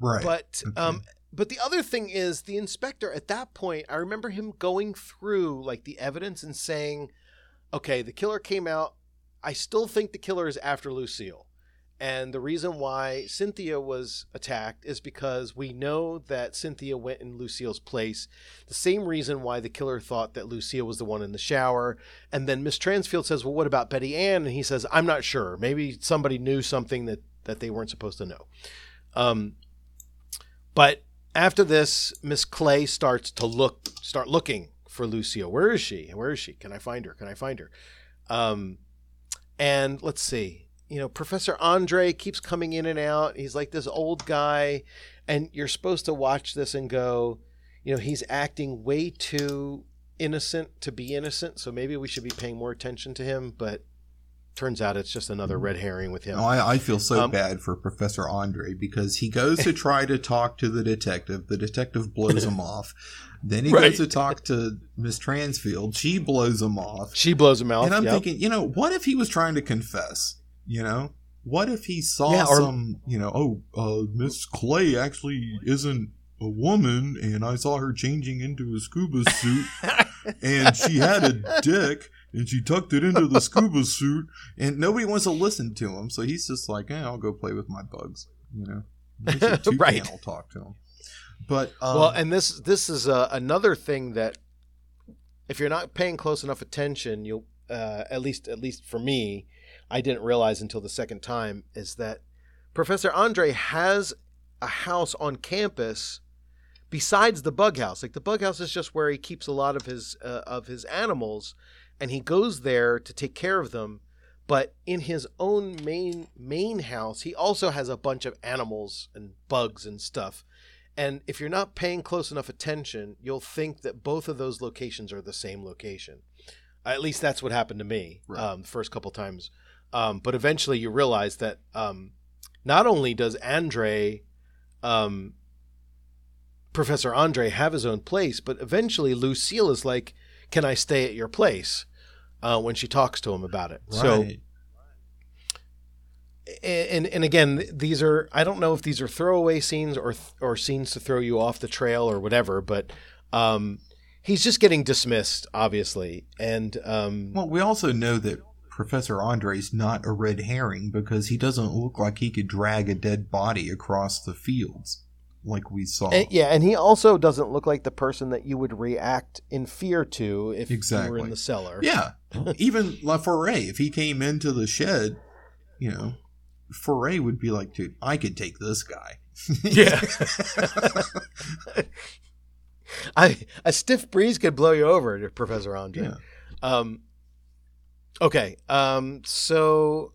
Right. but Okay. um, but the other thing is the inspector at that point. I remember him going through like the evidence and saying, "Okay, the killer came out. I still think the killer is after Lucille." And the reason why Cynthia was attacked is because we know that Cynthia went in Lucille's place. The same reason why the killer thought that Lucille was the one in the shower. And then Miss Transfield says, Well, what about Betty Ann? And he says, I'm not sure. Maybe somebody knew something that, that they weren't supposed to know. Um, but after this, Miss Clay starts to look, start looking for Lucille. Where is she? Where is she? Can I find her? Can I find her? Um, and let's see. You know, Professor Andre keeps coming in and out. He's like this old guy, and you're supposed to watch this and go, you know, he's acting way too innocent to be innocent. So maybe we should be paying more attention to him. But turns out it's just another red herring with him. No, I, I feel so Um, bad for Professor Andre because he goes to try to talk to the detective. The detective blows him off. Then he Right. goes to talk to Miss Transfield. She blows him off. She blows him off. and I'm yep. thinking, you know, what if he was trying to confess? You know, what if he saw Yeah, or- some, you know, oh, uh, Miss Clay actually isn't a woman, and I saw her changing into a scuba suit, and she had a dick, and she tucked it into the scuba suit, and nobody wants to listen to him, so he's just like, eh, I'll go play with my bugs, you know. Maybe a toucan Right. will talk to him. But um, well, and this this is uh, another thing that if you're not paying close enough attention, you'll uh, at least at least for me, I didn't realize until the second time is that Professor Andre has a house on campus besides the bug house. Like the bug house is just where he keeps a lot of his uh, of his animals, and he goes there to take care of them. But in his own main main house, he also has a bunch of animals and bugs and stuff And if you're not paying close enough attention, you'll think that both of those locations are the same location. At least that's what happened to me Right. um, the first couple times. Um, but eventually you realize that um, not only does Andre, um, Professor Andre, have his own place, but eventually Lucille is like, Can I stay at your place? Uh, when she talks to him about it. So and and again these are i don't know if these are throwaway scenes or or scenes to throw you off the trail or whatever but um he's just getting dismissed obviously and um Well, we also know that Professor Andre's not a red herring because he doesn't look like he could drag a dead body across the fields like we saw. and- yeah and he also doesn't look like the person that you would react in fear to if you were in the cellar Yeah. Even La Foray, if he came into the shed, you know, Foray would be like, dude, I could take this guy. Yeah. I a stiff breeze could blow you over, Professor Andre. Yeah. Um, okay. Um, so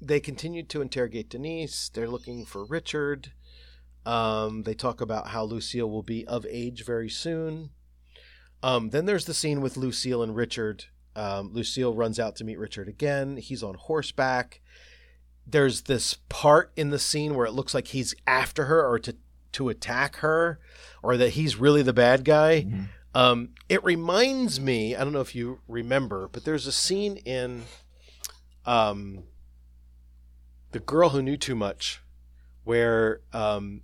they continued to interrogate Denise. They're looking for Richard. Um, they talk about how Lucille will be of age very soon. Um, then there's the scene with Lucille and Richard. Um, Lucille runs out to meet Richard again. He's on horseback. There's this part in the scene where it looks like he's after her or to to attack her, or that he's really the bad guy. Mhm. Um, it reminds me, I don't know if you remember, but there's a scene in um, The Girl Who Knew Too Much where um,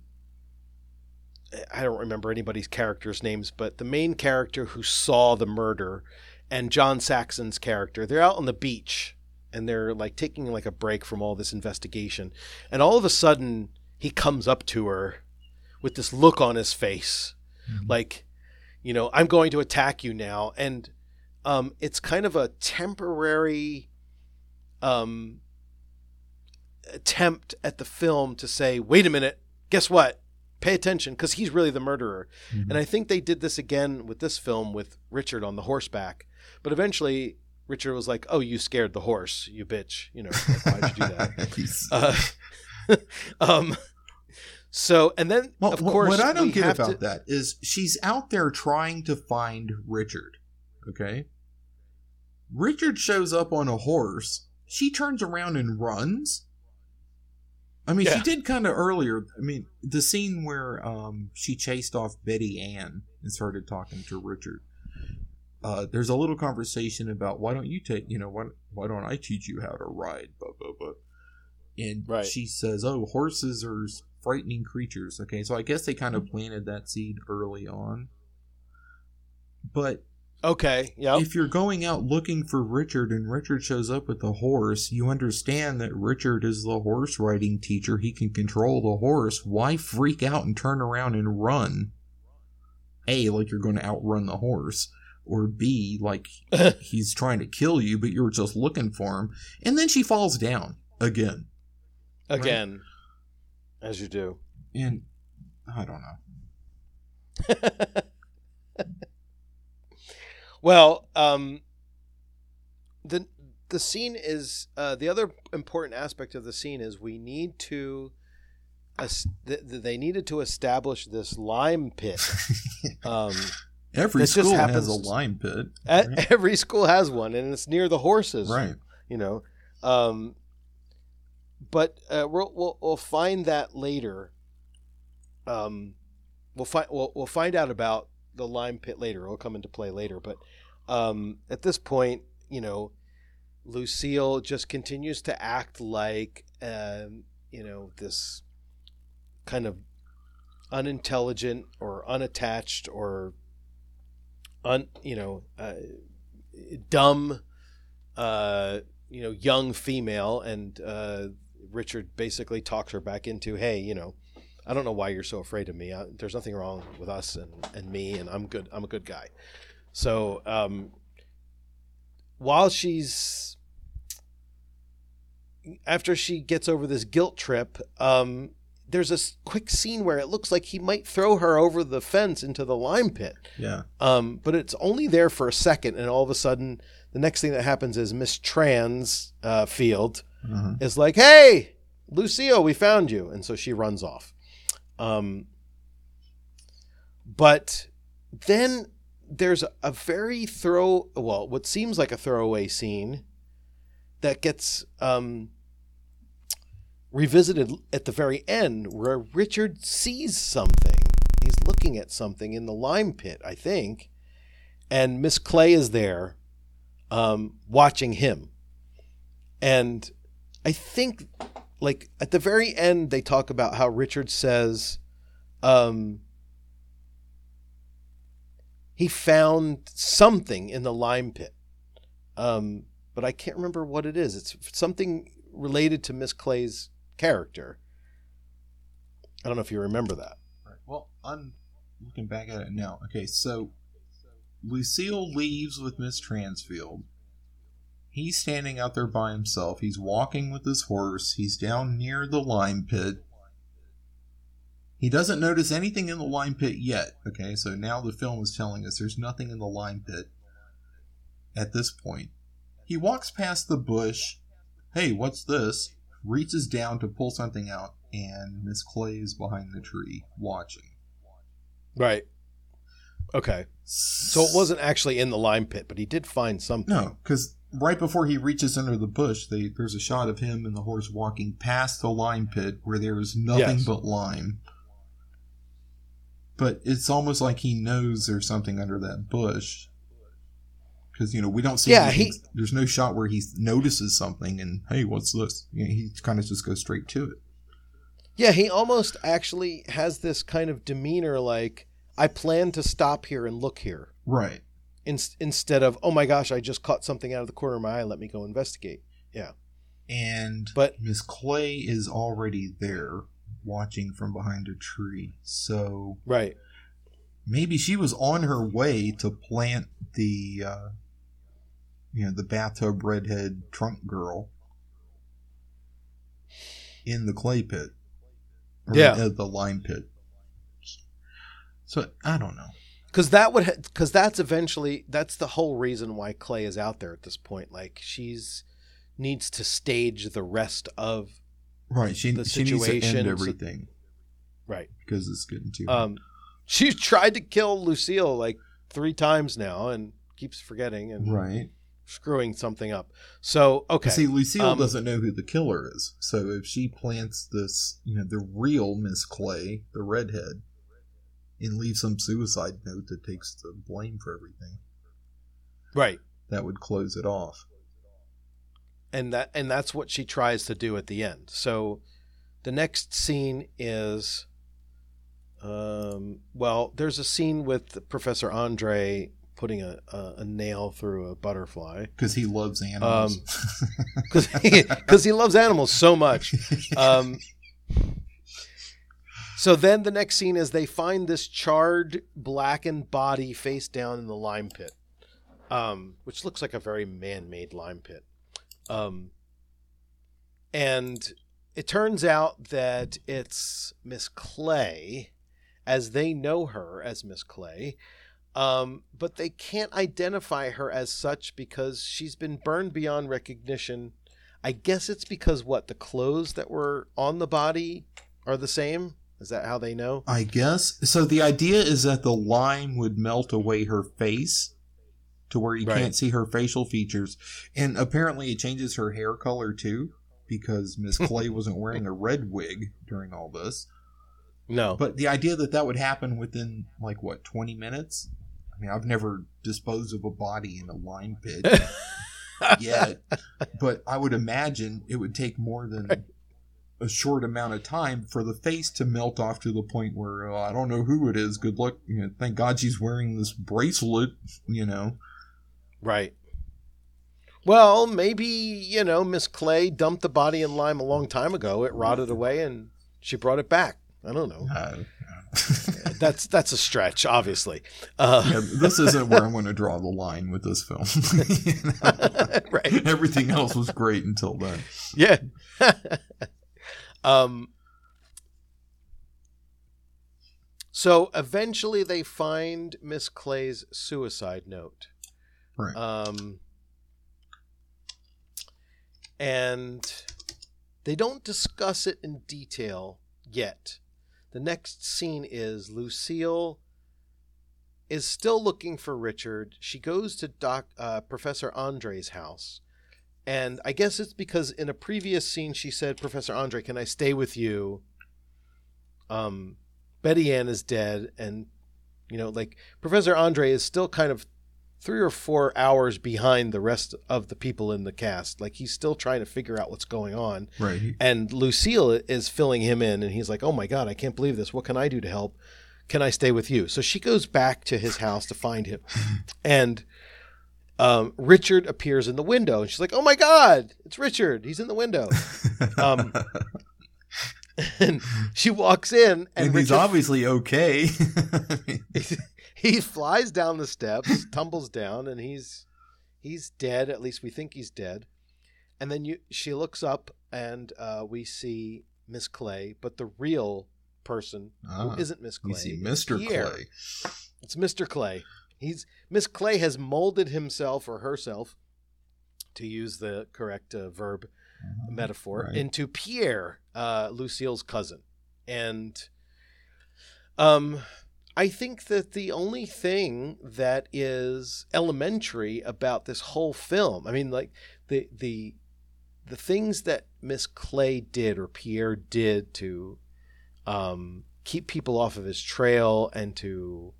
I don't remember anybody's characters' names, but the main character who saw the murder and John Saxon's character, they're out on the beach and they're like taking like a break from all this investigation. And all of a sudden, he comes up to her with this look on his face Mhm. like you know i'm going to attack you now and um it's kind of a temporary um attempt at the film to say wait a minute guess what pay attention because he's really the murderer Mhm. and i think they did this again with this film with richard on the horseback but eventually richard was like oh you scared the horse you bitch you know like, why'd you do that uh, um so and then Well, of course what I don't get about to- that is she's out there trying to find Richard. Okay. Richard shows up on a horse. She turns around and runs. I mean, Yeah. she did kind of earlier. I mean, the scene where um, she chased off Betty Ann and started talking to Richard. Uh, there's a little conversation about why don't you take, you know, why, why don't I teach you how to ride? Blah, blah, blah. And Right. she says, oh, horses are frightening creatures. Okay, so I guess they kind of Mm-hmm. planted that seed early on. But okay yep if you're going out looking for Richard and Richard shows up with the horse, you understand that Richard is the horse riding teacher. He can control the horse. Why freak out and turn around and run? A, like you're going to outrun the horse. Or B, like he's trying to kill you, but you're just looking for him. And then she falls down again. again as you do And I don't know. well um the the scene is uh the other important aspect of the scene is we need to es- th- th- they needed to establish this lime pit um Every school has a lime pit. at, right? every school has one and it's near the horses right. you know um but uh, we'll, we'll we'll find that later um we'll find we'll, we'll find out about the lime pit later. It'll come into play later. But um at this point you know lucille just continues to act like um you know this kind of unintelligent or unattached or un you know uh, dumb uh, you know, young female, and uh, Richard basically talks her back into, hey, you know, I don't know why you're so afraid of me. I, there's nothing wrong with us and, and me, and I'm good. I'm a good guy. So um, while she's after she gets over this guilt trip, um, there's a quick scene where it looks like he might throw her over the fence into the lime pit. Yeah. Um, but it's only there for a second, and all of a sudden, the next thing that happens is Miss Trans uh, Field Uh-huh. is like, "Hey, Lucille, we found you," and so she runs off. Um, but then there's a very throw well what seems like a throwaway scene that gets um, revisited at the very end where richard sees something. He's looking at something in the lime pit i think and miss clay is there um, watching him. And i think like at the very end they talk about how richard says um, he found something in the lime pit. Um, but I can't remember what it is. It's something related to Miss Clay's character. I don't know if you remember that. Right. Well, I'm looking back at it now. Okay, so Lucille leaves with Miss Transfield. He's standing out there by himself. He's walking with his horse. He's down near the lime pit. He doesn't notice anything in the lime pit yet. Okay, so now the film is telling us there's nothing in the lime pit at this point. He walks past the bush. Hey, what's this? Reaches down to pull something out, and Miss Clay is behind the tree watching. Right. Okay. So it wasn't actually in the lime pit, but he did find something. No, because right before he reaches under the bush, they, there's a shot of him and the horse walking past the lime pit where there is nothing Yes. but lime. But it's almost like he knows there's something under that bush. Because, you know, we don't see Yeah, anything- he- there's no shot where he notices something and, hey, what's this? You know, he kind of just goes straight to it. Yeah, he almost actually has this kind of demeanor like, I plan to stop here and look here. Right. In- instead of, oh my gosh, I just caught something out of the corner of my eye. Let me go investigate. Yeah. And But Miss Clay is already there watching from behind a tree. So right, maybe she was on her way to plant the uh, you know the bathtub redhead trunk girl in the clay pit or Yeah. uh, the lime pit so i don't know because that would because that's eventually that's the whole reason why Clay is out there at this point. Like she's needs to stage the rest of right she, The she needs to situation, end so- everything right. because it's getting too Um, she's tried to kill Lucille like three times now and keeps forgetting and right screwing something up. So okay, see lucille Um, doesn't know who the killer is so if she plants this you know the real miss clay the redhead and leave some suicide note that takes the blame for everything right. that would close it off. and that and that's what she tries to do at the end. So the next scene is um well there's a scene with Professor Andre putting a, a, a nail through a butterfly Because he loves animals. because he, 'cause he loves animals so much. Um, so then the next scene is they find this charred, blackened body face down in the lime pit, um, which looks like a very man-made lime pit. Um, and it turns out that it's Miss Clay, as they know her as Miss Clay, um, but they can't identify her as such because she's been burned beyond recognition. I guess it's because what the clothes that were on the body are the same. Is that how they know? I guess. So the idea is that the lime would melt away her face to where you Right. can't see her facial features. And apparently it changes her hair color too, because Miss Clay wasn't wearing a red wig during all this. No. But the idea that that would happen within, like, what, 20 minutes? I mean, I've never disposed of a body in a lime pit yet, but I would imagine it would take more than a short amount of time for the face to melt off to the point where oh, I don't know who it is. Good luck. You know, thank God she's wearing this bracelet. You know, Right. Well, maybe, you know, Miss Clay dumped the body in lime a long time ago. It rotted away and she brought it back. I don't know. uh, That's that's a stretch, obviously. Uh, yeah, this isn't where I'm going to draw the line with this film. You know? right. Everything else was great until then. Yeah. Um So eventually they find Miss Clay's suicide note. Right. Um and they don't discuss it in detail yet. The next scene is Lucille is still looking for Richard. She goes to Doc uh, Professor Andre's house, and I guess it's because in a previous scene she said, "Professor Andre, can I stay with you?" Um, Betty Ann is dead, and you know, like Professor Andre is still kind of three or four hours behind the rest of the people in the cast. Like he's still trying to figure out what's going on. Right. And Lucille is filling him in, and he's like, "Oh my god, I can't believe this. What can I do to help? Can I stay with you?" So she goes back to his house to find him, and um, Richard appears in the window, and she's like, "Oh my god, it's Richard. He's in the window." Um, and she walks in, and, and he's Richard- obviously okay. he flies down the steps, tumbles down, and he's he's dead. At least we think he's dead. And then you, she looks up, and uh, we see Miss Clay, but the real person Ah, who isn't Miss Clay. we see Mr. Clay. It's Mr. Clay. He's Miss Clay has molded himself or herself, to use the correct uh, verb metaphor, Right. into Pierre, uh, Lucille's cousin, and um, I think that the only thing that is elementary about this whole film, I mean, like the the the things that Miss Clay did or Pierre did to um, keep people off of his trail and to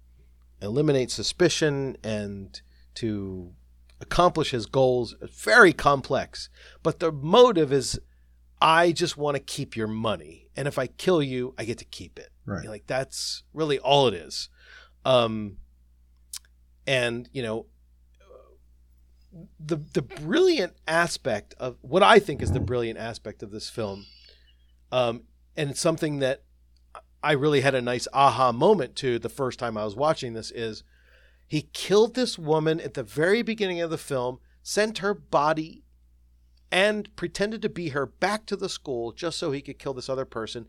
eliminate suspicion and to accomplish his goals very complex. But the motive is I just want to keep your money. And if I kill you, I get to keep it. Right. Like that's really all it is. Um, and you know, the the brilliant aspect of what I think is the brilliant aspect of this film, um, and it's something that I really had a nice aha moment to the first time I was watching this is he killed this woman at the very beginning of the film, sent her body and pretended to be her back to the school just so he could kill this other person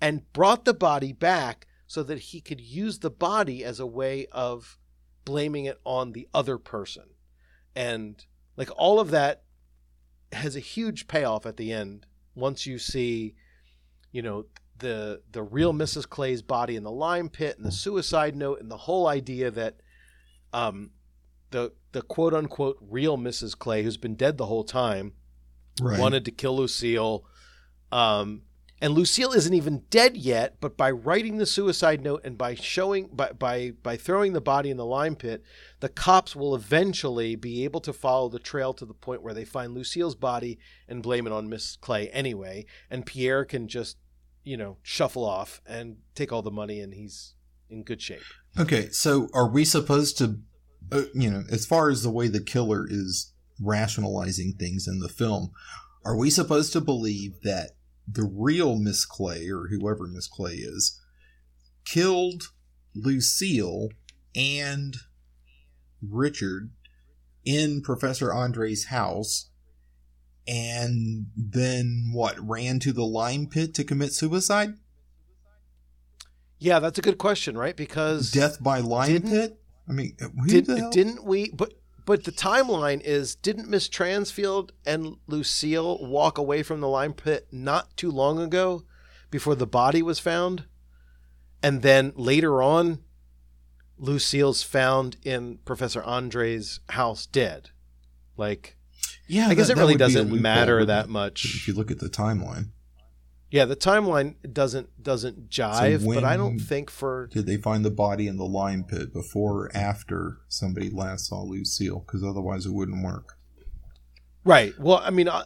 and brought the body back so that he could use the body as a way of blaming it on the other person. And like all of that has a huge payoff at the end once you see, you know, the the real Mrs. Clay's body in the lime pit and the suicide note and the whole idea that um the the quote unquote real Mrs. Clay who's been dead the whole time Right. wanted to kill Lucille. Um, and Lucille isn't even dead yet, but by writing the suicide note and by showing by, by by throwing the body in the lime pit, the cops will eventually be able to follow the trail to the point where they find Lucille's body and blame it on Miss Clay anyway, and Pierre can just, you know, shuffle off and take all the money and he's in good shape. Okay, so are we supposed to, uh, you know, as far as the way the killer is rationalizing things in the film, are we supposed to believe that the real Miss Clay or whoever Miss Clay is killed Lucille and Richard in Professor Andre's house and then what ran to the lime pit to commit suicide? Yeah, that's a good question, right? Because Death by lime pit? I mean, Did, didn't we? But but the timeline is didn't Miss Transfield and Lucille walk away from the lime pit not too long ago, before the body was found, and then later on, Lucille's found in Professor Andre's house dead. Like Yeah, I guess that- it really would be a doesn't matter wouldn't that much. If you look at the timeline, Yeah, the timeline doesn't doesn't jive, but I don't think for did they find the body in the lime pit before or after somebody last saw Lucille? Because otherwise, it wouldn't work. Right. Well, I mean, uh,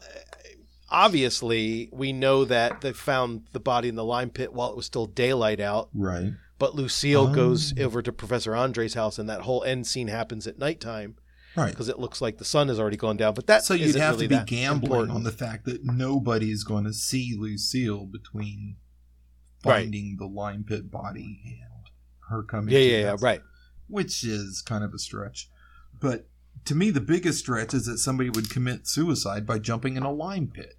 obviously, we know that they found the body in the lime pit while it was still daylight out. Right. But Lucille Oh. goes over to Professor Andre's house, and that whole end scene happens at nighttime Right. because it looks like the sun has already gone down. But that So you'd have really to be gambling important. on the fact that nobody's going to see Lucille between Right. finding the lime pit body and her coming. Yeah, to yeah, yeah. Right. Which is kind of a stretch, but to me, the biggest stretch is that somebody would commit suicide by jumping in a lime pit.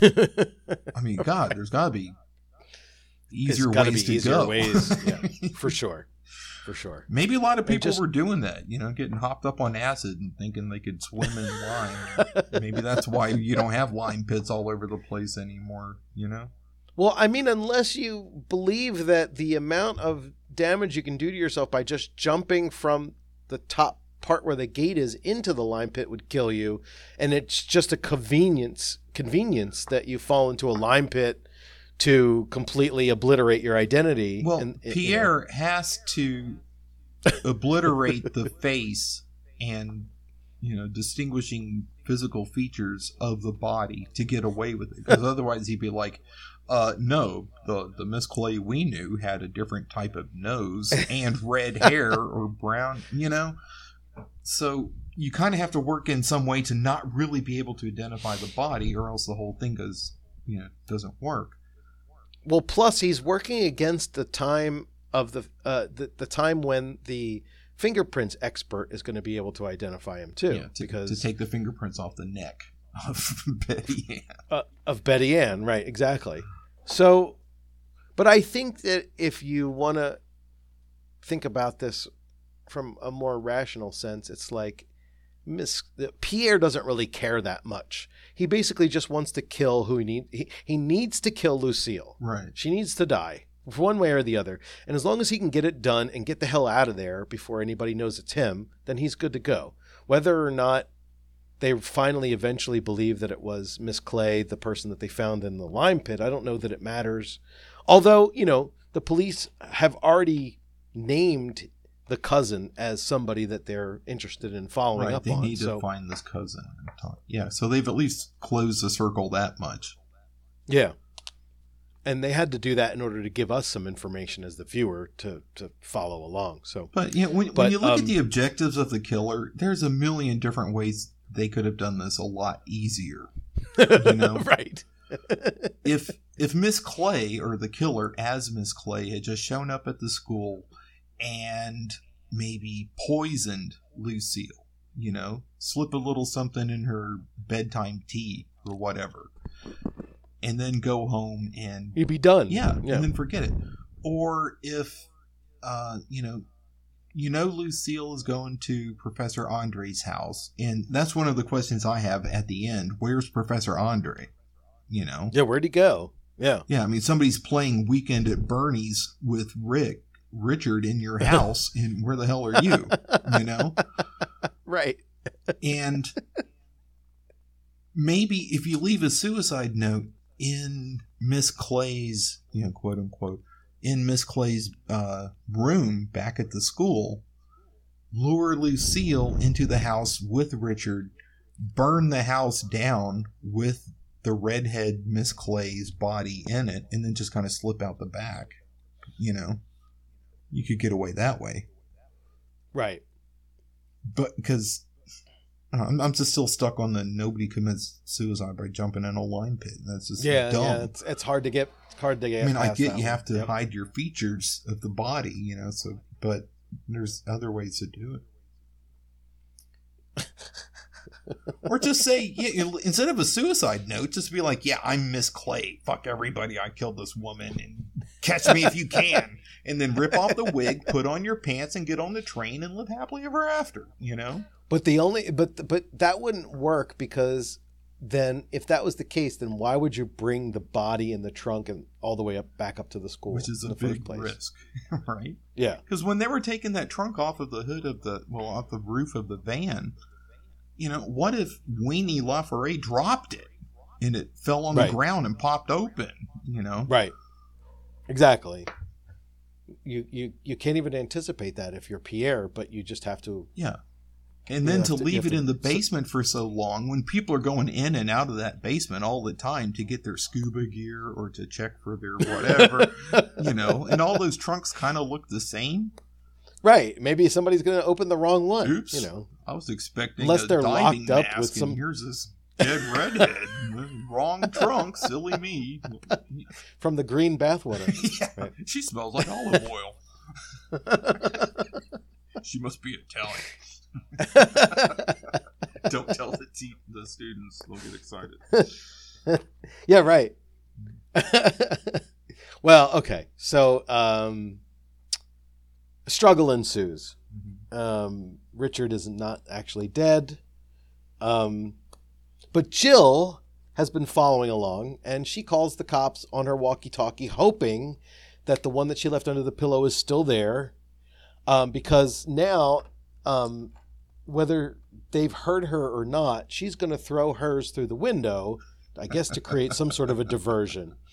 I mean, God, there's got to be easier ways to easier go. ways, yeah. for sure, for sure. Maybe a lot of people just- were doing that, you know, getting hopped up on acid and thinking they could swim in lime. Maybe that's why you don't have lime pits all over the place anymore, you know? Well, I mean, unless you believe that the amount of damage you can do to yourself by just jumping from the top part where the gate is into the lime pit would kill you, and it's just a convenience convenience that you fall into a lime pit to completely obliterate your identity. Well, and- and, you know, Pierre has to obliterate the face and you know distinguishing physical features of the body to get away with it. Because otherwise he'd be like uh no the the miss clay we knew had a different type of nose and red hair or brown you know? So you kind of have to work in some way to not really be able to identify the body or else the whole thing goes you know doesn't work Well, plus he's working against the time of the uh, the, the time when the fingerprints expert is going to be able to identify him too, yeah, to, because to take the fingerprints off the neck of Betty Ann. uh, of Betty Ann, right? Exactly. So, but I think that if you want to think about this from a more rational sense, it's like Miss Pierre doesn't really care that much. He basically just wants to kill who he need. He, he needs to kill Lucille. Right. She needs to die one way or the other. And as long as he can get it done and get the hell out of there before anybody knows it's him, then he's good to go. Whether or not they finally eventually believe that it was Miss Clay, the person that they found in the lime pit, I don't know that it matters. Although, you know, the police have already named the cousin as somebody that they're interested in following Right. up They on. need so, to find this cousin. Yeah. So they've at least closed the circle that much. Yeah. And they had to do that in order to give us some information as the viewer to, to follow along. So But you know, when, But, when you look um, at the objectives of the killer, there's a million different ways they could have done this a lot easier. You know? right. if if Miss Clay or the killer as Miss Clay had just shown up at the school and maybe poisoned Lucille, you know, slip a little something in her bedtime tea or whatever, and then go home and You'd be done. yeah, Yeah. and then forget it. Or if, uh, you know, you know Lucille is going to Professor Andre's house, and that's one of the questions I have at the end. Where's Professor Andre? You know, Yeah, where'd he go? Yeah. yeah. I mean, somebody's playing Weekend at Bernie's with Rick, Richard in your house, and where the hell are you? You know, Right. and maybe if you leave a suicide note in Miss Clay's, you know, quote unquote, in Miss Clay's uh, room back at the school, lure Lucille into the house with Richard, burn the house down with the redhead Miss Clay's body in it, and then just kind of slip out the back. You know, you could get away that way Right. but because I'm, I'm just still stuck on the nobody commits suicide by jumping in a lime pit. That's just Yeah, dumb. yeah. It's, it's hard to get hard to get. I mean, I get you one. have to Yep. hide your features of the body, you know. So, but there's other ways to do it. or just say, yeah, instead of a suicide note, just be like, "Yeah, I'm Miss Clay. Fuck everybody. I killed this woman, and catch me if you can." And then rip off the wig, put on your pants, and get on the train and live happily ever after. You know. But the only but but that wouldn't work because then if that was the case, then why would you bring the body in the trunk and all the way up back up to the school? which is in a the first big place? risk, right? Yeah. Because when they were taking that trunk off of the hood of the well, off the roof of the van, you know, what if Weenie LaFerre dropped it and it fell on Right. the ground and popped open? You know, Right. Exactly. You you you can't even anticipate that if you're Pierre, but you just have to. yeah. And then to to- leave it to- in the so- basement for so long, when people are going in and out of that basement all the time to get their scuba gear or to check for their whatever, you know, and all those trunks kind of look the same. Right. Maybe somebody's going to open the wrong one. Oops. You know. I was expecting Unless they're locked up with some- here's this dead redhead. Wrong trunk, silly me. From the green bathwater. yeah, Right. she smells like olive oil. She must be Italian. Don't tell the te- the students; they'll get excited. yeah, right. well, okay. So, um, struggle ensues. Um, Richard is not actually dead. Um, but Jill has been following along and she calls the cops on her walkie talkie, hoping that the one that she left under the pillow is still there, um, because now, um, whether they've heard her or not, she's going to throw hers through the window, I guess, to create some sort of a diversion.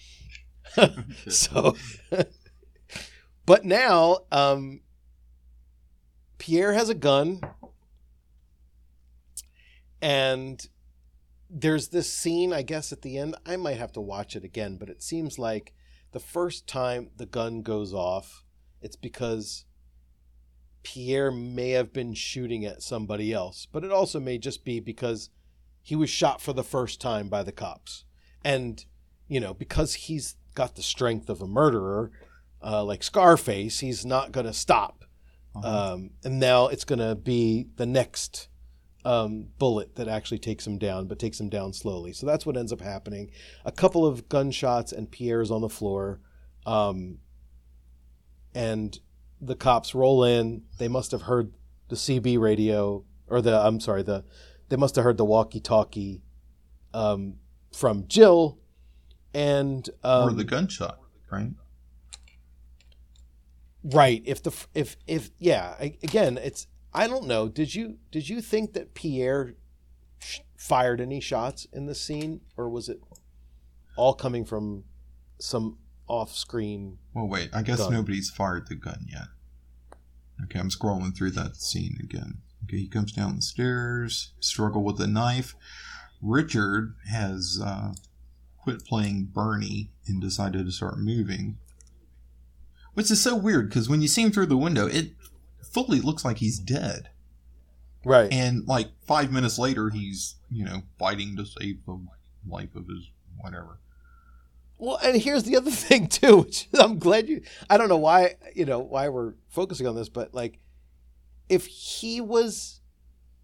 so, but now, um, Pierre has a gun, and there's this scene, I guess, at the end. I might have to watch it again, but it seems like the first time the gun goes off, it's because Pierre may have been shooting at somebody else, but it also may just be because he was shot for the first time by the cops. And, you know, because he's got the strength of a murderer, uh, like Scarface, he's not going to stop. Uh-huh. Um, and now it's going to be the next um, bullet that actually takes him down, but takes him down slowly. So that's what ends up happening. A couple of gunshots, and Pierre's on the floor. Um, and the cops roll in. They must have heard the CB radio, or the I'm sorry, the they must have heard the walkie-talkie um, from Jill, and um, or the gunshot, right? Right. If the if if yeah, again, it's I don't know. Did you did you think that Pierre sh- fired any shots in the scene, or was it all coming from some off-screen? Well, wait. I guess Gun. nobody's fired the gun yet. Okay, I'm scrolling through that scene again. Okay, he comes down the stairs, struggle with the knife. Richard has uh, quit playing Bernie and decided to start moving. Which is so weird because when you see him through the window, it fully looks like he's dead. Right. And like five minutes later, he's, you know, fighting to save the life of his whatever. Well, and here's the other thing too, which I'm glad you. I don't know why you know why we're focusing on this, but like, if he was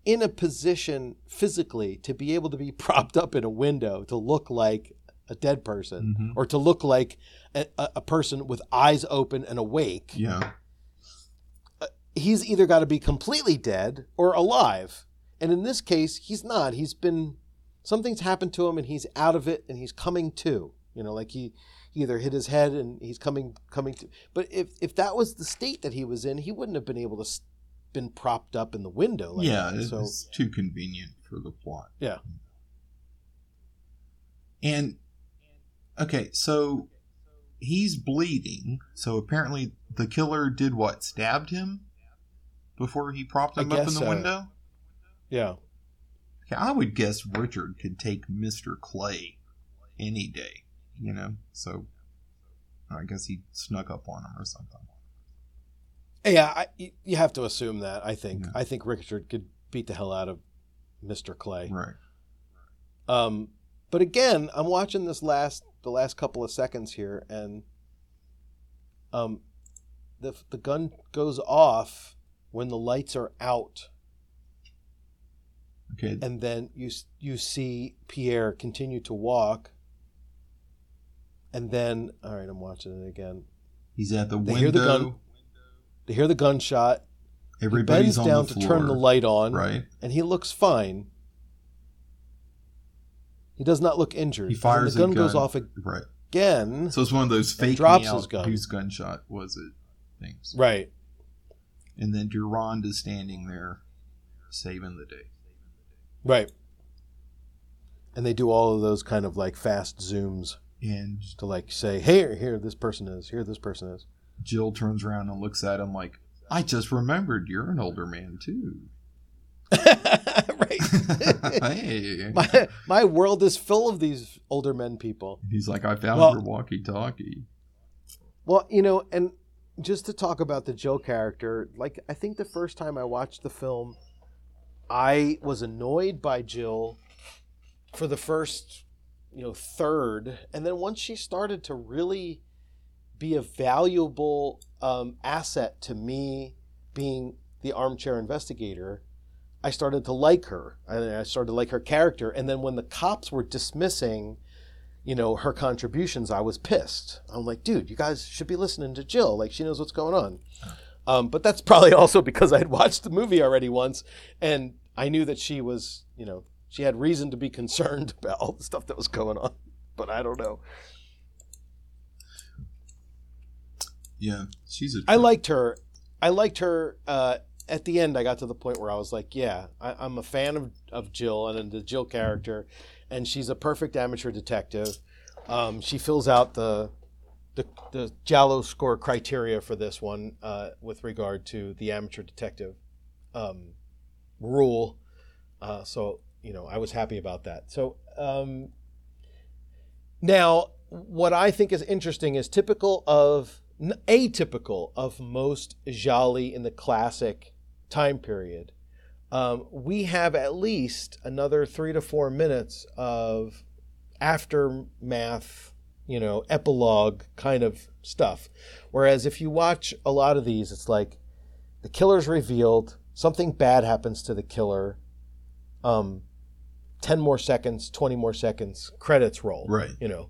in a position physically to be able to be propped up in a window to look like a dead person Mhm. or to look like a, a person with eyes open and awake, Yeah. he's either got to be completely dead or alive. And in this case, he's not. He's been something's happened to him and he's out of it and he's coming to. You know, like he, he either hit his head and he's coming coming to. But if if that was the state that he was in, he wouldn't have been able to s- been propped up in the window. Like yeah, that. it's too convenient for the plot. Yeah. And okay, so he's bleeding. So apparently the killer did what? Stabbed him before he propped I him up in the so. window. yeah, Okay, I would guess Richard could take Mister Clay any day. You know, so I guess he snuck up on him or something. yeah. I, you- have to assume that. I think. Yeah. I think Richard could beat the hell out of Mister Clay. Right. Um, but again, I'm watching this last the last couple of seconds here, and um, the the gun goes off when the lights are out, Okay. and then you you see Pierre continue to walk, and then all right, I'm watching it again. He's at the They window. hear the gun. They hear the gunshot. Everybody's he bends on down to turn the light on, Right. and he looks fine. He does not look injured. He fires the gun, a goes gun. off Right. again. So it's one of those fake drops his gun. whose gunshot was it things. Right. And then Durand is standing there saving the day. Right. And they do all of those kind of like fast zooms And to like say, here, here, this person is, here, this person is. Jill turns around and looks at him like, I just remembered you're an older man too. right. hey. my, my world is full of these older men people. He's like, I found Well- your walkie talkie. Well, you know, and just to talk about the Jill character, like I think the first time I watched the film, I was annoyed by Jill for the first, you know, third, and then once she started to really be a valuable um, asset to me, being the armchair investigator, I started to like her. and I started to like her character, and then when the cops were dismissing you know, her contributions, I was pissed. I'm like, dude, you guys should be listening to Jill. Like, she knows what's going on. Um, but that's probably also because I had watched the movie already once, and I knew that she was, you know, she had reason to be concerned about all the stuff that was going on. But I don't know. Yeah, she's a. I liked her. I liked her. Uh, at the end, I got to the point where I was like, "Yeah, I, I'm a fan of, of Jill and the Jill character, and she's a perfect amateur detective. Um, she fills out the the the Giallo score criteria for this one uh, with regard to the amateur detective um, rule. Uh, so you know, I was happy about that. So um, now, what I think is interesting is typical of atypical of most Gialli in the classic time period. Um, we have at least another three to four minutes of aftermath, you know, epilogue kind of stuff. Whereas if you watch a lot of these, it's like the killer's revealed, something bad happens to the killer. Um, 10 more seconds, 20 more seconds, credits roll. Right. You know.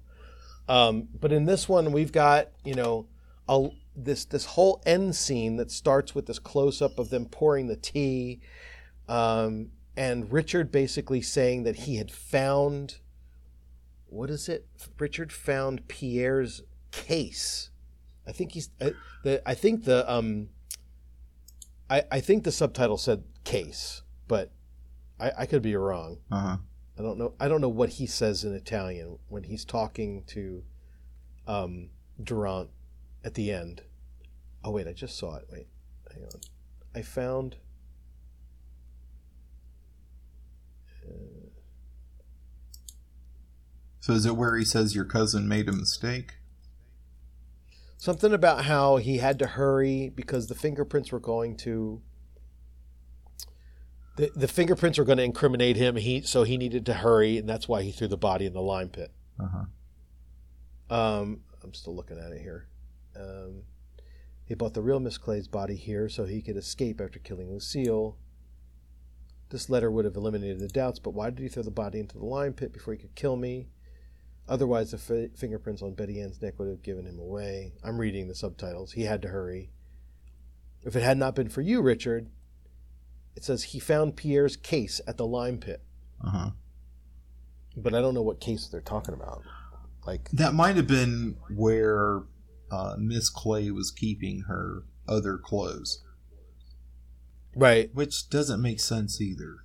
Um, but in this one, we've got, you know, a, this this whole end scene that starts with this close up of them pouring the tea, um, and Richard basically saying that he had found what is it? Richard found Pierre's case. I think he's uh, the. I think the um. I I think the subtitle said case, but I I could be wrong. Uh huh. I don't know. I don't know what he says in Italian when he's talking to um, Durand at the end. Oh wait, I just saw it. Wait, hang on. I found. So is it where he says your cousin made a mistake? Something about how he had to hurry because the fingerprints were going to. The, the fingerprints were going to incriminate him. He so he needed to hurry, and that's why he threw the body in the lime pit. Uh huh. Um, I'm still looking at it here. Um, he bought the real Miss Clay's body here so he could escape after killing Lucille. This letter would have eliminated the doubts, but why did he throw the body into the lime pit before he could kill me? Otherwise, the f- fingerprints on Betty Ann's neck would have given him away. I'm reading the subtitles. He had to hurry. If it had not been for you, Richard, it says he found Pierre's case at the lime pit. Uh huh. But I don't know what case they're talking about. Like, That might have been where uh, Miss Clay was keeping her other clothes, right. which doesn't make sense either.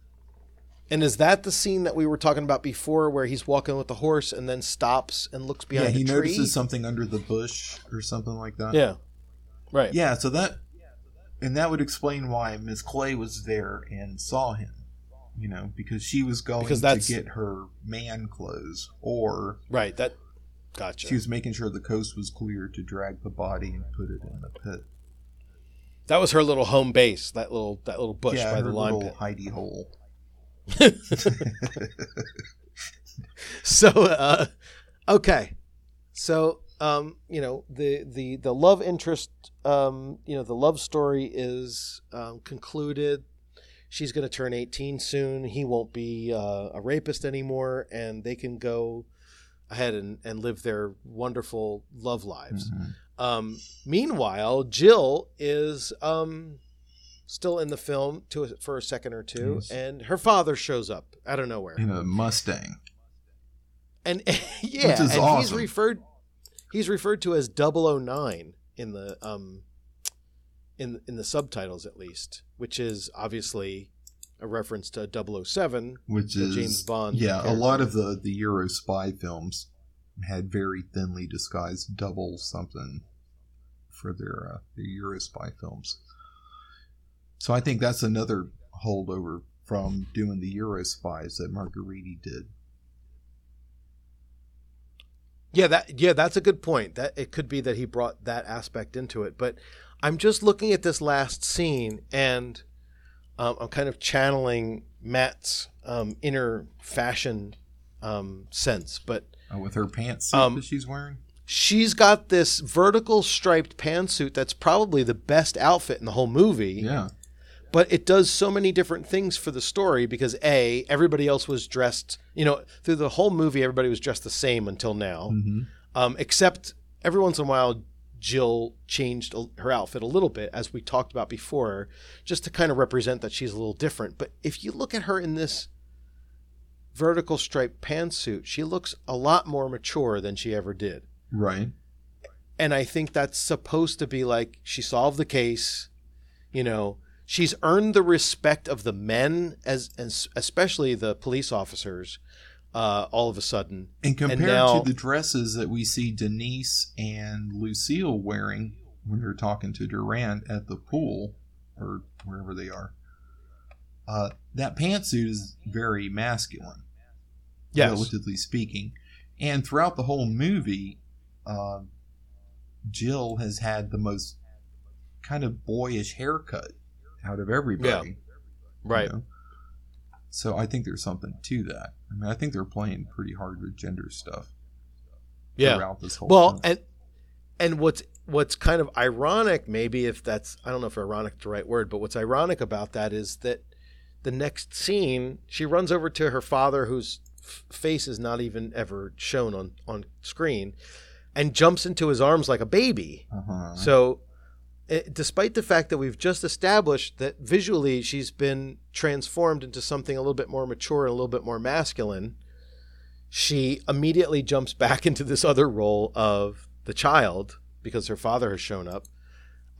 And is that the scene that we were talking about before, where he's walking with the horse and then stops and looks behind yeah, he tree? notices something under the bush or something like that. Yeah, right. Yeah, so that and that would explain why Miss Clay was there and saw him. You know, because she was going Because to get her man clothes, or Right. That. Gotcha. she was making sure the coast was clear to drag the body and put it in the pit. That was her little home base. That little that little bush yeah, by the lime little pit. hidey hole. So, uh, okay. So, um, you know, the the the love interest, um, you know, the love story is um, concluded. She's going to turn 18 soon. He won't be uh, a rapist anymore, and they can go ahead and, and live their wonderful love lives. Mhm. Um, meanwhile, Jill is um, still in the film to a, for a second or two, Yes. and her father shows up out of nowhere, In a Mustang. and yeah, and he's referred he's referred to as 009 in the um in in the subtitles at least, which is obviously a reference to 007. which The is James Bond Yeah, a lot of the the Euro spy films had very thinly disguised double something for their uh, their Euro spy films. So I think that's another holdover from doing the Euro spies that Margheriti did. Yeah, that yeah, that's a good point. That it could be that he brought that aspect into it, but I'm just looking at this last scene and um, I'm kind of channeling Matt's um, inner fashion um, sense, but Uh, with her pantsuit Um, that she's wearing. she's got this vertical striped pantsuit that's probably the best outfit in the whole movie. Yeah, But it does so many different things for the story because a everybody else was dressed. You know, through the whole movie, everybody was dressed the same until now, hmm um, except every once in a while. Jill changed her outfit a little bit, as we talked about before, just to kind of represent that she's a little different. But if you look at her in this vertical striped pantsuit, she looks a lot more mature than she ever did. right. and I think that's supposed to be like she solved the case, you know. She's earned the respect of the men, as, as especially the police officers, uh, all of a sudden. And compared now- to the dresses that we see Denise and Lucille wearing when they're talking to Durand at the pool or wherever they are, uh, that pantsuit is very masculine, Yes. relatively speaking. And throughout the whole movie, uh, Jill has had the most kind of boyish haircut out of everybody. you Right. know? So I think there's something to that. I mean, I think they're playing pretty hard with gender stuff Yeah. throughout this whole. Well, film. and and what's what's kind of ironic, maybe if that's I don't know if ironic is the right word, but what's ironic about that is that the next scene, she runs over to her father, whose f- face is not even ever shown on on screen, and jumps into his arms like a baby. uh-huh. So, eh, despite the fact that we've just established that visually she's been transformed into something a little bit more mature and a little bit more masculine, she immediately jumps back into this other role of the child because her father has shown up,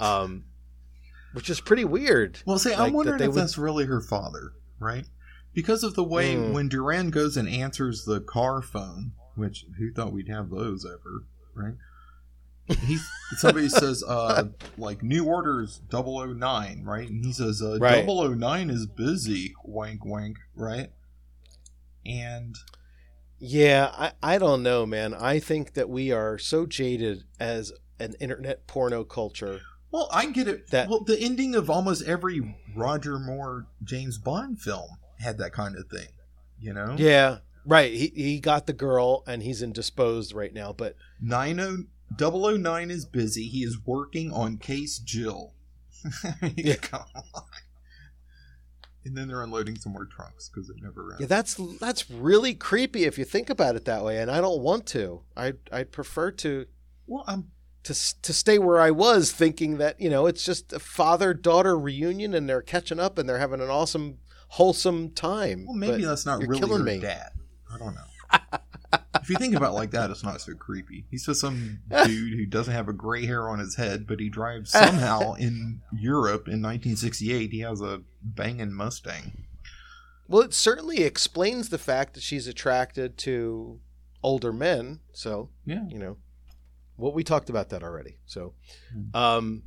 um, which is pretty weird. well, see, like I'm that wondering they if would- that's really her father, right? Because of the way Mm. when Durand goes and answers the car phone, which who thought we'd have those ever, right? He somebody says uh like new orders 009, right? And he says uh Right. 009 is busy, wank wank right? And Yeah, I, I don't know, man. I think that we are so jaded as an internet porno culture. Well, I get it. That- well, the ending of almost every Roger Moore James Bond film had that kind of thing. You know, Yeah, right. He he got the girl and he's indisposed right now, but 90 009 is busy. He is working on Case Jill. Yeah. come on. And then they're unloading some more trunks because it never ends. yeah, that's that's really creepy if you think about it that way. And I don't want to. I I'd prefer to well, I'm to to stay where I was, thinking that you know it's just a father daughter reunion and they're catching up and they're having an awesome wholesome time. well. Maybe that's not really killing her me. dad. I don't know. if you think about it like that, it's not so creepy. He's just some dude who doesn't have a gray hair on his head, but he drives somehow in Europe in 1968. He has a banging Mustang. Well, it certainly explains the fact that she's attracted to older men. So Yeah. you know what we talked about that already so Hmm. um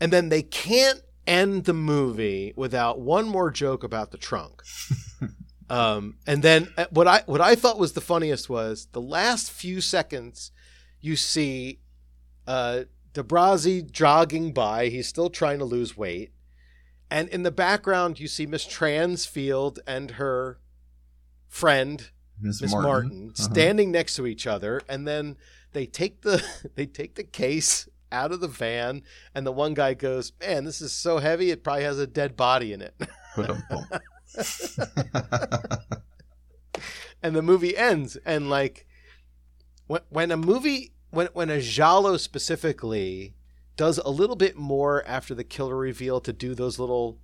and then they can't end the movie without one more joke about the trunk um and then uh, what i what i thought was the funniest was the last few seconds you see uh Di Brazzi jogging by. He's still trying to lose weight. And in the background you see miss transfield and her friend Miss Miss Martin, Martin, Uh-huh. standing next to each other, and then they take the they take the case out of the van, and the one guy goes, "Man, this is so heavy; it probably has a dead body in it." And the movie ends, and like when when a movie when when a giallo specifically does a little bit more after the killer reveal to do those little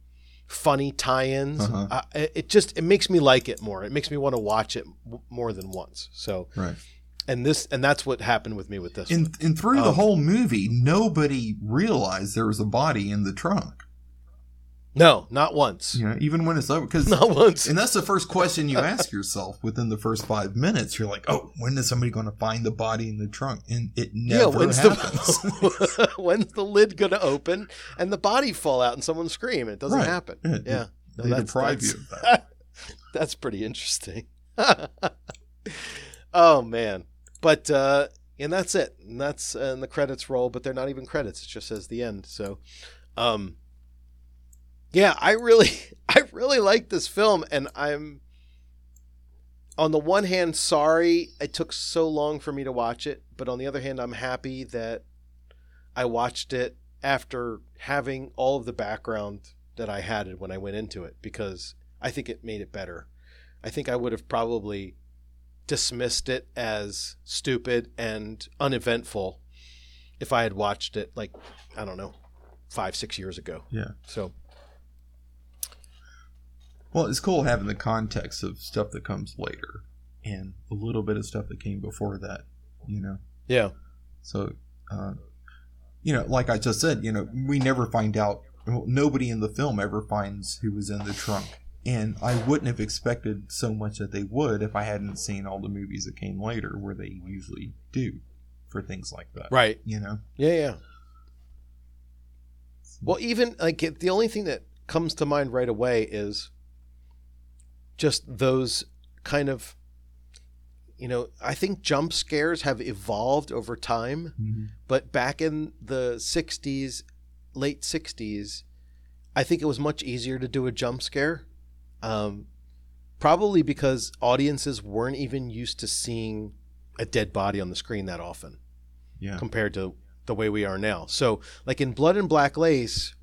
funny tie-ins Uh-huh. uh, it just it makes me like it more it makes me want to watch it w- more than once so right. and this and that's what happened with me with this one. And, and through the Um, whole movie, nobody realized there was a body in the trunk. No not once know, even when it's over, because not once and that's the first question you ask yourself within the first five minutes. You're like, "Oh, when is somebody going to find the body in the trunk?" And it yeah never when's happens. the when's the lid gonna open and the body fall out and someone scream it doesn't Right. happen Yeah, yeah No, they that's- deprive that's- you of that. that's pretty interesting oh man but uh and that's it and that's and the credits roll but they're not even credits it just says the end so um yeah i really i really like this film and i'm on the one hand sorry it took so long for me to watch it but on the other hand i'm happy that i watched it after having all of the background that i had when i went into it because i think it made it better i think i would have probably dismissed it as stupid and uneventful if i had watched it like i don't know five six years ago Yeah. so Well, it's cool having the context of stuff that comes later and a little bit of stuff that came before that. You know, yeah so uh, you know, like I just said, you know, we never find out. Nobody in the film ever finds who was in the trunk, and I wouldn't have expected so much that they would if I hadn't seen all the movies that came later, where they usually do for things like that. Right. You know. Yeah, yeah. Well, even like it- the only thing that comes to mind right away is just those kind of you know, I think jump scares have evolved over time, but back in the 60s, late 60s, I think it was much easier to do a jump scare. Um, probably because audiences weren't even used to seeing a dead body on the screen that often Yeah. compared to the way we are now. So, like in Blood and Black Lace,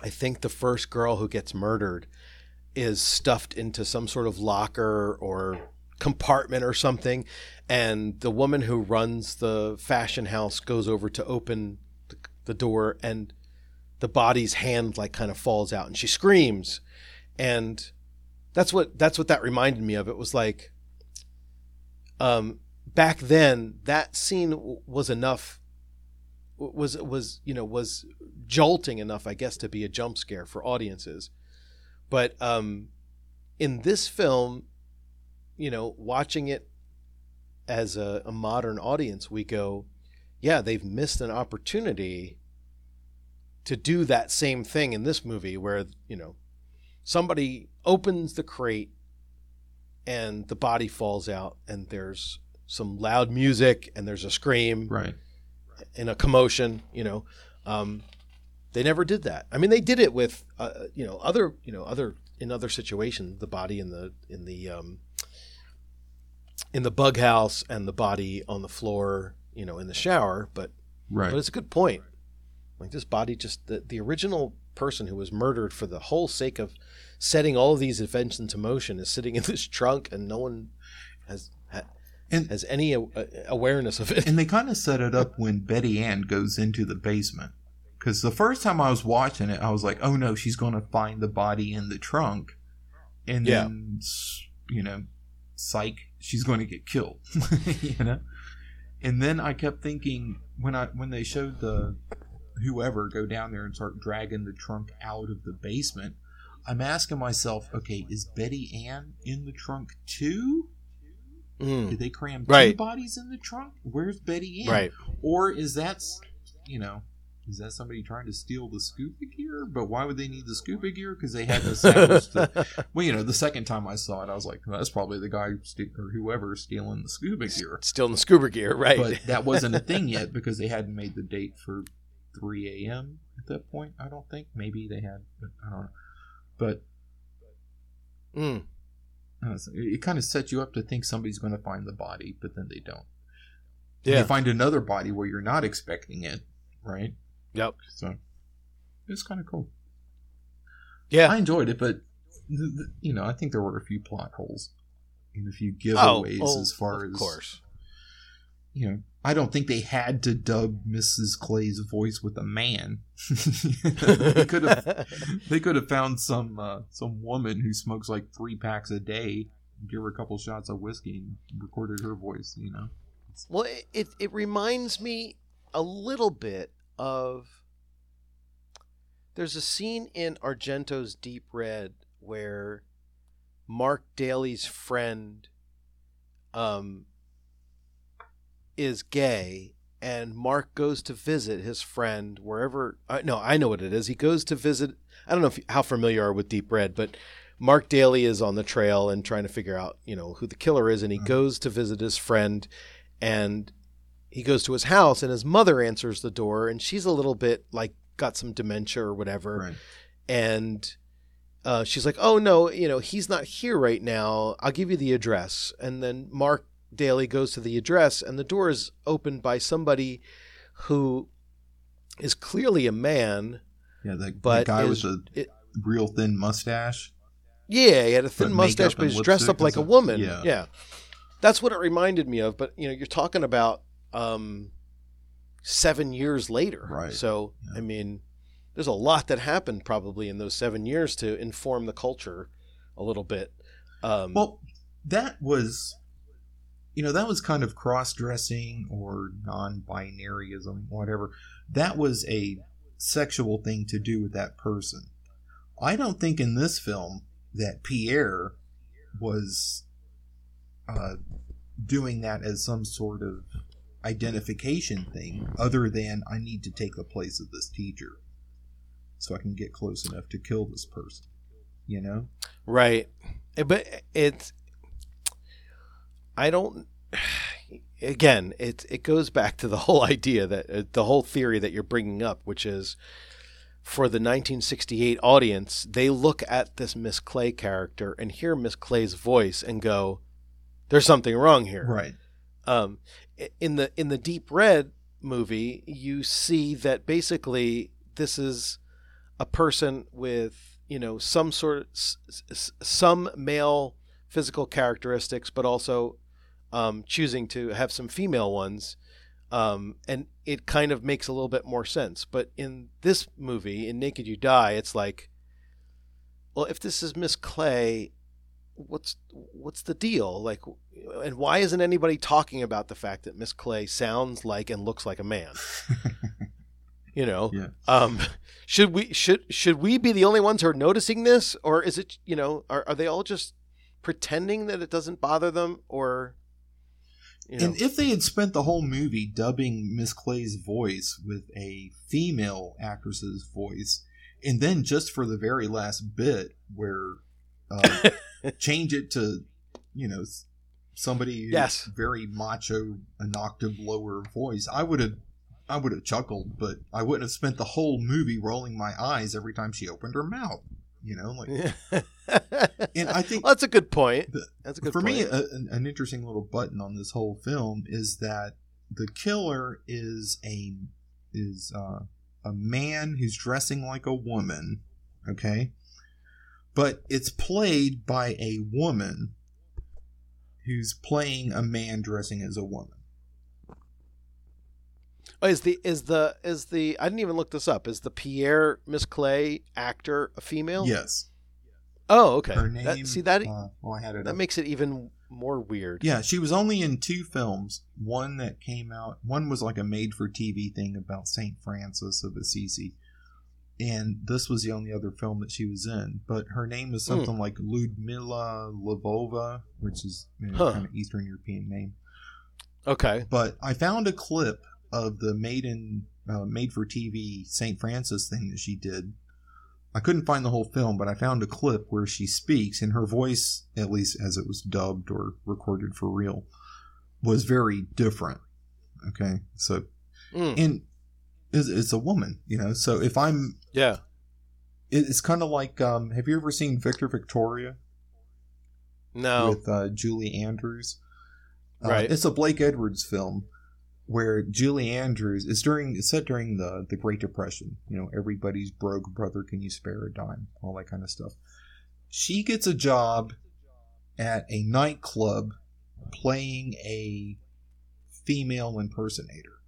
I think the first girl who gets murdered is stuffed into some sort of locker or compartment or something, and the woman who runs the fashion house goes over to open the, door, and the body's hand like kind of falls out, and she screams, and that's what that's what that reminded me of. It was like, um, back then that scene w- was enough was was you know was jolting enough i guess to be a jump scare for audiences but um in this film you know watching it as a, a modern audience we go yeah they've missed an opportunity to do that same thing in this movie where you know somebody opens the crate and the body falls out and there's some loud music and there's a scream Right. and a commotion you know um, they never did that i mean they did it with uh, you know other you know other in other situations the body in the in the um, in the bug house and the body on the floor you know in the shower but Right. but it's a good point like this body just the, the original person who was murdered for the whole sake of setting all of these events into motion is sitting in this trunk and no one has ha, And- has any awareness of it and they kind of set it up when Betty Ann goes into the basement. Because the first time I was watching it, I was like, "Oh no, she's going to find the body in the trunk," and Yeah. then you know, psych, she's going to get killed. you know, and then I kept thinking when I when they showed the whoever go down there and start dragging the trunk out of the basement, I'm asking myself, okay, is Betty Ann in the trunk too? Mm, Did they cram two Right. bodies in the trunk? Where's Betty Ann? right Or is that, you know, is that somebody trying to steal the scuba gear? But why would they need the scuba gear? Because they hadn't established the. Well, you know, the second time I saw it, I was like, well, that's probably the guy or whoever stealing the scuba gear. Stealing the scuba gear right But that wasn't a thing yet because they hadn't made the date for 3 a.m. at that point. I don't think. Maybe they had, but I don't know. But Mm, it, kind of sets you up to think somebody's going to find the body, but then they don't. yeah You find another body where you're not expecting it, right? Yep So it's kind of cool. yeah I enjoyed it, but th- th- you know, I think there were a few plot holes and a few oh, giveaways oh, as far of as course you know. I don't think they had to dub Mrs. Clay's voice with a man. they could have they could have found some uh, some woman who smokes like three packs a day, give her a couple shots of whiskey, and recorded her voice. You know, Well, it, it, it reminds me a little bit of. There's a scene in Argento's Deep Red where Mark Daly's friend um, is gay, and Mark goes to visit his friend wherever. Uh, no, I know what it is. He goes to visit. I don't know if, how familiar you are with Deep Red, but Mark Daly is on the trail and trying to figure out, you know, who the killer is, and he Mhm. goes to visit his friend, and he goes to his house, and his mother answers the door, and she's a little bit like got some dementia or whatever, right? and uh, she's like, "Oh no, you know, he's not here right now. I'll give you the address." And then Mark Daly goes to the address, and the door is opened by somebody who is clearly a man. Yeah, the, the guy is- with the it- real thin mustache. Yeah, he had a thin But mustache, but he's dressed up like a woman. Yeah. yeah, that's what it reminded me of. But you know, you're talking about um, seven years later, Right. So Yeah. I mean, there's a lot that happened probably in those seven years to inform the culture a little bit. Um, Well, that was you know, that was kind of cross dressing or non binaryism, whatever. That was a sexual thing to do with that person. I don't think in this film that Pierre was uh, doing that as some sort of identification thing, other than I need to take the place of this teacher so I can get close enough to kill this person. You know? Right. Eh, But it's I don't again, it it goes back to the whole idea that uh, the whole theory that you're bringing up, which is for the 1968 audience, they look at this Miss Clay character and hear Miss Clay's voice and go, "There's something wrong here." Right. um, in the in the Deep Red movie, you see that basically this is a person with you know some sort of s- some male physical characteristics, but also um, choosing to have some female ones. Um, and it kind of makes a little bit more sense. But in this movie, in Naked You Die, it's like, well, if this is Miss Clay, what's what's the deal? Like, and why isn't anybody talking about the fact that Miss Clay sounds like and looks like a man? You know, Yeah. um, should we should should we be the only ones who are noticing this, or is it you know are are they all just pretending that it doesn't bother them, or you know? And if they had spent the whole movie dubbing Miss Clay's voice with a female actress's voice, and then just for the very last bit where uh, change it to, you know, somebody Yes. very macho, an octave lower voice, I would have. I would have chuckled, but I wouldn't have spent the whole movie rolling my eyes every time she opened her mouth. You know, like, and I think well, that's a good point. The- That's a good for point. me, a, an, an interesting little button on this whole film is that the killer is a is uh, a man who's dressing like a woman, okay, but it's played by a woman who's playing a man dressing as a woman. Oh, is the is the is the I didn't even look this up. Is the Pierre Miss Clay actor a female? Yes, Oh, okay. her name. That, see that Uh, well, I had it. that up. makes it even more weird. Yeah, she was only in two films. One that came out, one was like a made for TV thing about St. Francis of Assisi. And this was the only other film that she was in. But her name is Hmm. something like Ludmila Lvova, which is you know, Huh. kind of Eastern European name. Okay. But I found a clip of the made in uh, made for TV St. Francis thing that she did. I couldn't find the whole film, but I found a clip where she speaks, and her voice, at least as it was dubbed or recorded for real, was very different. Okay, so Mm, and it's, it's a woman, you know. So if I'm, yeah. it's kind of like, um, have you ever seen Victor Victoria? No. with uh, Julie Andrews. Uh, Right. It's a Blake Edwards film where Julie Andrews is during it's set during the the Great Depression. You know, everybody's broke. Brother, can you spare a dime? All that kind of stuff. She gets a job at a nightclub playing a female impersonator,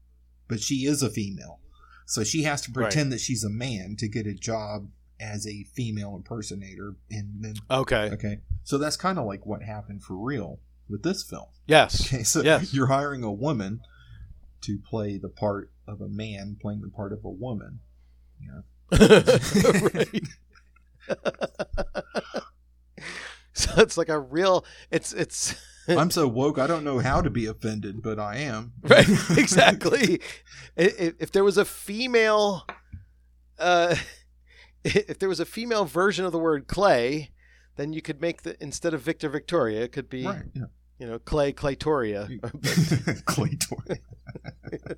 but she is a female, so she has to Right. pretend that she's a man to get a job as a female impersonator, and then okay. Okay. So that's kind of like what happened for real with this film. Yes. Okay. So Yes. you're hiring a woman to play the part of a man playing the part of a woman. right. so it's like a real. It's it's I'm so woke, I don't know how to be offended, but I am. right exactly. If there was a female, uh, if there was a female version of the word clay, then you could make the instead of Victor Victoria, it could be right. Yeah. you know Clay Claytoria. Clay Toy.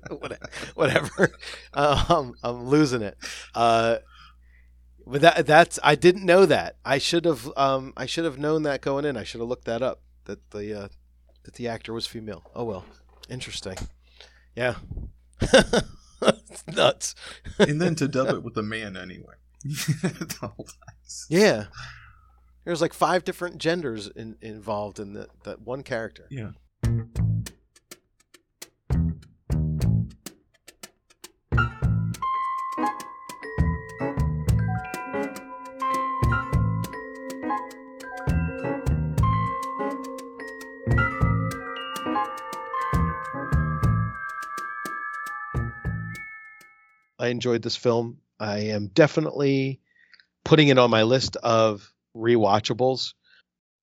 What- whatever. Um, I'm losing it. Uh, but that that's I didn't know that. I should have um I should have known that going in. I should have looked that up. That the uh, that the actor was female. Oh well, interesting. Yeah, it's nuts. and then to dub it with a man anyway. The. Yeah, there's like five different genders in, involved in that that one character. Yeah. I enjoyed this film. I am definitely putting it on my list of rewatchables.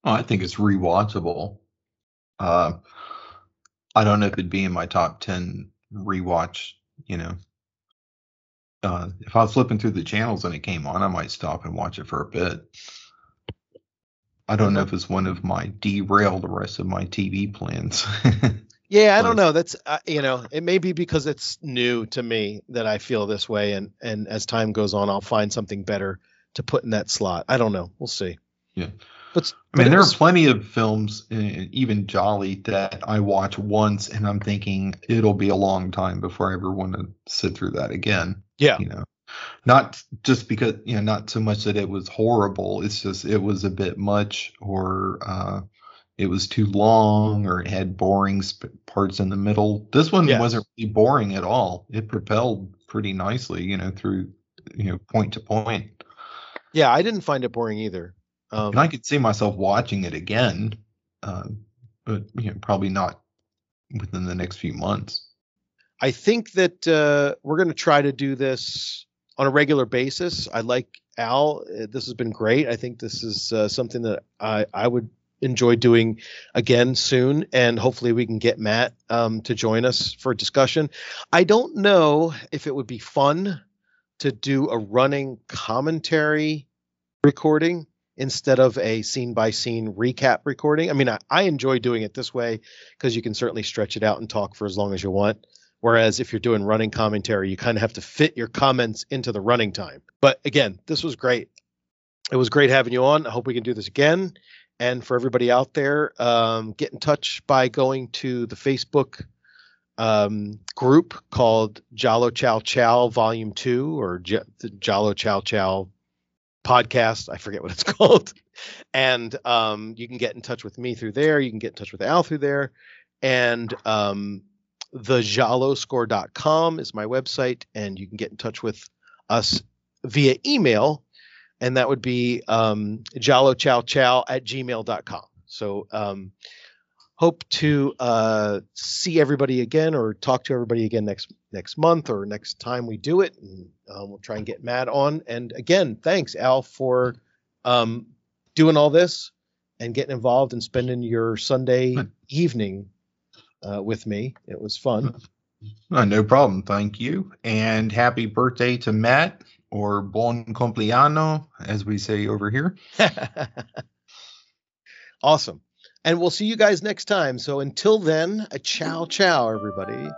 Oh, I think it's rewatchable. Uh, I don't know if it'd be in my top ten rewatch. You know, uh, if I was flipping through the channels and it came on, I might stop and watch it for a bit. I don't know if it's one of my derail the rest of my TV plans. Yeah, I don't know. That's uh, you know, it may be because it's new to me that I feel this way, and and as time goes on, I'll find something better to put in that slot. I don't know. We'll see. Yeah. But, I mean, there was, are plenty of films, uh, even gialli, that I watch once and I'm thinking it'll be a long time before I ever want to sit through that again. Yeah. You know, not just because, you know, not so much that it was horrible. It's just, it was a bit much or, uh, it was too long or it had boring sp- parts in the middle. This one yes. wasn't really boring at all. It propelled pretty nicely, you know, through you know point to point. Yeah, I didn't find it boring either. Um, and I could see myself watching it again, uh, but you know, probably not within the next few months. I think that uh, we're going to try to do this on a regular basis. I like Al. Uh, this has been great. I think this is uh, something that I, I would enjoy doing again soon, and hopefully we can get Matt um, to join us for discussion. I don't know if it would be fun to do a running commentary recording instead of a scene by scene recap recording. I mean, I, I enjoy doing it this way because you can certainly stretch it out and talk for as long as you want. Whereas if you're doing running commentary, you kind of have to fit your comments into the running time. But again, this was great. It was great having you on. I hope we can do this again. And for everybody out there, um, get in touch by going to the Facebook um, group called Giallo Ciao Ciao Volume 2 or J- Giallo Ciao Ciao podcast. I forget what it's called. And um, you can get in touch with me through there. You can get in touch with Al through there. And um, the gialloscore.com is my website. And you can get in touch with us via email and that would be um, giallo ciao ciao at gmail.com. So um, hope to uh, see everybody again or talk to everybody again next next month or next time we do it. And um, we'll try and get Matt on. And again, thanks Al for um, doing all this and getting involved and spending your Sunday evening uh, with me. It was fun. Uh, no problem. Thank you. And happy birthday to Matt or bon compleanno, as we say over here. awesome. And we'll see you guys next time. So until then, a ciao, ciao, everybody.